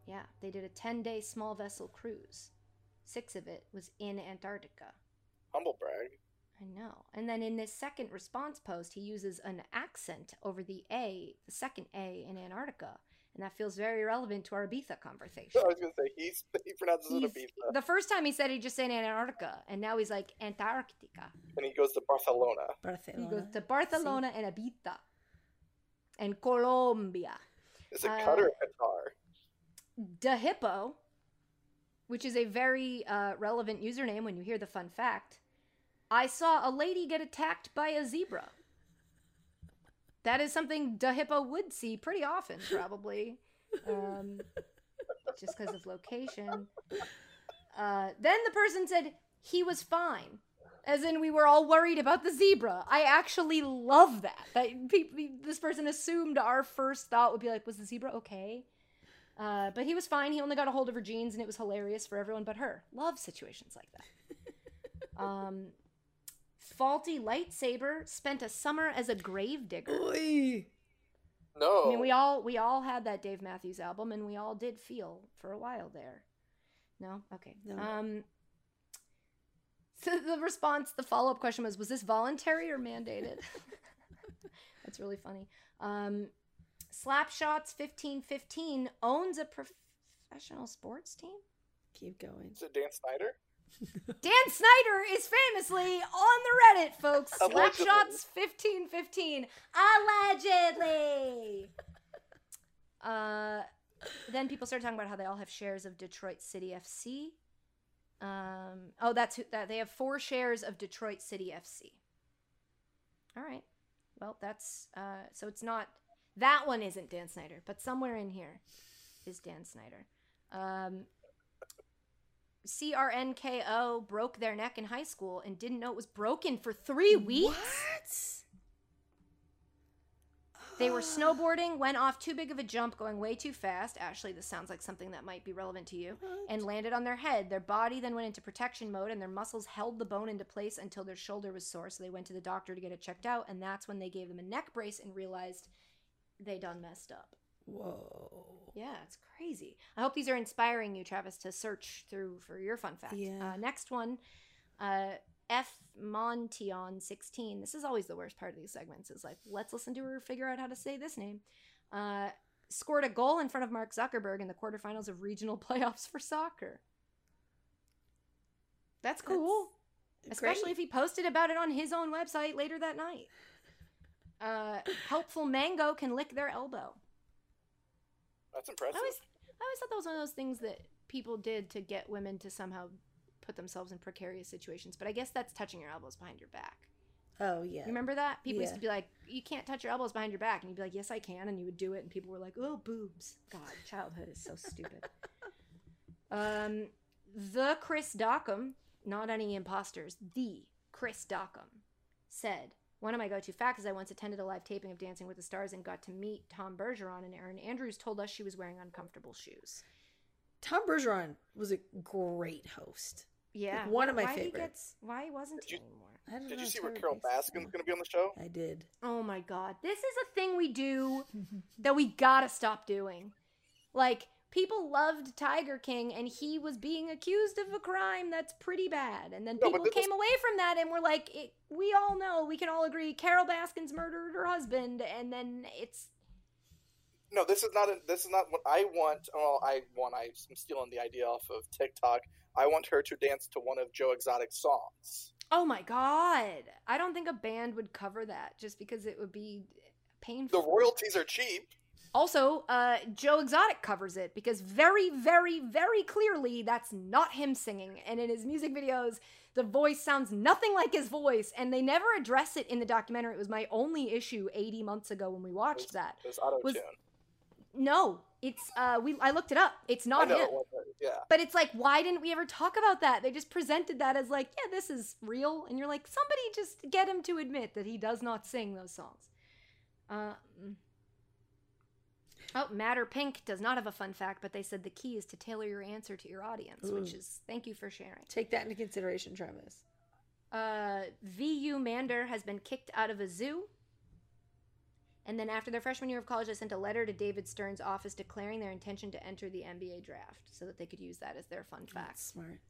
Yeah, they did a 10 day small vessel cruise. Six of it was in Antarctica. Humble brag. I know. And then in this second response post, he uses an accent over the A, the second A in Antarctica. And that feels very relevant to our Ibiza conversation. [laughs] I was gonna say he's he pronounces it Ibiza, the first time he said he just said Antarctica, and now he's like Antarctica. and he goes to Barcelona. Barcelona. He goes to Barcelona and Ibiza and Colombia. Is it Uh, Qatar or Qatar? Da Hippo, which is a very uh, relevant username when you hear the fun fact. I saw a lady get attacked by a zebra. That is something Da Hippo would see pretty often, probably, um, [laughs] just because of location. Uh, then the person said he was fine, as in we were all worried about the zebra. I actually love that. That people, this person assumed our first thought would be like, was the zebra okay? Uh, but he was fine. He only got a hold of her jeans, and it was hilarious for everyone but her. Love situations like that. [laughs] um, faulty lightsaber spent a summer as a grave digger. Oy. No. I mean, we all we all had that Dave Matthews album, and we all did feel for a while there. No, okay. No. Um. [laughs] So the response, the follow up question was, was this voluntary or mandated? [laughs] That's really funny. Um, Slapshots fifteen fifteen owns a professional sports team. Keep going. Is it Dan Snyder? Dan Snyder is famously on the Reddit, folks. Slapshots fifteen fifteen. Allegedly. [laughs] Uh, then people started talking about how they all have shares of Detroit City FC. Um, oh, that's who, that they have four shares of Detroit City FC. All right. Well, that's uh, so it's not that one isn't Dan Snyder, but somewhere in here is Dan Snyder. Um, CRNKO broke their neck in high school and didn't know it was broken for three weeks. What? They were snowboarding, went off too big of a jump, going way too fast. Ashley, this sounds like something that might be relevant to you. And landed on their head. Their body then went into protection mode, and their muscles held the bone into place until their shoulder was sore. So they went to the doctor to get it checked out, and that's when they gave them a neck brace and realized they done messed up. Whoa. Yeah, it's crazy. I hope these are inspiring you, Travis, to search through for your fun fact. Yeah. Uh, next one, uh, F Montion sixteen. This is always the worst part of these segments. Is like, let's listen to her figure out how to say this name. Uh, scored a goal in front of Mark Zuckerberg in the quarterfinals of regional [laughs] playoffs for soccer. That's cool. Especially if he posted about it on his own website later that night. Uh, helpful mango can lick their elbow. That's I impressive. always, I always thought that was one of those things that people did to get women to somehow put themselves in precarious situations. But I guess that's touching your elbows behind your back. Oh yeah. You remember that? People used to be like, "You can't touch your elbows behind your back," and you'd be like, "Yes, I can," and you would do it, and people were like, "Oh, boobs." God, childhood is so stupid. [laughs] um, the Chris Dockham, not any imposters, the Chris Dockham said. One of my go-to facts is I once attended a live taping of Dancing with the Stars and got to meet Tom Bergeron, and Erin Andrews told us she was wearing uncomfortable shoes. Tom Bergeron was a great host. Yeah, Like, one of my why he favorites. gets- why wasn't Did he you- anymore? I don't Did know, you see where Carol to say. Baskin's going to be on the show? I did. Oh my god. This is a thing we do that we gotta stop doing. Like, people loved Tiger King and he was being accused of a crime that's pretty bad. And then No, people came away from that and were like, it, we all know, we can all agree Carol Baskins murdered her husband. And then it's. No, this is not. A, this is not what I want. Well, I want. I'm stealing the idea off of TikTok. I want her to dance to one of Joe Exotic's songs. Oh my god. I don't think a band would cover that just because it would be painful. The royalties are cheap. Also, uh, Joe Exotic covers it because very, very, very clearly that's not him singing. And in his music videos, the voice sounds nothing like his voice. And they never address it in the documentary. It was my only issue 80 months ago when we watched that. There's auto tune. No, it's uh, we. I looked it up. It's not know. him. Yeah. But it's like, why didn't we ever talk about that? They just presented that as like, yeah, this is real, and you're like, somebody just get him to admit that he does not sing those songs. Uh, mm. Oh, Matter Pink does not have a fun fact, but they said the key is to tailor your answer to your audience, which is thank you for sharing. Take that into consideration, Travis. Uh, VU Mander has been kicked out of a zoo. And then after their freshman year of college, they sent a letter to David Stern's office declaring their intention to enter the NBA draft so that they could use that as their fun fact. That's smart.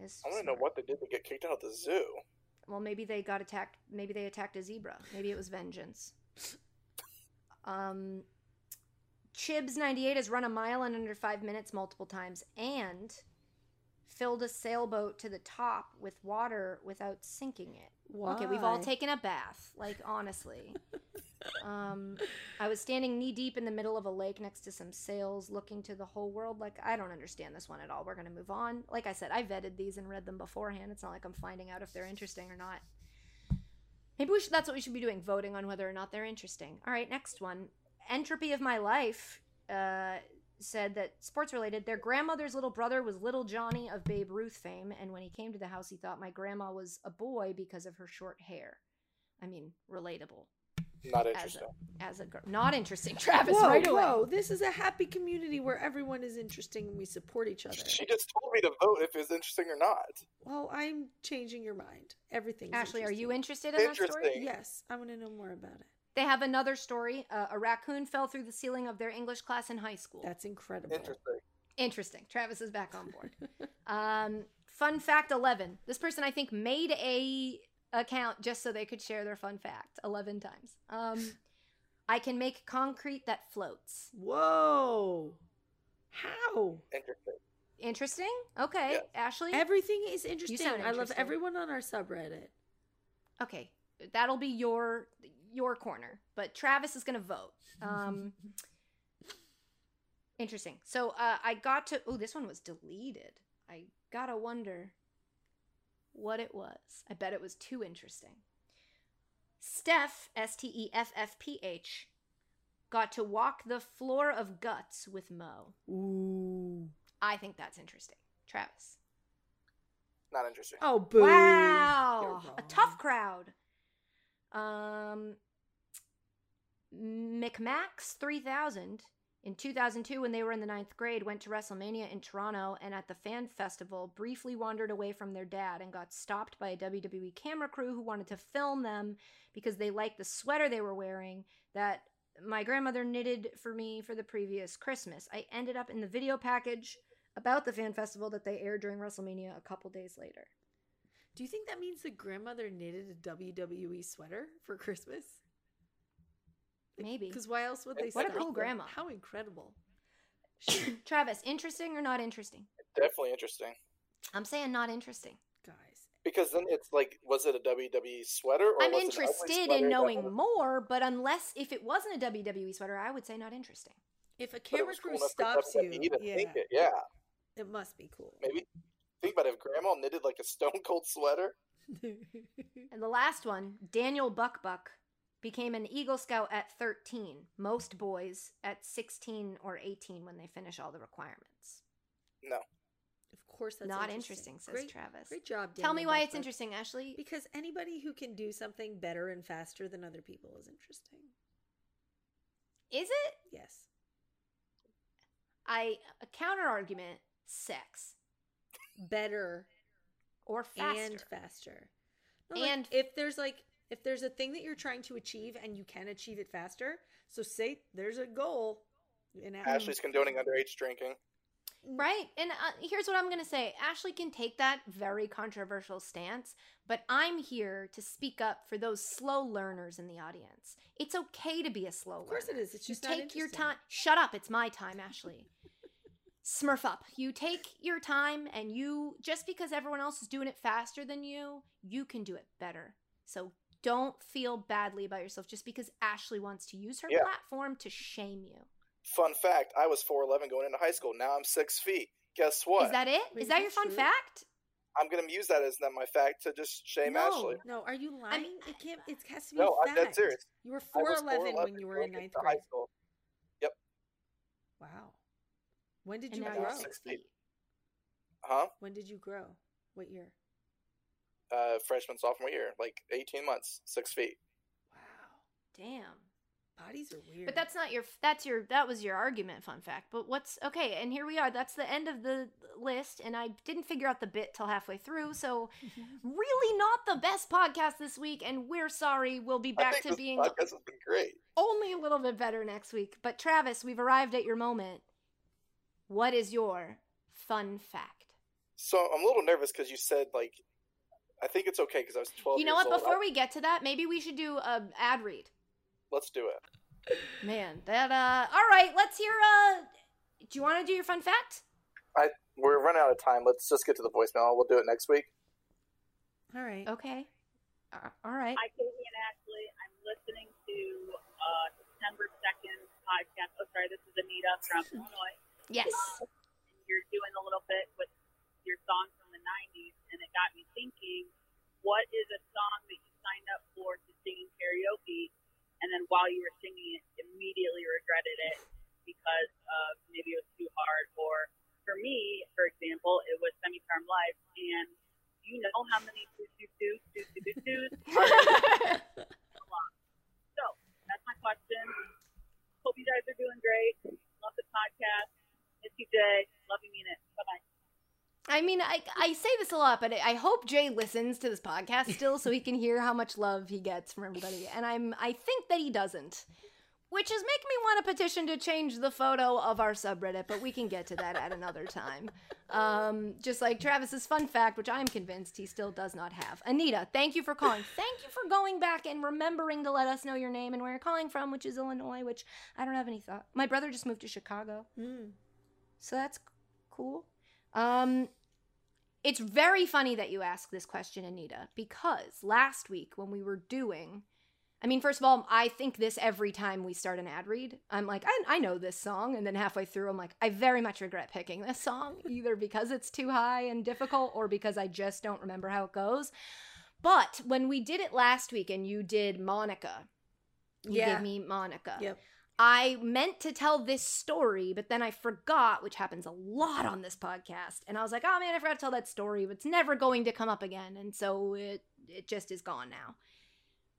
It's I want to know what they did to get kicked out of the zoo. Well, maybe they got attacked. Maybe they attacked a zebra. Maybe it was vengeance. [laughs] Um, Chibs ninety eight has run a mile in under five minutes multiple times and filled a sailboat to the top with water without sinking it. Okay, we've all taken a bath. Like honestly, [laughs] um, I was standing knee deep in the middle of a lake next to some sails, looking to the whole world. Like I don't understand this one at all. We're gonna move on. Like I said, I vetted these and read them beforehand. It's not like I'm finding out if they're interesting or not. Maybe we should. That's what we should be doing: voting on whether or not they're interesting. All right, next one. Entropy of my life uh, said that sports related. Their grandmother's little brother was Little Johnny of Babe Ruth fame, and when he came to the house, he thought my grandma was a boy because of her short hair. I mean, relatable Not as interesting. a as a girl. Not interesting, [laughs] Travis. whoa, right away. whoa! This is a happy community where everyone is interesting and we support each other. She just told me to vote if it's interesting or not. Well, I'm changing your mind. Everything. Ashley, are you interested in that story? Yes, I want to know more about it. They have another story. Uh, a raccoon fell through the ceiling of their English class in high school. That's incredible. Interesting. Interesting. Travis is back on board. [laughs] um, fun fact 11. This person, I think, made a account just so they could share their fun fact 11 times. Um, I can make concrete that floats. Whoa! How? Interesting. Interesting? Okay. Yes. Ashley? Everything is interesting. sound I love everyone on our subreddit. okay. That'll be your your corner. But Travis is going to vote. [laughs] Um, interesting. So uh, I got to. Oh, this one was deleted. I gotta wonder what it was. I bet it was too interesting. Steph, S T E F F P H, got to walk the floor of guts with Mo. Ooh. I think that's interesting. Travis. Not interesting. Oh, boo! Wow. A tough crowd. Um McMax 3000 in 2002 when they were in the ninth grade went to WrestleMania in Toronto and at the fan festival briefly wandered away from their dad and got stopped by a WWE camera crew who wanted to film them because they liked the sweater they were wearing that my grandmother knitted for me for the previous Christmas. I ended up in the video package about the fan festival that they aired during WrestleMania a couple days later. Do you think that means the grandmother knitted a WWE sweater for Christmas? Maybe. Because why else would they? Say? What a cool grandma. How incredible! [coughs] Travis, interesting or not interesting? Definitely interesting. I'm saying not interesting. Guys, Because then it's like, was it a WWE sweater? Or I'm was it an ugly interested sweater in knowing was- more, but unless if it wasn't a WWE sweater, I would say not interesting. if a camera was cool crew stops you, WWE to yeah, think it. Yeah, it must be cool. maybe think about it, if Grandma knitted like a Stone Cold sweater. [laughs] And the last one, Daniel Buckbuck, became an Eagle Scout at 13. Most boys at 16 or 18 when they finish all the requirements. No, of course, that's not interesting. interesting, says great, Travis. Great job. Tell me Daniel why it's interesting, Ashley. Because anybody who can do something better and faster than other people is interesting. Is it? Yes. I a counter argument, sex Better or faster. and faster. No, like, And- if there's like if there's a thing that you're trying to achieve and you can achieve it faster, so say there's a goal. And Ashley's condoning underage drinking. Right. And uh, here's what I'm going to say Ashley can take that very controversial stance, but I'm here to speak up for those slow learners in the audience. It's okay to be a slow learner. Of course it is. It's You just not take your time. Shut up. It's my time, Ashley. Smurf up. You take your time and you, just because everyone else is doing it faster than you, you can do it better. So don't feel badly about yourself just because Ashley wants to use her Yeah. platform to shame you. Fun fact: I was four eleven going into high school. Now I'm six feet. Guess what? Is that it? Wait, is is that that your fun true? fact? I'm gonna use that as that my fact to just shame no, Ashley. no, are you lying? I mean, it can't. It has to be. No, I'm dead serious. You were I four was eleven 4'11" when you were in ninth into high grade. school. Wow. When did And you now grow? six feet. Huh? When did you grow? What year? Uh, freshman sophomore year, like 18 months, six feet. Wow. Damn. Bodies are weird. But that's not your that's your that was your argument fun fact. But what's okay, and here we are. That's the end of the list and I didn't figure out the bit till halfway through. So [laughs] really not the best podcast this week and we're sorry. We'll be I back think to this being podcast has been great. only a little bit better next week. But Travis, we've arrived at your moment. What is your fun fact? So I'm a little nervous because you said like, I think it's okay because I was 12. You know years what? old. Before I- we get to that, maybe we should do a ad read. let's do it. Man, that uh all right, let's hear uh do you want to do your fun fact? I we're running out of time. Let's just get to the voicemail. We'll do it next week. All right. Okay. Uh, all right. Hi, Katie and Ashley. I'm listening to uh, September 2nd podcast. Oh, sorry, this is Anita from [laughs] Illinois. Yes. And you're doing a little bit with your songs from the 90s, and it got me thinking, what is a song that you signed up for to sing in karaoke, and then while you were singing it, immediately regretted it because uh, maybe it was too hard, or for me, for example, it was Semi-Charmed Life, and you know how many two two two two two two twos so that's my question. Hope you guys are doing great. Love the podcast. Miss you, Jay. Love you, mean it. Bye bye. I mean, I I say this a lot, but I hope Jay listens to this podcast still so he can hear how much love he gets from everybody. And I'm I think that he doesn't. Which is making me want a petition to change the photo of our subreddit, but we can get to that at another time. Um, just like Travis's fun fact, which I'm convinced he still does not have. Anita, thank you for calling. Thank you for going back and remembering to let us know your name and where you're calling from, which is Illinois, which I don't have any thought. My brother just moved to Chicago. Mm. So that's cool. Um, it's very funny that you ask this question, Anita, because last week when we were doing, I mean, first of all, I think this every time we start an ad read. I'm like, I, I know this song. And then halfway through, I'm like, I very much regret picking this song, [laughs] either because it's too high and difficult or because I just don't remember how it goes. But when we did it last week and you did Monica, you Yeah. gave me Monica. Yep. I meant to tell this story, but then I forgot, which happens a lot on this podcast. And I was like, oh man, I forgot to tell that story, but it's never going to come up again. And so it it just is gone now.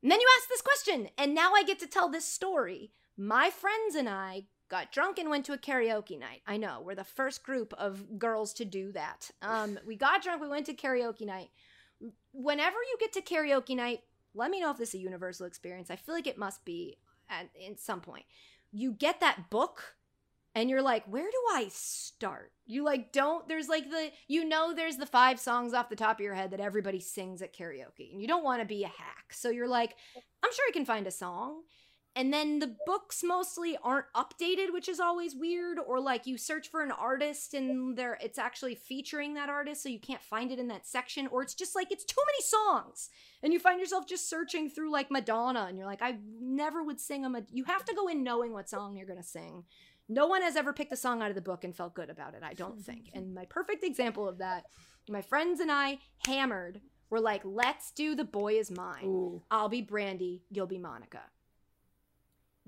And then you ask this question, and now I get to tell this story. My friends and I got drunk and went to a karaoke night. I know, we're the first group of girls to do that. Um, we got drunk, we went to karaoke night. Whenever you get to karaoke night, let me know if this is a universal experience. I feel like it must be at, some point. You get that book and you're like, where do I start? You like don't there's like the you know there's the five songs off the top of your head that everybody sings at karaoke and you don't want to be a hack. So you're like, I'm sure I can find a song. And then the books mostly aren't updated, which is always weird, or like you search for an artist and there it's actually featuring that artist, so you can't find it in that section, or it's just like it's too many songs. And you find yourself just searching through like Madonna, and you're like, I never would sing a Mad-. You have to go in knowing what song you're gonna sing. No one has ever picked a song out of the book and felt good about it, I don't think. [laughs] And my perfect example of that, my friends and I hammered, were like, let's do The Boy Is Mine. Ooh. I'll be Brandy, you'll be Monica.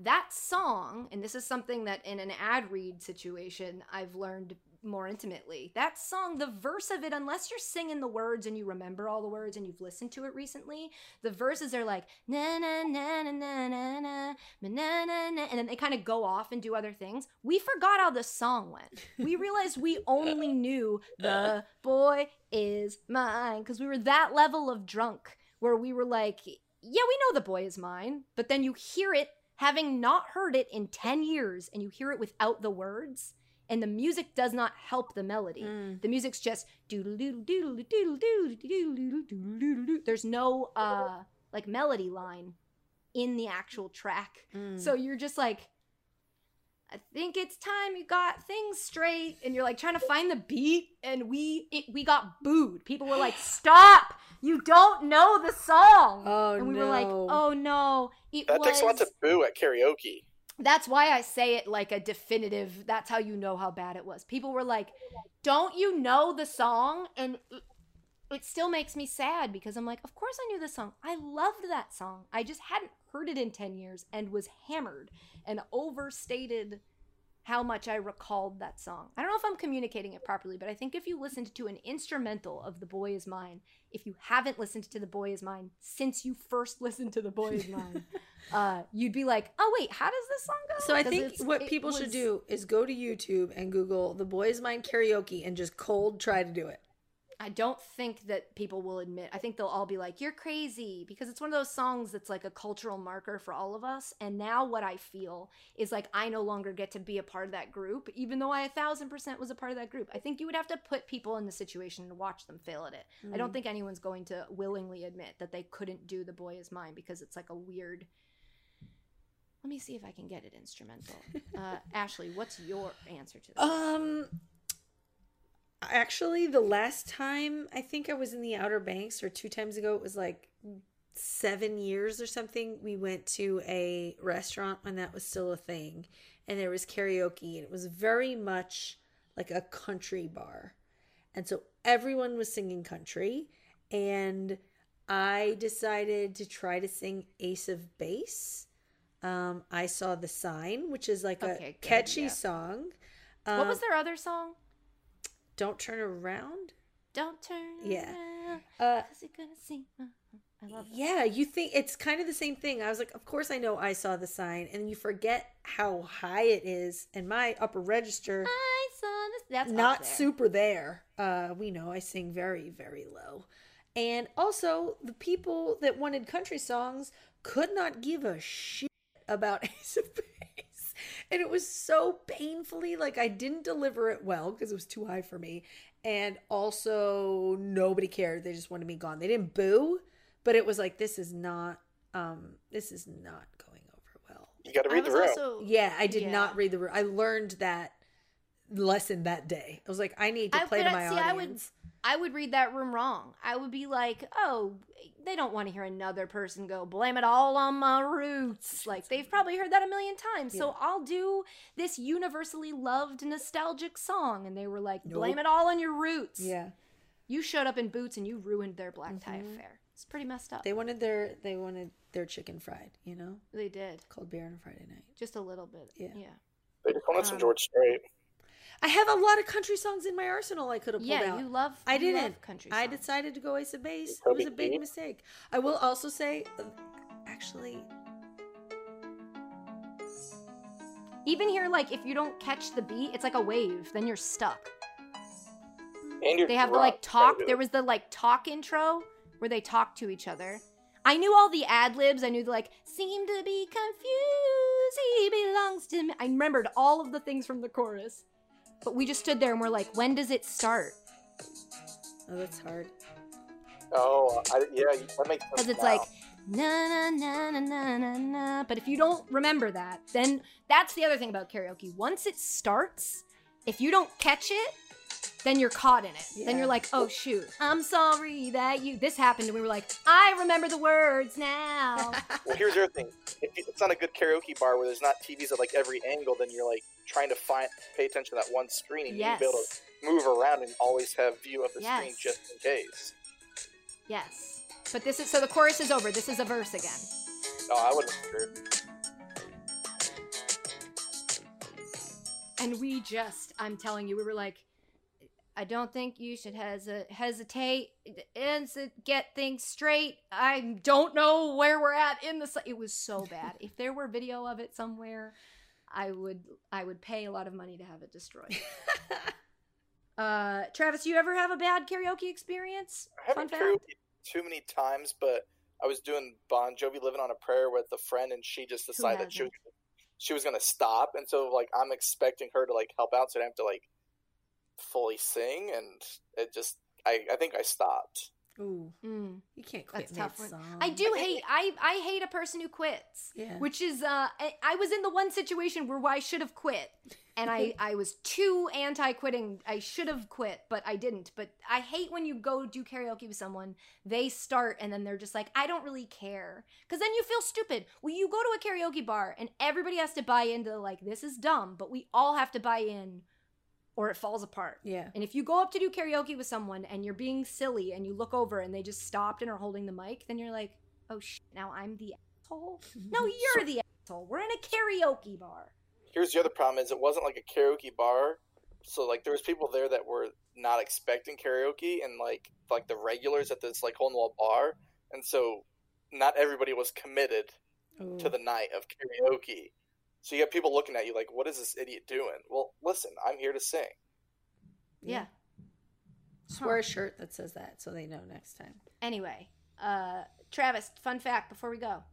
That song, and this is something that in an ad read situation I've learned more intimately. That song, the verse of it, unless you're singing the words and you remember all the words and you've listened to it recently, the verses are like na na na na na na na na na na and then they kind of go off and do other things. We forgot how the song went. We [laughs] realized we only knew the boy is mine because we were that level of drunk where we were like, yeah, we know the boy is mine, but then you hear it having not heard it in 10 years and you hear it without the words and the music does not help the melody. The music's just doodle doodle doodle doodle doodle doodle doodle doodle doodle doodle. There's no uh like melody line in the actual track. So you're just like I think it's time you got things straight and you're like trying to find the beat and we it, we got booed. People were like, [gasps] "Stop! You don't know the song." Oh, and we were like, no. "Oh no, it That was takes a lot to boo at karaoke. that's why I say it like a definitive. That's how you know how bad it was. People were like, "Don't you know the song?" And it, still makes me sad because I'm like, "Of course I knew this song. I loved that song. I just hadn't heard it in 10 years and was hammered and overstated how much I recalled that song. I don't know if I'm communicating it properly, but I think if you listened to an instrumental of The Boy Is Mine, if you haven't listened to The Boy Is Mine since you first listened to The Boy Is [laughs] Mine, uh, you'd be like, "Oh wait, how does this song go?" So I think what people should do is go to YouTube and Google "The Boy Is Mine Karaoke" and just cold try to do it. I don't think that people will admit. I think they'll all be like, "You're crazy," because it's one of those songs that's like a cultural marker for all of us. And now what I feel is like I no longer get to be a part of that group, even though I a thousand percent was a part of that group. I think you would have to put people in the situation and watch them fail at it. I don't think anyone's going to willingly admit that they couldn't do "The Boy Is Mine" because it's like a weird. Let me see if I can get it instrumental. [laughs] Uh, Ashley, what's your answer to this? Um, actually, the last time I think I was in the Outer Banks, or two times ago, it was like seven years or something. We went to a restaurant when that was still a thing, and there was karaoke, and it was very much like a country bar, and so everyone was singing country, and I decided to try to sing Ace of Base. Um, I saw the sign, which is like Okay, a good, catchy yeah. song. what was Um, their other song? Don't turn around. Don't turn Yeah. around, Uh, 'cause you're gonna see. uh. I love that. yeah, you think it's kind of the same thing. I was like, of course I know I saw the sign, and you forget how high it is, and my upper register I saw this. That's not there. super there. Uh, we know I sing very very low, and also the people that wanted country songs could not give a shit about [laughs] Ace of Base, and it was so painfully like I didn't deliver it well because it was too high for me, and also nobody cared. They just wanted me gone. They didn't boo, but it was like this is not um this is not going over well. You got to I read the was room. also Yeah, I did Yeah. not read the. room. I learned that lesson that day. I was like, I need to play but to my see, I would- audience. I would read that room wrong. I would be like, oh, they don't want to hear another person go, blame it all on my roots. Like, they've probably heard that a million times. So I'll do this universally loved nostalgic song. And they were like, blame Nope. it all on your roots. Yeah, You showed up in boots and you ruined their black tie affair. It's pretty messed up. they wanted their they wanted their chicken fried. You know, They did. cold beer on a Friday night. Just a little bit. Yeah. Yeah. They just wanted some Um, George Strait. I have a lot of country songs in my arsenal. I could have pulled Yeah, out. you love I you didn't. love country I decided to go Ace of Base. It was a big mistake. I will also say, actually, Even here, like if you don't catch the beat, it's like a wave. Then you're stuck. And you're They have the like talk. There was the like talk intro where they talk to each other. I knew all the ad libs. I knew the like seem to be confused. He belongs to me. I remembered all of the things from the chorus. But we just stood there and we're like, when does it start? oh, that's hard. Oh, I, yeah, that makes sense. Because it's now. like na na na na na na na. But if you don't remember that, then that's the other thing about karaoke. Once it starts, if you don't catch it, then you're caught in it. Then you're like, oh shoot, I'm sorry that you. This happened, and we were like, I remember the words now. [laughs] Well, here's the other thing. If it's not a good karaoke bar where there's not TVs at like every angle, then you're like trying to find, pay attention to that one screen, and you need to be able to move around and always have view of the screen just in case. yes. But this is so the chorus is over. This is a verse again. No, I wouldn't heard. And we just, I'm telling you, we were like, I don't think you should hesi- hesitate and get things straight. I don't know where we're at in the. It was so bad. if there were video of it somewhere, I would, I would pay a lot of money to have it destroyed. [laughs] uh, Travis, you ever have a bad karaoke experience? I haven't fact. karaoke too many times, but I was doing Bon Jovi "Living on a Prayer" with a friend, and she just decided that she was she was gonna stop, and so like I'm expecting her to like help out, so I have to like fully sing, and it just I I think I stopped. Ooh, Mm, you can't quit that's tough. song. I do hate. I I hate a person who quits. Yeah. which is uh I, I was in the one situation where I should have quit and I [laughs] I was too anti-quitting. I should have quit, but I didn't. But I hate when you go do karaoke with someone, they start and then they're just like, "I don't really care." Cuz then you feel stupid. Well, you go to a karaoke bar and everybody has to buy into like this is dumb, but we all have to buy in or it falls apart. Yeah. And if you go up to do karaoke with someone and you're being silly and you look over and they just stopped and are holding the mic, then you're like, "Oh shit, now I'm the asshole." No, [laughs] you're the asshole. We're in a karaoke bar. Here's the other problem: is it wasn't like a karaoke bar, so like there was people there that were not expecting karaoke, and like like the regulars at this like hole in the wall bar, and so not everybody was committed Ooh. to the night of karaoke. So you have people looking at you like, "What is this idiot doing?" Well, listen, I'm here to sing. Yeah. Just wear a shirt that says that so they know next time. Anyway, uh Travis, fun fact before we go.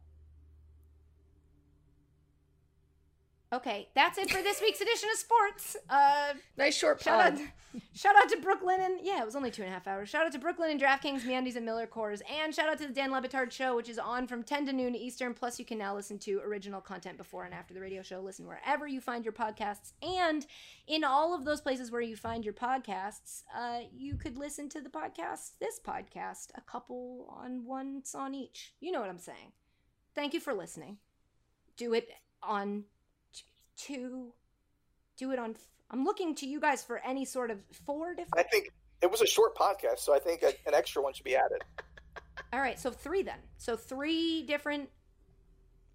Okay, that's it for this week's edition of sports. Uh Nice short Shout out, pod. shout out to Brooklyn and yeah, it was only two and a half hours. Shout out to Brooklyn and DraftKings, MeUndies and Miller Coors, and shout out to the Dan Le Batard Show, which is on from 10 to noon Eastern. Plus, you can now listen to original content before and after the radio show. Listen wherever you find your podcasts, and in all of those places where you find your podcasts, uh, you could listen to the podcast, this podcast, a couple on once on each. You know what I'm saying. Thank you for listening. Do it on two. Do it on. I'm looking to you guys for any sort of four different. I think it was a short podcast, so I think a, an extra one should be added. [laughs] All right, so three then. So three different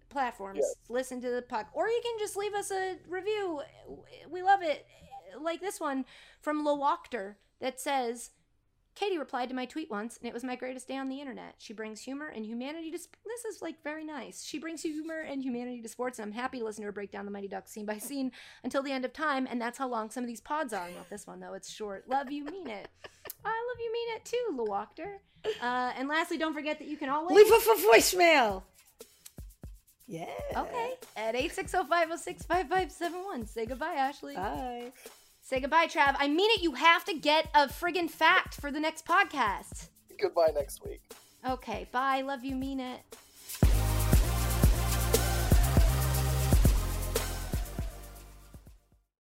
platforms. Yes. Listen to the puck, or you can just leave us a review. We love it, like this one from Lowoctor that says. Katie replied to my tweet once, and it was my greatest day on the internet. She brings humor and humanity to. Sp- this is like very nice. She brings humor and humanity to sports, and I'm happy to listen to her break down the Mighty Ducks scene by scene until the end of time. And that's how long some of these pods are. Not this one though; it's short. Love you, mean it. I love you, mean it too, Lowoctor. Uh, and lastly, don't forget that you can always Leave us a voicemail. Yeah. Okay. At 860-506-5571. Say goodbye, Ashley. Bye. Say goodbye, Trav. I mean it. You have to get a friggin' fact for the next podcast. Goodbye next week. Okay. Bye. Love you. Mean it.